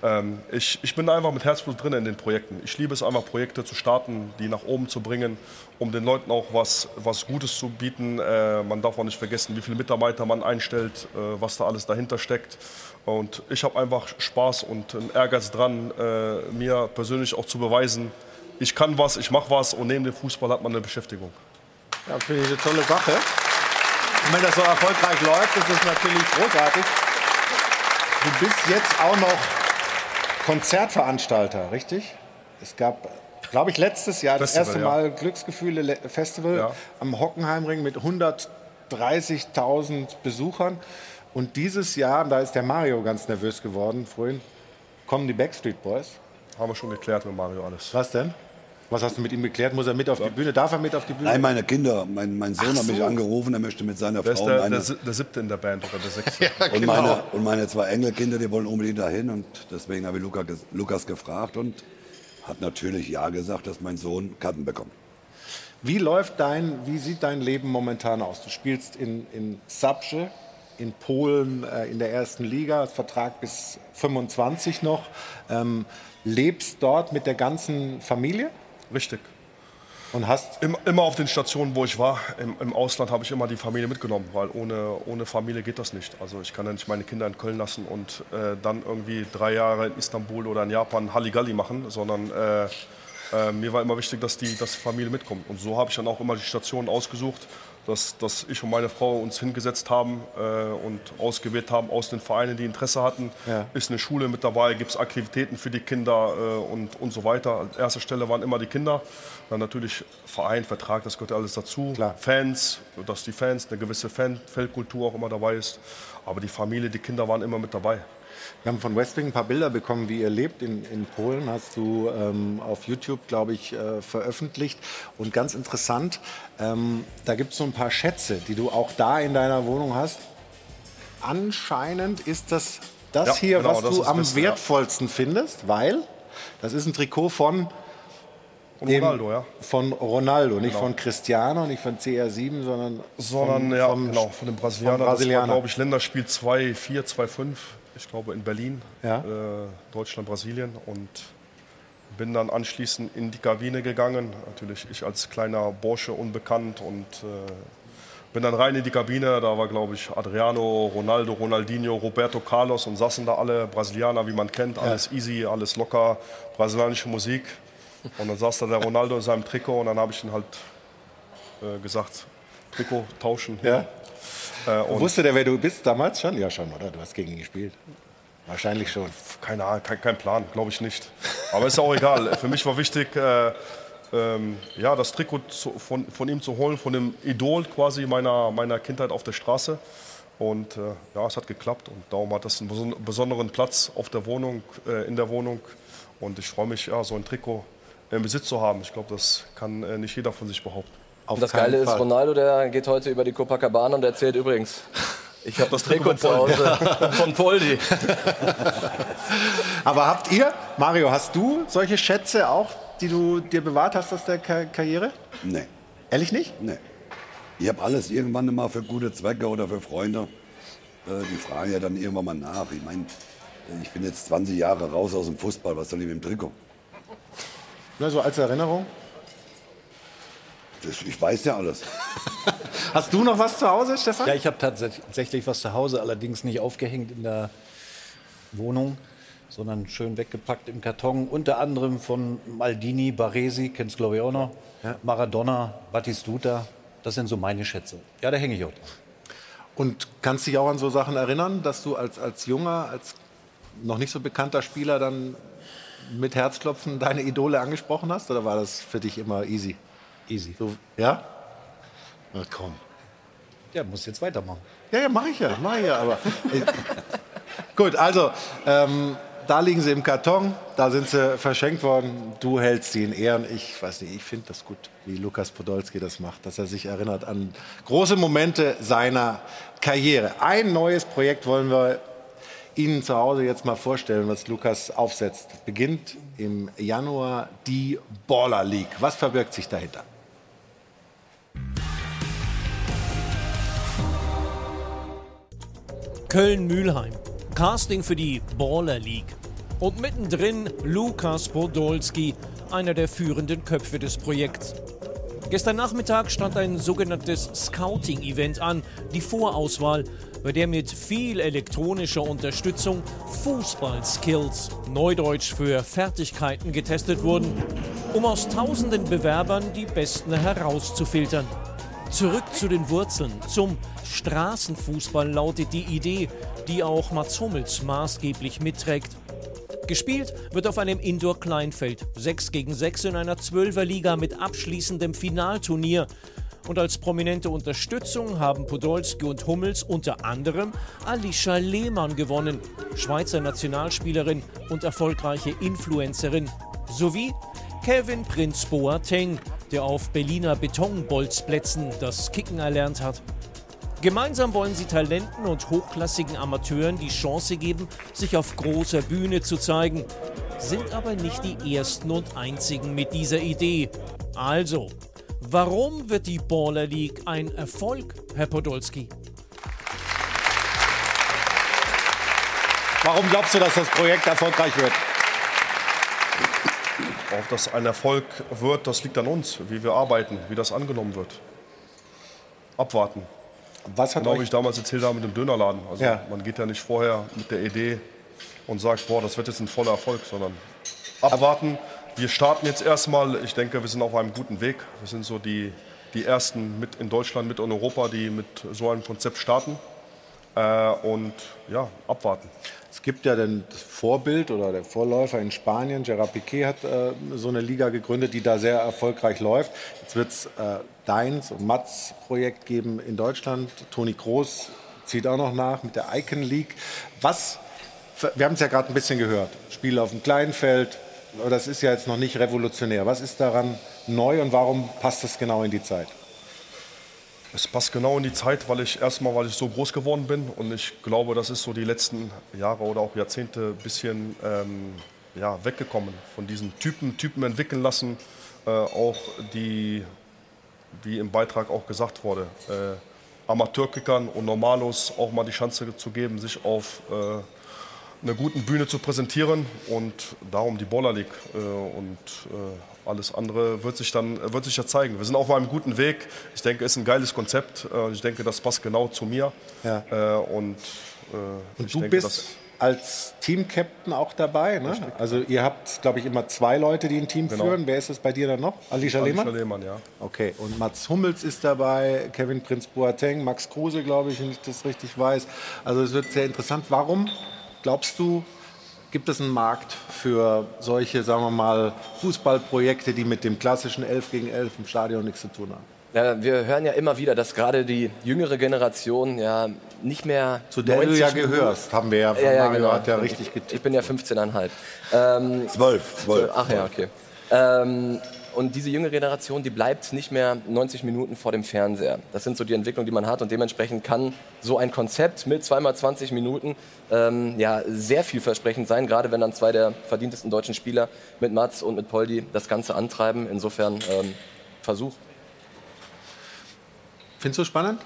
ähm, ich, ich bin einfach mit Herzblut drin in den Projekten. Ich liebe es einfach, Projekte zu starten, die nach oben zu bringen, um den Leuten auch was, was Gutes zu bieten. Äh, man darf auch nicht vergessen, wie viele Mitarbeiter man einstellt, was da alles dahinter steckt. Und ich habe einfach Spaß und einen Ehrgeiz dran, mir persönlich auch zu beweisen, ich kann was, ich mache was und neben dem Fußball hat man eine Beschäftigung. Ja, finde ich eine tolle Sache. Und wenn das so erfolgreich läuft, ist es natürlich großartig. Du bist jetzt auch noch Konzertveranstalter, richtig? Es gab, glaube ich, letztes Jahr das Festival, erste ja. Mal Glücksgefühle Le- Festival Ja. am Hockenheimring mit 130.000 Besuchern. Und dieses Jahr, da ist der Mario ganz nervös geworden vorhin, kommen die Backstreet Boys. Haben wir schon geklärt mit Mario alles. Was denn? Was hast du mit ihm geklärt? Muss er mit auf die Bühne? Darf er mit auf die Bühne? Nein, meine Kinder. Mein, mein Sohn Ach hat mich so. angerufen, er möchte mit seiner Frau der, meine, der, der siebte in der Band oder der sechste? und, genau. meine, und meine zwei Enkelkinder, die wollen unbedingt dahin. Und deswegen habe ich Luca, Lukas gefragt und hat natürlich Ja gesagt, dass mein Sohn Karten bekommt. Wie läuft dein, wie sieht dein Leben momentan aus? Du spielst in, in Sapsche in Polen äh, in der ersten Liga, Vertrag bis 25 noch. Ähm, lebst dort mit der ganzen Familie? Richtig. Und hast immer, immer auf den Stationen, wo ich war, im, im Ausland, habe ich immer die Familie mitgenommen, weil ohne, ohne Familie geht das nicht. Also ich kann ja nicht meine Kinder in Köln lassen und äh, dann irgendwie drei Jahre in Istanbul oder in Japan Halligalli machen, sondern äh, äh, mir war immer wichtig, dass die, dass die Familie mitkommt. Und so habe ich dann auch immer die Stationen ausgesucht, dass, dass ich und meine Frau uns hingesetzt haben äh, und ausgewählt haben aus den Vereinen, die Interesse hatten. Ja. Ist eine Schule mit dabei, gibt es Aktivitäten für die Kinder äh, und, und so weiter. An erster Stelle waren immer die Kinder. Dann natürlich Verein, Vertrag, das gehört alles dazu. Fans, dass die Fans, eine gewisse Fan Feldkultur auch immer dabei ist. Aber die Familie, die Kinder waren immer mit dabei. Wir haben von Westwing ein paar Bilder bekommen, wie ihr lebt in, in Polen. Hast du ähm, auf YouTube, glaube ich, äh, veröffentlicht. Und ganz interessant, ähm, da gibt es so ein paar Schätze, die du auch da in deiner Wohnung hast. Anscheinend ist das das Ja, hier, genau, was das du am ja. wertvollsten findest, weil das ist ein Trikot von dem- Ronaldo, ja. Von Ronaldo, nicht Genau. von Cristiano, nicht von CR7, sondern, Sondern von, ja, vom, genau, von dem Brasilianer. vom Brasilianer. Glaube ich, Länderspiel 2-4, 2-5. Ich glaube in Berlin, Ja. äh, Deutschland, Brasilien. Und bin dann anschließend in die Kabine gegangen. Natürlich ich als kleiner Bursche unbekannt und äh, bin dann rein in die Kabine. Da war, glaube ich, Adriano, Ronaldo, Ronaldinho, Roberto Carlos und saßen da alle Brasilianer, wie man kennt. Alles easy, alles locker, brasilianische Musik. Und dann saß da der Ronaldo in seinem Trikot und dann habe ich ihn halt äh, gesagt, Trikot tauschen. Ja. Äh, und Wusste der, wer du bist damals schon? Ja, schon, oder? Du hast gegen ihn gespielt. Wahrscheinlich schon. Keine Ahnung, kein, kein Plan, glaube ich nicht. Aber ist auch egal. Für mich war wichtig, äh, ähm, ja, das Trikot zu, von, von ihm zu holen, von dem Idol quasi meiner, meiner Kindheit auf der Straße. Und äh, ja, es hat geklappt und darum hat das einen beson- besonderen Platz auf der Wohnung, äh, in der Wohnung. Und ich freue mich, ja, so ein Trikot im Besitz zu haben. Ich glaube, das kann äh, nicht jeder von sich behaupten. Und das Geile ist, Ronaldo, der geht heute über die Copacabana und erzählt übrigens, ich habe das Trikot zu Hause von Poldi. Aber habt ihr, Mario, hast du solche Schätze auch, die du dir bewahrt hast aus der Ka Karriere? Nee. Ehrlich nicht? Nee. Ich habe alles irgendwann mal für gute Zwecke oder für Freunde. Äh, die fragen ja dann irgendwann mal nach. Ich meine, ich bin jetzt 20 Jahre raus aus dem Fußball. Was soll ich mit dem Trikot? Nur so als Erinnerung. Das, ich weiß ja alles. Hast du noch was zu Hause, Stefan? Ja, ich habe tatsächlich was zu Hause, allerdings nicht aufgehängt in der Wohnung, sondern schön weggepackt im Karton. Unter anderem von Maldini, Baresi, kennst glaube ich auch noch, Maradona, Battistuta. Das sind so meine Schätze. Ja, da hänge ich auch. dran. Und kannst dich auch an so Sachen erinnern, dass du als, als junger, als noch nicht so bekannter Spieler dann mit Herzklopfen deine Idole angesprochen hast? Oder war das für dich immer easy? Easy. So, ja? Na komm. Ja, muss jetzt weitermachen. Ja, ja, mach ich ja, mach ich ja, aber. Gut, also, ähm, da liegen sie im Karton, da sind sie verschenkt worden. Du hältst sie in Ehren. Ich weiß nicht, ich finde das gut, wie Lukas Podolski das macht, dass er sich erinnert an große Momente seiner Karriere. Ein neues Projekt wollen wir Ihnen zu Hause jetzt mal vorstellen, was Lukas aufsetzt. Beginnt im Januar die Baller League. Was verbirgt sich dahinter? Köln-Mühlheim. Casting für die Baller League. Und mittendrin Lukas Podolski, einer der führenden Köpfe des Projekts. Gestern Nachmittag stand ein sogenanntes Scouting-Event an, die Vorauswahl, bei der mit viel elektronischer Unterstützung Fußball-Skills, Neudeutsch für Fertigkeiten, getestet wurden, um aus tausenden Bewerbern die besten herauszufiltern. Zurück zu den Wurzeln, zum Straßenfußball lautet die Idee, die auch Mats Hummels maßgeblich mitträgt. Gespielt wird auf einem Indoor-Kleinfeld, 6 gegen 6 in einer 12er Liga mit abschließendem Finalturnier. Und als prominente Unterstützung haben Podolski und Hummels unter anderem Alicia Lehmann gewonnen, Schweizer Nationalspielerin und erfolgreiche Influencerin, sowie Kevin Prinz Boateng, der auf Berliner Betonbolzplätzen das Kicken erlernt hat. Gemeinsam wollen sie Talenten und hochklassigen Amateuren die Chance geben, sich auf großer Bühne zu zeigen, sind aber nicht die ersten und einzigen mit dieser Idee. Also, warum wird die Baller League ein Erfolg, Herr Podolski? Warum glaubst du, dass das Projekt erfolgreich wird? Ob das ein Erfolg wird, das liegt an uns, wie wir arbeiten, wie das angenommen wird. Abwarten. Was hat genau euch- wie ich damals erzählt habe mit dem Dönerladen. Also Ja. man geht ja nicht vorher mit der Idee und sagt, boah, das wird jetzt ein voller Erfolg, sondern abwarten. Wir starten jetzt erstmal. Ich denke, wir sind auf einem guten Weg. Wir sind so die, die ersten mit in Deutschland, mit in Europa, die mit so einem Konzept starten. Äh, und ja, abwarten. Es gibt ja den, das Vorbild oder der Vorläufer in Spanien. Gerard Piquet hat äh, so eine Liga gegründet, die da sehr erfolgreich läuft. Jetzt wird es äh, Deins und Mats Projekt geben in Deutschland. Toni Groß zieht auch noch nach mit der Icon League. Was, wir haben es ja gerade ein bisschen gehört, Spiele auf dem kleinen Feld, aber das ist ja jetzt noch nicht revolutionär. Was ist daran neu und warum passt das genau in die Zeit? Es passt genau in die Zeit, weil ich erstmal, weil ich so groß geworden bin und ich glaube, das ist so die letzten Jahre oder auch Jahrzehnte ein bisschen ähm, ja, weggekommen von diesen Typen, Typen entwickeln lassen, äh, auch die, wie im Beitrag auch gesagt wurde, äh, Amateurkickern und Normalos auch mal die Chance zu geben, sich auf äh, einer guten Bühne zu präsentieren und darum die Baller League äh, und äh, alles andere wird sich dann wird sich ja zeigen. Wir sind auf einem guten Weg. Ich denke, es ist ein geiles Konzept. Äh, ich denke, das passt genau zu mir. Ja. Äh, und äh, Und du denke, bist als Team-Captain auch dabei. Ne? Also ihr habt, glaube ich, immer zwei Leute, die ein Team Genau. führen. Wer ist es bei dir dann noch? Alicia Alicia Lehmann? Lehmann, ja. Okay, und Mats Hummels ist dabei, Kevin Prinz Boateng, Max Kruse, glaube ich, wenn ich das richtig weiß. Also es wird sehr interessant. Warum glaubst du, gibt es einen Markt für solche, sagen wir mal, Fußballprojekte, die mit dem klassischen 11 gegen 11 im Stadion nichts zu tun haben? Ja, wir hören ja immer wieder, dass gerade die jüngere Generation ja nicht mehr. Zu der du 90 ja gehörst, haben wir ja von Ja, ja, Mario genau. hat ja Ich- richtig getippt. Ich bin ja 15,5. Ähm, 12, 12. Ach ja, okay. Ähm, und diese junge Generation, die bleibt nicht mehr 90 Minuten vor dem Fernseher. Das sind so die Entwicklungen, die man hat und dementsprechend kann so ein Konzept mit zweimal 20 Minuten ähm, ja, sehr vielversprechend sein, gerade wenn dann zwei der verdientesten deutschen Spieler mit Mats und mit Poldi das Ganze antreiben. Insofern ähm, Versuch. Findest du spannend?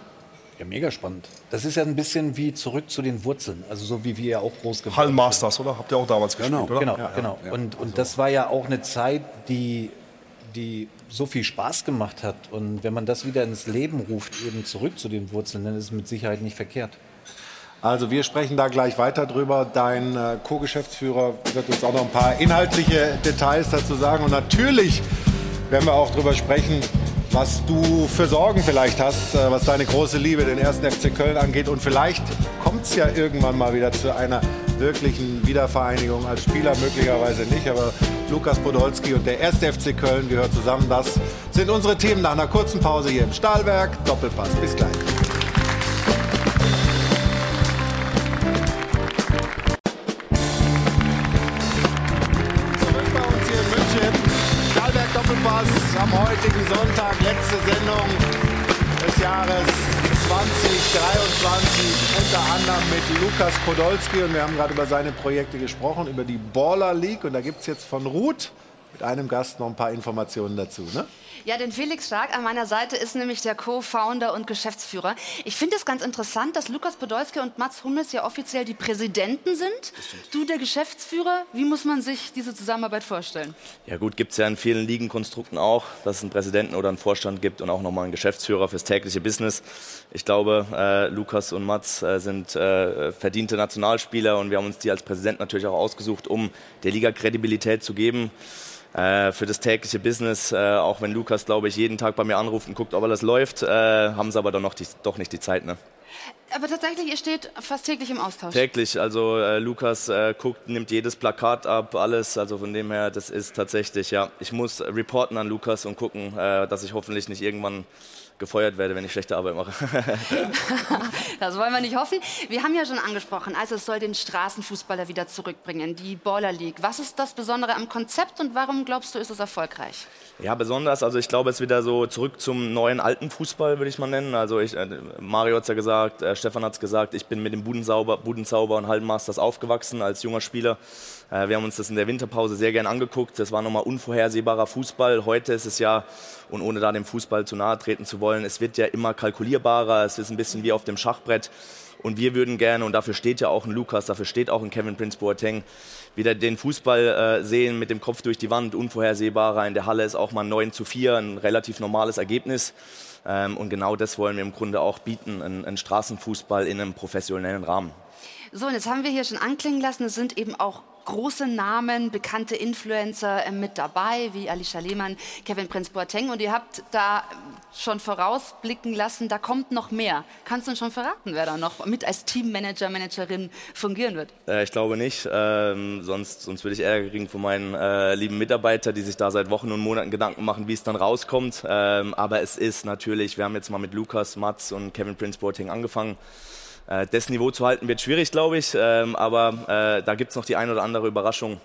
Ja, mega spannend. Das ist ja ein bisschen wie zurück zu den Wurzeln, also so wie wir ja auch groß geworden Hallenmasters, oder? Habt ihr auch damals gespielt, oder? Genau, Ja, genau. ja. Und, und das war ja auch eine Zeit, die, die so viel Spaß gemacht hat. Und wenn man das wieder ins Leben ruft, eben zurück zu den Wurzeln, dann ist es mit Sicherheit nicht verkehrt. Also wir sprechen da gleich weiter drüber. Dein äh, Co-Geschäftsführer wird uns auch noch ein paar inhaltliche Details dazu sagen. Und natürlich werden wir auch drüber sprechen, was du für Sorgen vielleicht hast, äh, was deine große Liebe, den ersten FC Köln angeht. Und vielleicht kommt es ja irgendwann mal wieder zu einer wirklichen Wiedervereinigung als Spieler, möglicherweise nicht. Aber Lukas Podolski und der erste FC Köln gehören zusammen. Das sind unsere Themen nach einer kurzen Pause hier im Stahlwerk. Doppelpass. Bis gleich. Am heutigen Sonntag, letzte Sendung des Jahres 2023, unter anderem mit Lukas Podolski. Und wir haben gerade über seine Projekte gesprochen, über die Baller League. Und da gibt es jetzt von Ruth mit einem Gast noch ein paar Informationen dazu. Ne? Ja, denn Felix Stark an meiner Seite ist nämlich der Co-Founder und Geschäftsführer. Ich finde es ganz interessant, dass Lukas Podolski und Mats Hummels ja offiziell die Präsidenten sind. Du der Geschäftsführer. Wie muss man sich diese Zusammenarbeit vorstellen? Ja gut, gibt es ja in vielen Ligenkonstrukten auch, dass es einen Präsidenten oder einen Vorstand gibt und auch nochmal einen Geschäftsführer fürs tägliche Business. Ich glaube, äh, Lukas und Mats äh, sind äh, verdiente Nationalspieler und wir haben uns die als Präsident natürlich auch ausgesucht, um der Liga Kredibilität zu geben. Äh, für das tägliche Business, äh, auch wenn Lukas, glaube ich, jeden Tag bei mir anruft und guckt, ob alles läuft, äh, haben sie aber dann noch die, doch nicht die Zeit. Ne? Aber tatsächlich, ihr steht fast täglich im Austausch. Täglich, also äh, Lukas äh, guckt, nimmt jedes Plakat ab, alles, also von dem her, das ist tatsächlich, ja, ich muss reporten an Lukas und gucken, äh, dass ich hoffentlich nicht irgendwann gefeuert werde, wenn ich schlechte Arbeit mache. Das wollen wir nicht hoffen. Wir haben ja schon angesprochen, also es soll den Straßenfußballer wieder zurückbringen, die Baller League. Was ist das Besondere am Konzept und warum glaubst du, ist es erfolgreich? Ja, besonders, also ich glaube, es ist wieder so zurück zum neuen alten Fußball, würde ich mal nennen. Also ich, äh, Mario hat es ja gesagt, äh, Stefan hat es gesagt, ich bin mit dem Budensauber, Budenzauber und Hallenmasters aufgewachsen als junger Spieler. Äh, wir haben uns das in der Winterpause sehr gern angeguckt. Das war nochmal unvorhersehbarer Fußball. Heute ist es ja, und ohne da dem Fußball zu nahe treten zu wollen. Es wird ja immer kalkulierbarer, es ist ein bisschen wie auf dem Schachbrett. Und wir würden gerne, und dafür steht ja auch ein Lukas, dafür steht auch ein Kevin Prince Boateng, wieder den Fußball äh, sehen mit dem Kopf durch die Wand, unvorhersehbarer. In der Halle ist auch mal 9 zu 4, ein relativ normales Ergebnis. Ähm, und genau das wollen wir im Grunde auch bieten, einen Straßenfußball in einem professionellen Rahmen. So, und jetzt haben wir hier schon anklingen lassen, es sind eben auch große Namen, bekannte Influencer äh, mit dabei, wie Alicia Lehmann, Kevin Prince Boateng. Und ihr habt da schon vorausblicken lassen, da kommt noch mehr. Kannst du uns schon verraten, wer da noch mit als Teammanager, Managerin fungieren wird? Äh, ich glaube nicht. Ähm, sonst, sonst würde ich Ärger kriegen von meinen äh, lieben Mitarbeitern, die sich da seit Wochen und Monaten Gedanken machen, wie es dann rauskommt. Ähm, aber es ist natürlich, wir haben jetzt mal mit Lukas, Mats und Kevin Prince Boateng angefangen. Äh, das Niveau zu halten wird schwierig, glaube ich. Ähm, aber äh, da gibt es noch die ein oder andere Überraschung.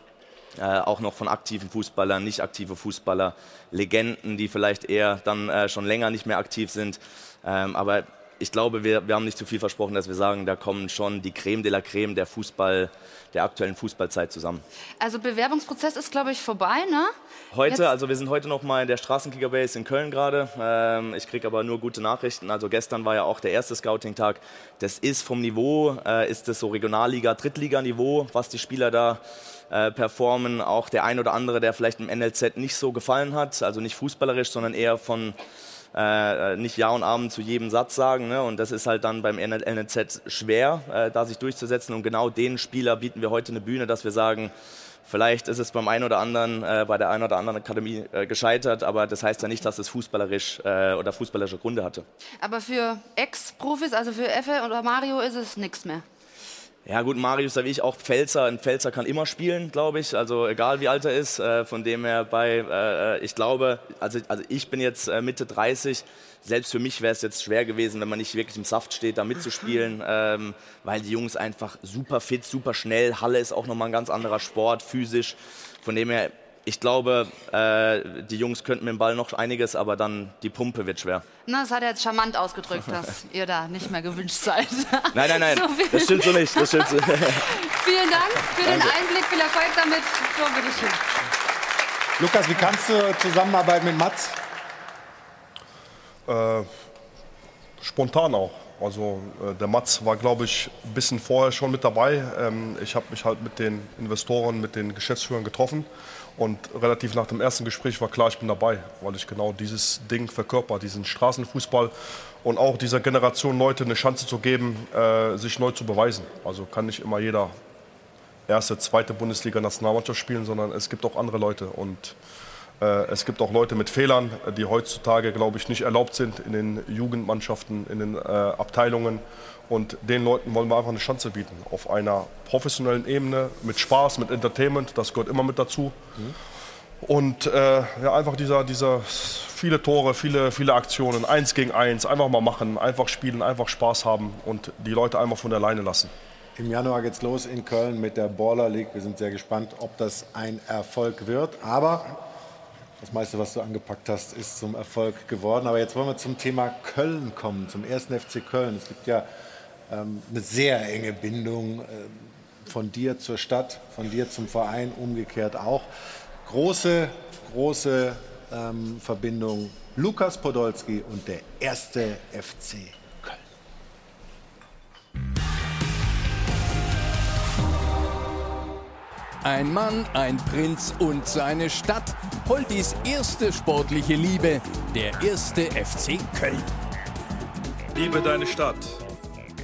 Äh, auch noch von aktiven Fußballern, nicht aktive Fußballer, Legenden, die vielleicht eher dann äh, schon länger nicht mehr aktiv sind. Ähm, aber ich glaube, wir, wir haben nicht zu viel versprochen, dass wir sagen, da kommen schon die Creme de la Creme der Fußball, der aktuellen Fußballzeit zusammen. Also Bewerbungsprozess ist, glaube ich, vorbei, ne? Heute, Jetzt also wir sind heute noch mal in der Straßenkicker Base in Köln gerade. Ähm, ich kriege aber nur gute Nachrichten. Also gestern war ja auch der erste Scouting-Tag. Das ist vom Niveau, äh, ist das so Regionalliga, Drittliganiveau, was die Spieler da äh, performen. Auch der ein oder andere, der vielleicht im NLZ nicht so gefallen hat, also nicht fußballerisch, sondern eher von äh, nicht Ja und Amen zu jedem Satz sagen. Ne? Und das ist halt dann beim NLZ schwer, äh, da sich durchzusetzen. Und genau den Spieler bieten wir heute eine Bühne, dass wir sagen, Vielleicht ist es beim einen oder anderen, äh, bei der einen oder anderen Akademie äh, gescheitert, aber das heißt ja nicht, dass es fußballerisch äh, oder fußballerische Gründe hatte. Aber für Ex-Profis, also für Effe oder Mario, ist es nichts mehr. Ja gut, Marius, da wie ich auch Pfälzer. Ein Pfälzer kann immer spielen, glaube ich. Also egal wie alt er ist. Äh, von dem her bei, äh, ich glaube, also, also ich bin jetzt äh, Mitte 30. Selbst für mich wäre es jetzt schwer gewesen, wenn man nicht wirklich im Saft steht, da mitzuspielen, ähm, weil die Jungs einfach super fit, super schnell. Halle ist auch nochmal ein ganz anderer Sport, physisch. Von dem her, ich glaube, äh, die Jungs könnten mit dem Ball noch einiges, aber dann die Pumpe wird schwer. Na, das hat er jetzt charmant ausgedrückt, dass ihr da nicht mehr gewünscht seid. Nein, nein, nein, so das stimmt so nicht. Das stimmt so. Vielen Dank für Danke. den Einblick, viel Erfolg damit. So, bitteschön. Lukas, wie kannst du zusammenarbeiten mit Mats? Äh, spontan auch. Also äh, der Mats war, glaube ich, ein bisschen vorher schon mit dabei. Ähm, ich habe mich halt mit den Investoren, mit den Geschäftsführern getroffen und relativ nach dem ersten Gespräch war klar, ich bin dabei, weil ich genau dieses Ding verkörper, diesen Straßenfußball und auch dieser Generation Leute eine Chance zu geben, äh, sich neu zu beweisen. Also kann nicht immer jeder erste, zweite Bundesliga-Nationalmannschaft spielen, sondern es gibt auch andere Leute und äh, es gibt auch Leute mit Fehlern, die heutzutage, glaube ich, nicht erlaubt sind in den Jugendmannschaften, in den äh, Abteilungen. Und den Leuten wollen wir einfach eine Chance bieten. Auf einer professionellen Ebene, mit Spaß, mit Entertainment, das gehört immer mit dazu. Mhm. Und äh, ja, einfach dieser, dieser viele Tore, viele, viele Aktionen, eins gegen eins, einfach mal machen, einfach spielen, einfach Spaß haben und die Leute einfach von alleine lassen. Im Januar geht's los in Köln mit der Baller League. Wir sind sehr gespannt, ob das ein Erfolg wird. Aber das meiste, was du angepackt hast, ist zum Erfolg geworden. Aber jetzt wollen wir zum Thema Köln kommen, zum ersten FC Köln. Es gibt ja eine sehr enge Bindung äh, von dir zur Stadt, von dir zum Verein, umgekehrt auch. Große, große ähm, Verbindung. Lukas Podolski und der erste FC Köln. Ein Mann, ein Prinz und seine Stadt. Poldis erste sportliche Liebe, der erste FC Köln. Liebe deine Stadt.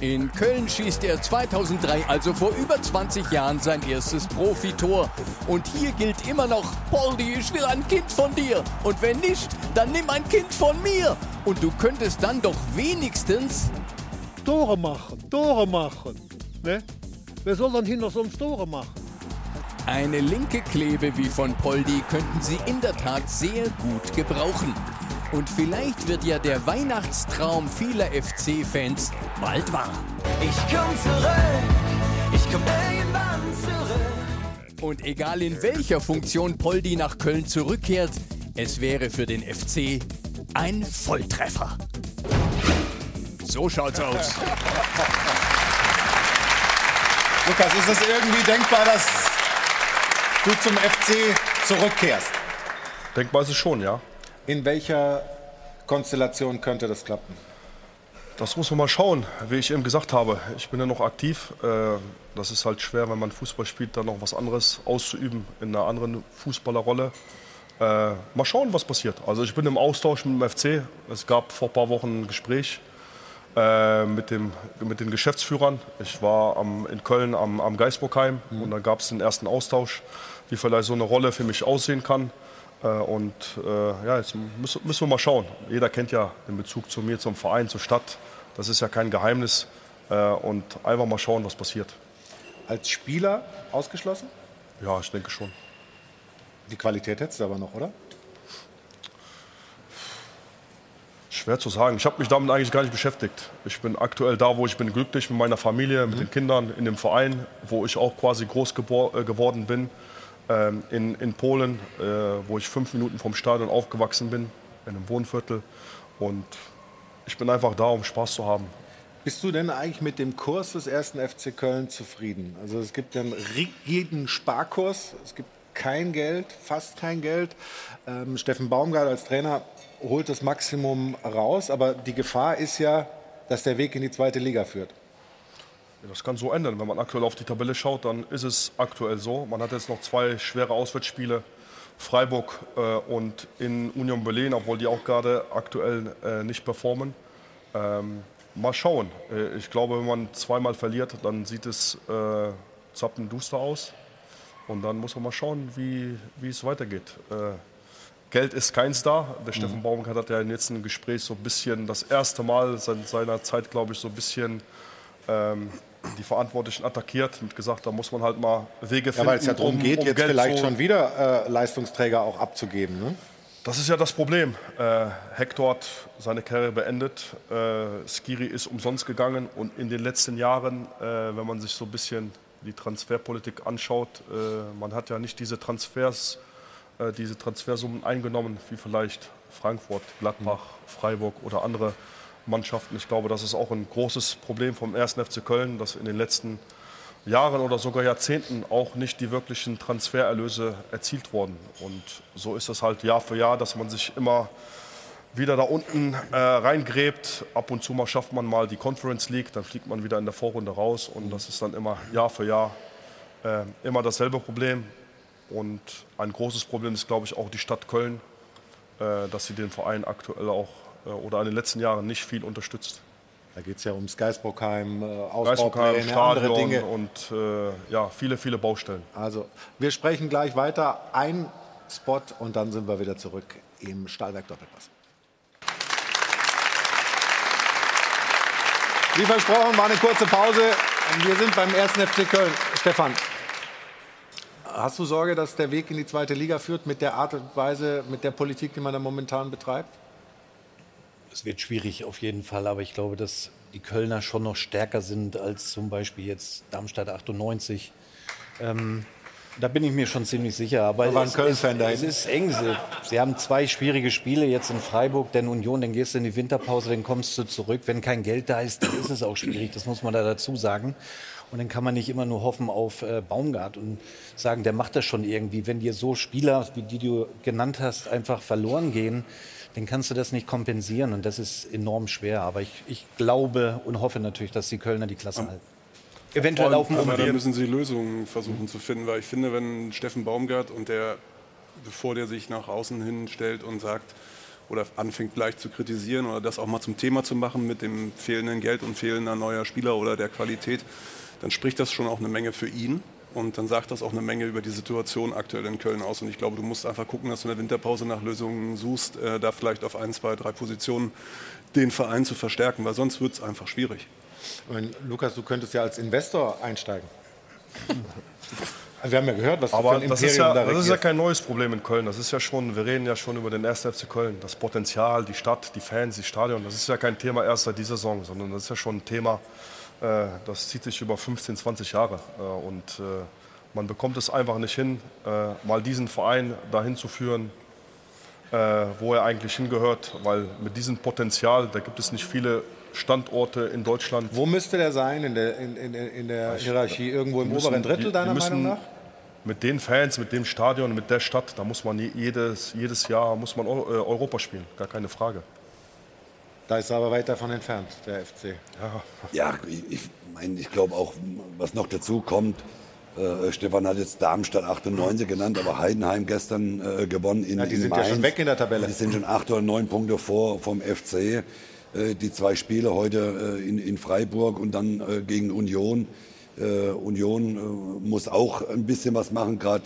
In Köln schießt er 2003, also vor über 20 Jahren, sein erstes Profitor. Und hier gilt immer noch, Poldi, ich will ein Kind von dir. Und wenn nicht, dann nimm ein Kind von mir. Und du könntest dann doch wenigstens... Tore machen, Tore machen. Ne? Wer soll dann hinter sonst Tore machen? Eine linke Klebe wie von Poldi könnten Sie in der Tat sehr gut gebrauchen. Und vielleicht wird ja der Weihnachtstraum vieler FC-Fans bald wahr. Ich komm zurück, ich komm irgendwann zurück. Und egal in welcher Funktion Poldi nach Köln zurückkehrt, es wäre für den FC ein Volltreffer. So schaut's aus. Lukas, ist es irgendwie denkbar, dass du zum FC zurückkehrst? Denkbar ist es schon, ja. In welcher Konstellation könnte das klappen? Das muss man mal schauen, wie ich eben gesagt habe. Ich bin ja noch aktiv. Äh, Das ist halt schwer, wenn man Fußball spielt, dann noch was anderes auszuüben in einer anderen Fußballerrolle. Äh, Mal schauen, was passiert. Also ich bin im Austausch mit dem FC. Es gab vor ein paar Wochen ein Gespräch äh, mit, dem, mit den Geschäftsführern. Ich war am, in Köln am, am Geisburgheim und da gab es den ersten Austausch, wie vielleicht so eine Rolle für mich aussehen kann. Äh, Und äh, ja, jetzt müssen, müssen wir mal schauen. Jeder kennt ja den Bezug zu mir, zum Verein, zur Stadt. Das ist ja kein Geheimnis. Äh, Und einfach mal schauen, was passiert. Als Spieler ausgeschlossen? Ja, ich denke schon. Die Qualität hättest du aber noch, oder? Schwer zu sagen. Ich habe mich damit eigentlich gar nicht beschäftigt. Ich bin aktuell da, wo ich bin, glücklich mit meiner Familie, mit den Kindern, in dem Verein, wo ich auch quasi groß geworden bin. Ähm, in, in Polen, äh, wo ich fünf Minuten vom Stadion aufgewachsen bin, in einem Wohnviertel. Und ich bin einfach da, um Spaß zu haben. Bist du denn eigentlich mit dem Kurs des ersten FC Köln zufrieden? Also es gibt einen rigiden Sparkurs, es gibt kein Geld, fast kein Geld. Ähm, Steffen Baumgart als Trainer holt das Maximum raus, aber die Gefahr ist ja, dass der Weg in die zweite Liga führt. Das kann so ändern. Wenn man aktuell auf die Tabelle schaut, dann ist es aktuell so. Man hat jetzt noch zwei schwere Auswärtsspiele. Freiburg äh, und in Union Berlin, obwohl die auch gerade aktuell äh, nicht performen. Ähm, mal schauen. Äh, ich glaube, wenn man zweimal verliert, dann sieht es äh, zappenduster aus. Und dann muss man mal schauen, wie, wie es weitergeht. Äh, Geld ist keins da. Der Steffen Baumgart hat ja im letzten Gespräch so ein bisschen das erste Mal seit seiner Zeit, glaube ich, so ein bisschen ähm, die Verantwortlichen attackiert und gesagt, da muss man halt mal Wege Ja, finden, weil es ja darum um, geht, um jetzt Geld vielleicht zu, schon wieder äh, Leistungsträger auch abzugeben. Ne? Das ist ja das Problem. Äh, Hector hat seine Karriere beendet. Äh, Skiri ist umsonst gegangen. Und in den letzten Jahren, äh, wenn man sich so ein bisschen die Transferpolitik anschaut, äh, man hat ja nicht diese Transfers, äh, diese Transfersummen eingenommen, wie vielleicht Frankfurt, Gladbach, Freiburg oder andere Mannschaften. Ich glaube, das ist auch ein großes Problem vom 1. FC Köln, dass in den letzten Jahren oder sogar Jahrzehnten auch nicht die wirklichen Transfererlöse erzielt wurden. Und so ist es halt Jahr für Jahr, dass man sich immer wieder da unten äh, reingräbt. Ab und zu mal schafft man mal die Conference League, dann fliegt man wieder in der Vorrunde raus. Und das ist dann immer Jahr für Jahr äh, immer dasselbe Problem. Und ein großes Problem ist, glaube ich, auch die Stadt Köln, äh, dass sie den Verein aktuell auch oder in den letzten Jahren nicht viel unterstützt. Da geht es ja ums Geisbockheim, äh, Ausbaupläne, andere Stadion Dinge. und äh, ja, viele, viele Baustellen. Also, wir sprechen gleich weiter. Ein Spot und dann sind wir wieder zurück im Stahlwerk Doppelpass. Wie versprochen, war eine kurze Pause. Wir sind beim 1. FC Köln. Stefan, hast du Sorge, dass der Weg in die zweite Liga führt mit der Art und Weise, mit der Politik, die man da momentan betreibt? Es wird schwierig auf jeden Fall, aber ich glaube, dass die Kölner schon noch stärker sind als zum Beispiel jetzt Darmstadt 98. Ähm, da bin ich mir schon ziemlich sicher. Aber ein es, Köln-Fan es, da es ist eng. Sie, haben zwei schwierige Spiele jetzt in Freiburg, dann Union, dann gehst du in die Winterpause, dann kommst du zurück. Wenn kein Geld da ist, dann ist es auch schwierig. Das muss man da dazu sagen. Und dann kann man nicht immer nur hoffen auf äh, Baumgart und sagen, der macht das schon irgendwie. Wenn dir so Spieler, wie die du genannt hast, einfach verloren gehen, dann kannst du das nicht kompensieren. Und das ist enorm schwer. Aber ich, ich glaube und hoffe natürlich, dass die Kölner die Klasse halten. Eventuell auf dem Aber da müssen sie Lösungen versuchen zu finden, weil ich finde, wenn Steffen Baumgart und der, bevor der sich nach außen hin stellt und sagt oder anfängt leicht zu kritisieren oder das auch mal zum Thema zu machen mit dem fehlenden Geld und fehlender neuer Spieler oder der Qualität, dann spricht das schon auch eine Menge für ihn. Und dann sagt das auch eine Menge über die Situation aktuell in Köln aus. Und ich glaube, du musst einfach gucken, dass du in der Winterpause nach Lösungen suchst, äh, da vielleicht auf ein, zwei, drei Positionen den Verein zu verstärken, weil sonst wird es einfach schwierig. Und Lukas, du könntest ja als Investor einsteigen. Wir haben ja gehört, was Aber das Imperium ist, ja, da das ist ja kein neues Problem in Köln. Das ist ja schon, wir reden ja schon über den 1. FC Köln. Das Potenzial, die Stadt, die Fans, die Stadion, das ist ja kein Thema erst seit dieser Saison, sondern das ist ja schon ein Thema, äh, das zieht sich über 15, 20 Jahre. Äh, und äh, man bekommt es einfach nicht hin, äh, mal diesen Verein dahin zu führen, äh, wo er eigentlich hingehört, weil mit diesem Potenzial, da gibt es nicht viele Standorte in Deutschland. Wo müsste der sein in der, in, in, in der Hierarchie? Irgendwo im müssen- oberen Drittel, deiner Meinung nach? Mit den Fans, mit dem Stadion, mit der Stadt, da muss man je- jedes, jedes Jahr muss man Eu- äh, Europa spielen, gar keine Frage. Da ist er aber weit davon entfernt, der FC. Ja, ich, ich, mein, ich glaube auch, was noch dazu kommt, äh, Stefan hat jetzt Darmstadt 98 genannt, aber Heidenheim gestern äh, gewonnen in Ja, die in sind ja Mainz. schon weg in der Tabelle. Die sind schon acht oder neun Punkte vor vom FC. Äh, die zwei Spiele heute äh, in, in Freiburg und dann äh, gegen Union. Äh, Union muss auch ein bisschen was machen, gerade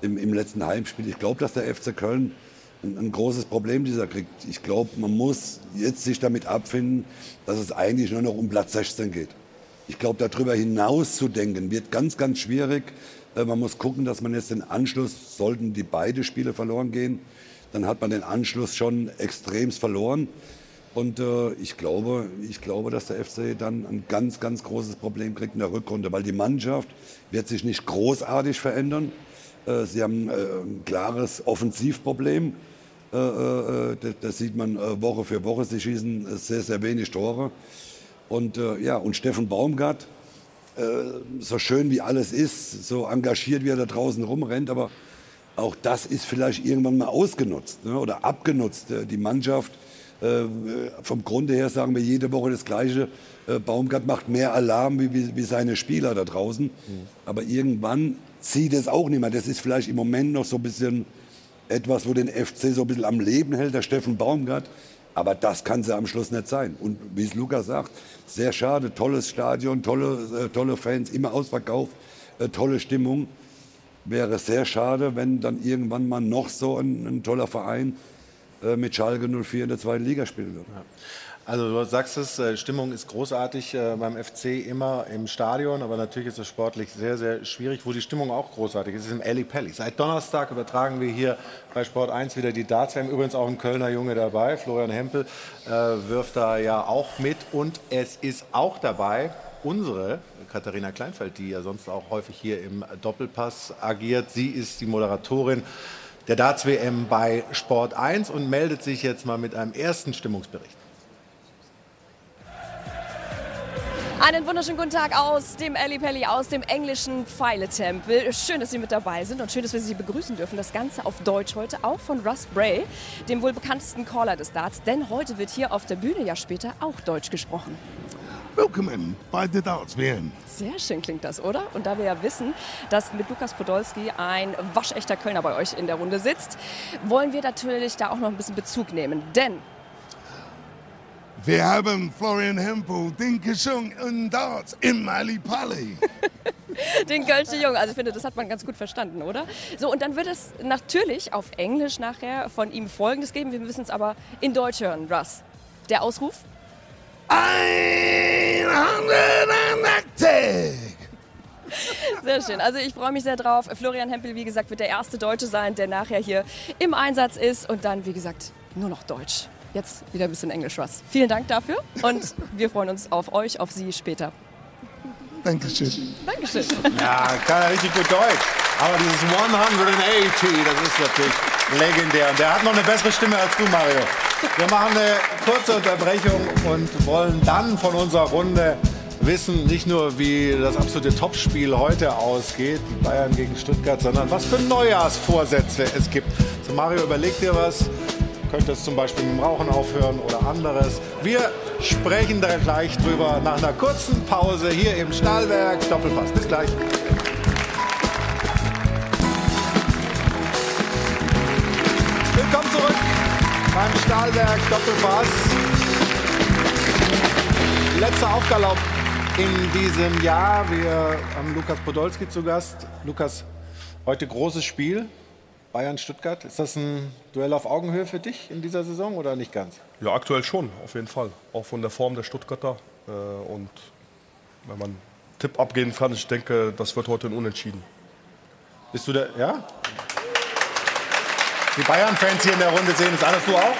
im, im letzten Heimspiel. Ich glaube, dass der FC Köln ein, ein großes Problem dieser kriegt. Ich glaube, man muss jetzt sich damit abfinden, dass es eigentlich nur noch um Platz 16 geht. Ich glaube, darüber hinaus zu denken, wird ganz, ganz schwierig. Äh, Man muss gucken, dass man jetzt den Anschluss, sollten die beide Spiele verloren gehen, dann hat man den Anschluss schon extremst verloren. Und äh, ich, glaube, ich glaube, dass der FC dann ein ganz, ganz großes Problem kriegt in der Rückrunde, weil die Mannschaft wird sich nicht großartig verändern. Äh, sie haben äh, ein klares Offensivproblem. Äh, das, sieht man Woche für Woche. Sie schießen sehr, sehr wenig Tore. Und ja, und Steffen Baumgart, so schön wie alles ist, so engagiert wie er da draußen rumrennt, aber auch das ist vielleicht irgendwann mal ausgenutzt ne, oder abgenutzt. Die Mannschaft, vom Grunde her sagen wir jede Woche das Gleiche. Baumgart macht mehr Alarm wie, wie, wie seine Spieler da draußen. Aber irgendwann zieht es auch nicht mehr. Das ist vielleicht im Moment noch so ein bisschen etwas, wo den FC so ein bisschen am Leben hält, der Steffen Baumgart. Aber das kann sie am Schluss nicht sein. Und wie es Lukas sagt, sehr schade, tolles Stadion, tolle, äh, tolle Fans, immer ausverkauft, äh, tolle Stimmung. Wäre sehr schade, wenn dann irgendwann mal noch so ein, ein toller Verein äh, mit Schalke 04 in der zweiten Liga spielen wird. Also du sagst es, äh, Stimmung ist großartig äh, beim FC immer im Stadion, aber natürlich ist es sportlich sehr, sehr schwierig, wo die Stimmung auch großartig ist, ist im Ali Pelli. Seit Donnerstag übertragen wir hier bei Sport 1 wieder die Darts. Wir haben übrigens auch einen Kölner Junge dabei, Florian Hempel äh, wirft da ja auch mit und es ist auch dabei unsere Katharina Kleinfeld, die ja sonst auch häufig hier im Doppelpass agiert. Sie ist die Moderatorin der Darts WM bei Sport 1 und meldet sich jetzt mal mit einem ersten Stimmungsbericht. Einen wunderschönen guten Tag aus dem Ali Pelli, aus dem englischen Pfeiletempel. Schön, dass Sie mit dabei sind und schön, dass wir Sie begrüßen dürfen. Das Ganze auf Deutsch heute, auch von Russ Bray, dem wohl bekanntesten Caller des Darts. Denn heute wird hier auf der Bühne ja später auch Deutsch gesprochen. Willkommen bei The Darts WM. Sehr schön klingt das, oder? Und da wir ja wissen, dass mit Lukas Podolski ein waschechter Kölner bei euch in der Runde sitzt, wollen wir natürlich da auch noch ein bisschen Bezug nehmen. Denn Wir haben Florian Hempel, den Gesang und Darts im Ali Pali. den Kölschen Jungen. Also ich finde, das hat man ganz gut verstanden, oder? So, und dann wird es natürlich auf Englisch nachher von ihm Folgendes geben. Wir müssen es aber in Deutsch hören, Russ. Der Ausruf? 180! Sehr schön. Also ich freue mich sehr drauf. Florian Hempel, wie gesagt, wird der erste Deutsche sein, der nachher hier im Einsatz ist. Und dann, wie gesagt, nur noch Deutsch. Jetzt wieder ein bisschen Englisch, Russ. Vielen Dank dafür und wir freuen uns auf euch, auf Sie später. Dankeschön. Dankeschön. Ja, kann er richtig gut Deutsch. Aber dieses 180, das ist natürlich legendär. Und der hat noch eine bessere Stimme als du, Mario. Wir machen eine kurze Unterbrechung und wollen dann von unserer Runde wissen, nicht nur, wie das absolute Topspiel heute ausgeht, die Bayern gegen Stuttgart, sondern was für Neujahrsvorsätze es gibt. So, Mario, überleg dir was. Könntest zum Beispiel mit dem Rauchen aufhören oder anderes. Wir sprechen da gleich drüber nach einer kurzen Pause hier im Stahlwerk Doppelpass. Bis gleich. Willkommen zurück beim Stahlwerk Doppelpass. Letzter Aufgalopp in diesem Jahr. Wir haben Lukas Podolski zu Gast. Lukas, heute großes Spiel. Bayern-Stuttgart. Ist das ein Duell auf Augenhöhe für dich in dieser Saison oder nicht ganz? Ja, aktuell schon, auf jeden Fall. Auch von der Form der Stuttgarter. Äh, und wenn man einen Tipp abgeben kann, ich denke, das wird heute ein Unentschieden. Bist du der, ja? Die Bayern-Fans hier in der Runde sehen das alles, du auch?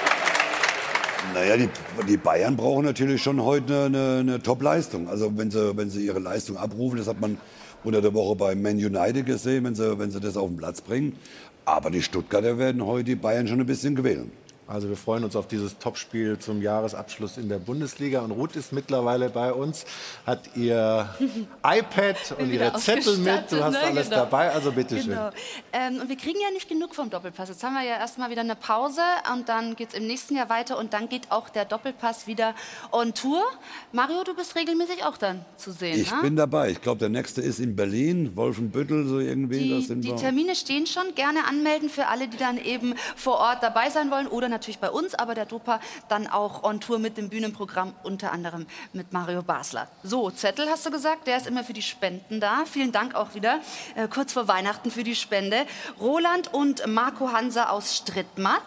Naja, die, die Bayern brauchen natürlich schon heute eine, eine Top-Leistung. Also wenn sie, wenn sie ihre Leistung abrufen, das hat man unter der Woche bei Man United gesehen, wenn sie, wenn sie das auf den Platz bringen. Aber die Stuttgarter werden heute die Bayern schon ein bisschen quälen. Also wir freuen uns auf dieses Topspiel zum Jahresabschluss in der Bundesliga. Und Ruth ist mittlerweile bei uns, hat ihr iPad und ihre Zettel mit. Du hast ne? alles Genau. dabei, also bitteschön. Genau. Ähm, und wir kriegen ja nicht genug vom Doppelpass. Jetzt haben wir ja erstmal wieder eine Pause und dann geht es im nächsten Jahr weiter und dann geht auch der Doppelpass wieder on Tour. Mario, du bist regelmäßig auch dann zu sehen. Ich ne? bin dabei. Ich glaube, der nächste ist in Berlin, Wolfenbüttel, so irgendwie. Die, sind die. Termine stehen schon. Gerne anmelden für alle, die dann eben vor Ort dabei sein wollen oder natürlich bei uns, aber der Dopa dann auch on Tour mit dem Bühnenprogramm, unter anderem mit Mario Basler. So, Zettel hast du gesagt, der ist immer für die Spenden da. Vielen Dank auch wieder, äh, kurz vor Weihnachten für die Spende. Roland und Marco Hansa aus Strittmatt.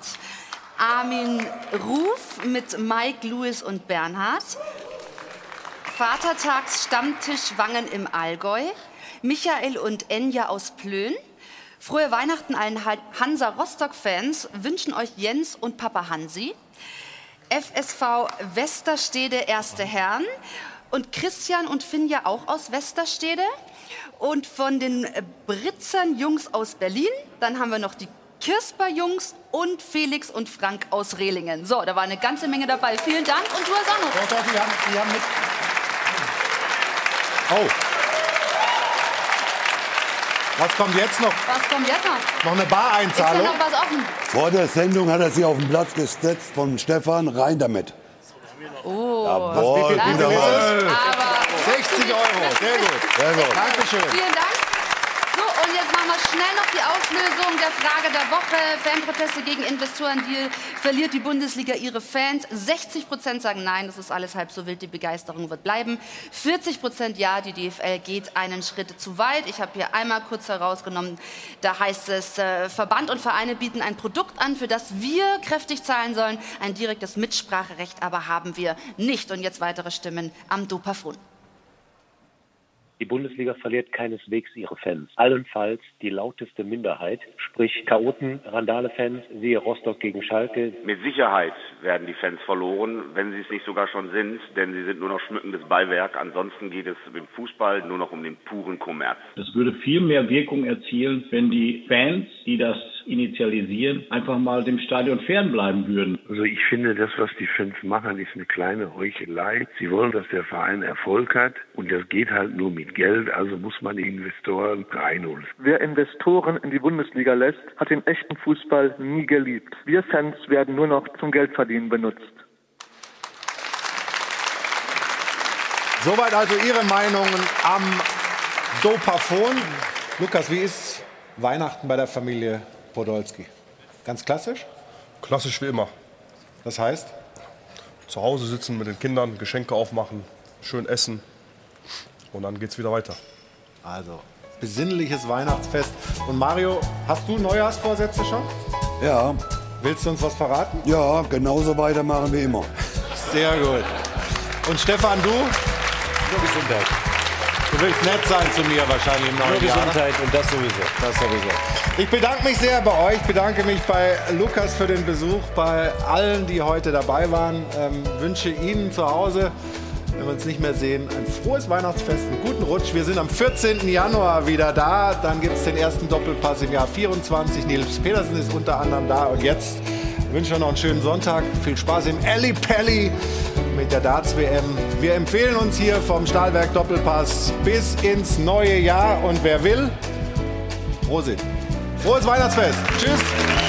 Armin Ruf mit Mike, Louis und Bernhard. Vatertags Stammtisch Wangen im Allgäu. Michael und Enja aus Plön. Frohe Weihnachten allen Ha- Hansa Rostock-Fans wünschen euch Jens und Papa Hansi. FSV Westerstede Erste Herren und Christian und Finja auch aus Westerstede. Und von den Britzern Jungs aus Berlin, dann haben wir noch die Kirsper Jungs und Felix und Frank aus Rehlingen. So, da war eine ganze Menge dabei. Vielen Dank und du hast auch noch. Doch, doch, die haben, die haben mit. Oh. Was kommt jetzt noch? Was kommt jetzt noch? Noch eine Ist da Bareinzahlung? noch was offen? Vor der Sendung hat er sich auf den Platz gesetzt von Stefan. Rein damit. Oh, Jawohl, das ist wunderbar. aber 60 Euro, sehr gut. Sehr gut. Dankeschön. Vielen Dank. Machen schnell noch die Auflösung der Frage der Woche. Fanproteste gegen Investorendeal. Verliert die Bundesliga ihre Fans? 60 Prozent sagen nein, das ist alles halb so wild, die Begeisterung wird bleiben. 40 Prozent ja, die DFL geht einen Schritt zu weit. Ich habe hier einmal kurz herausgenommen, da heißt es, äh, Verband und Vereine bieten ein Produkt an, für das wir kräftig zahlen sollen. Ein direktes Mitspracherecht aber haben wir nicht. Und jetzt weitere Stimmen am Dopafon. Die Bundesliga verliert keineswegs ihre Fans. Allenfalls die lauteste Minderheit, sprich Chaoten, Randale-Fans, siehe Rostock gegen Schalke. Mit Sicherheit werden die Fans verloren, wenn sie es nicht sogar schon sind, denn sie sind nur noch schmückendes Beiwerk. Ansonsten geht es im Fußball nur noch um den puren Kommerz. Es würde viel mehr Wirkung erzielen, wenn die Fans, die das initialisieren, einfach mal dem Stadion fernbleiben würden. Also ich finde, das, was die Fans machen, ist eine kleine Heuchelei. Sie wollen, dass der Verein Erfolg hat und das geht halt nur mit Geld, also muss man die Investoren reinholen. Wer Investoren in die Bundesliga lässt, hat den echten Fußball nie geliebt. Wir Fans werden nur noch zum Geldverdienen benutzt. Soweit also Ihre Meinungen am Dopafon. Lukas, wie ist Weihnachten bei der Familie Podolski? Ganz klassisch? Klassisch wie immer. Das heißt? Zu Hause sitzen mit den Kindern, Geschenke aufmachen, schön essen und dann geht's wieder weiter. Also, besinnliches Weihnachtsfest. Und Mario, hast du Neujahrsvorsätze schon? Ja. Willst du uns was verraten? Ja, genauso weitermachen wie immer. Sehr gut. Und Stefan, du? Nur Gesundheit. Du willst nett sein zu mir wahrscheinlich im neuen Nur Jahr. ne? Gesundheit und das sowieso. Das sowieso. Ich bedanke mich sehr bei euch, bedanke mich bei Lukas für den Besuch, bei allen, die heute dabei waren. Ähm, wünsche Ihnen zu Hause, wenn wir uns nicht mehr sehen, ein frohes Weihnachtsfest, einen guten Rutsch. Wir sind am 14. Januar wieder da. Dann gibt es den ersten Doppelpass im Jahr 24. Nils Petersen ist unter anderem da. Und jetzt wünsche euch noch einen schönen Sonntag. Viel Spaß im Alley Pally mit der Darts WM. Wir empfehlen uns hier vom Stahlwerk Doppelpass bis ins neue Jahr. Und wer will, Prosit. Frohes Weihnachtsfest. Tschüss.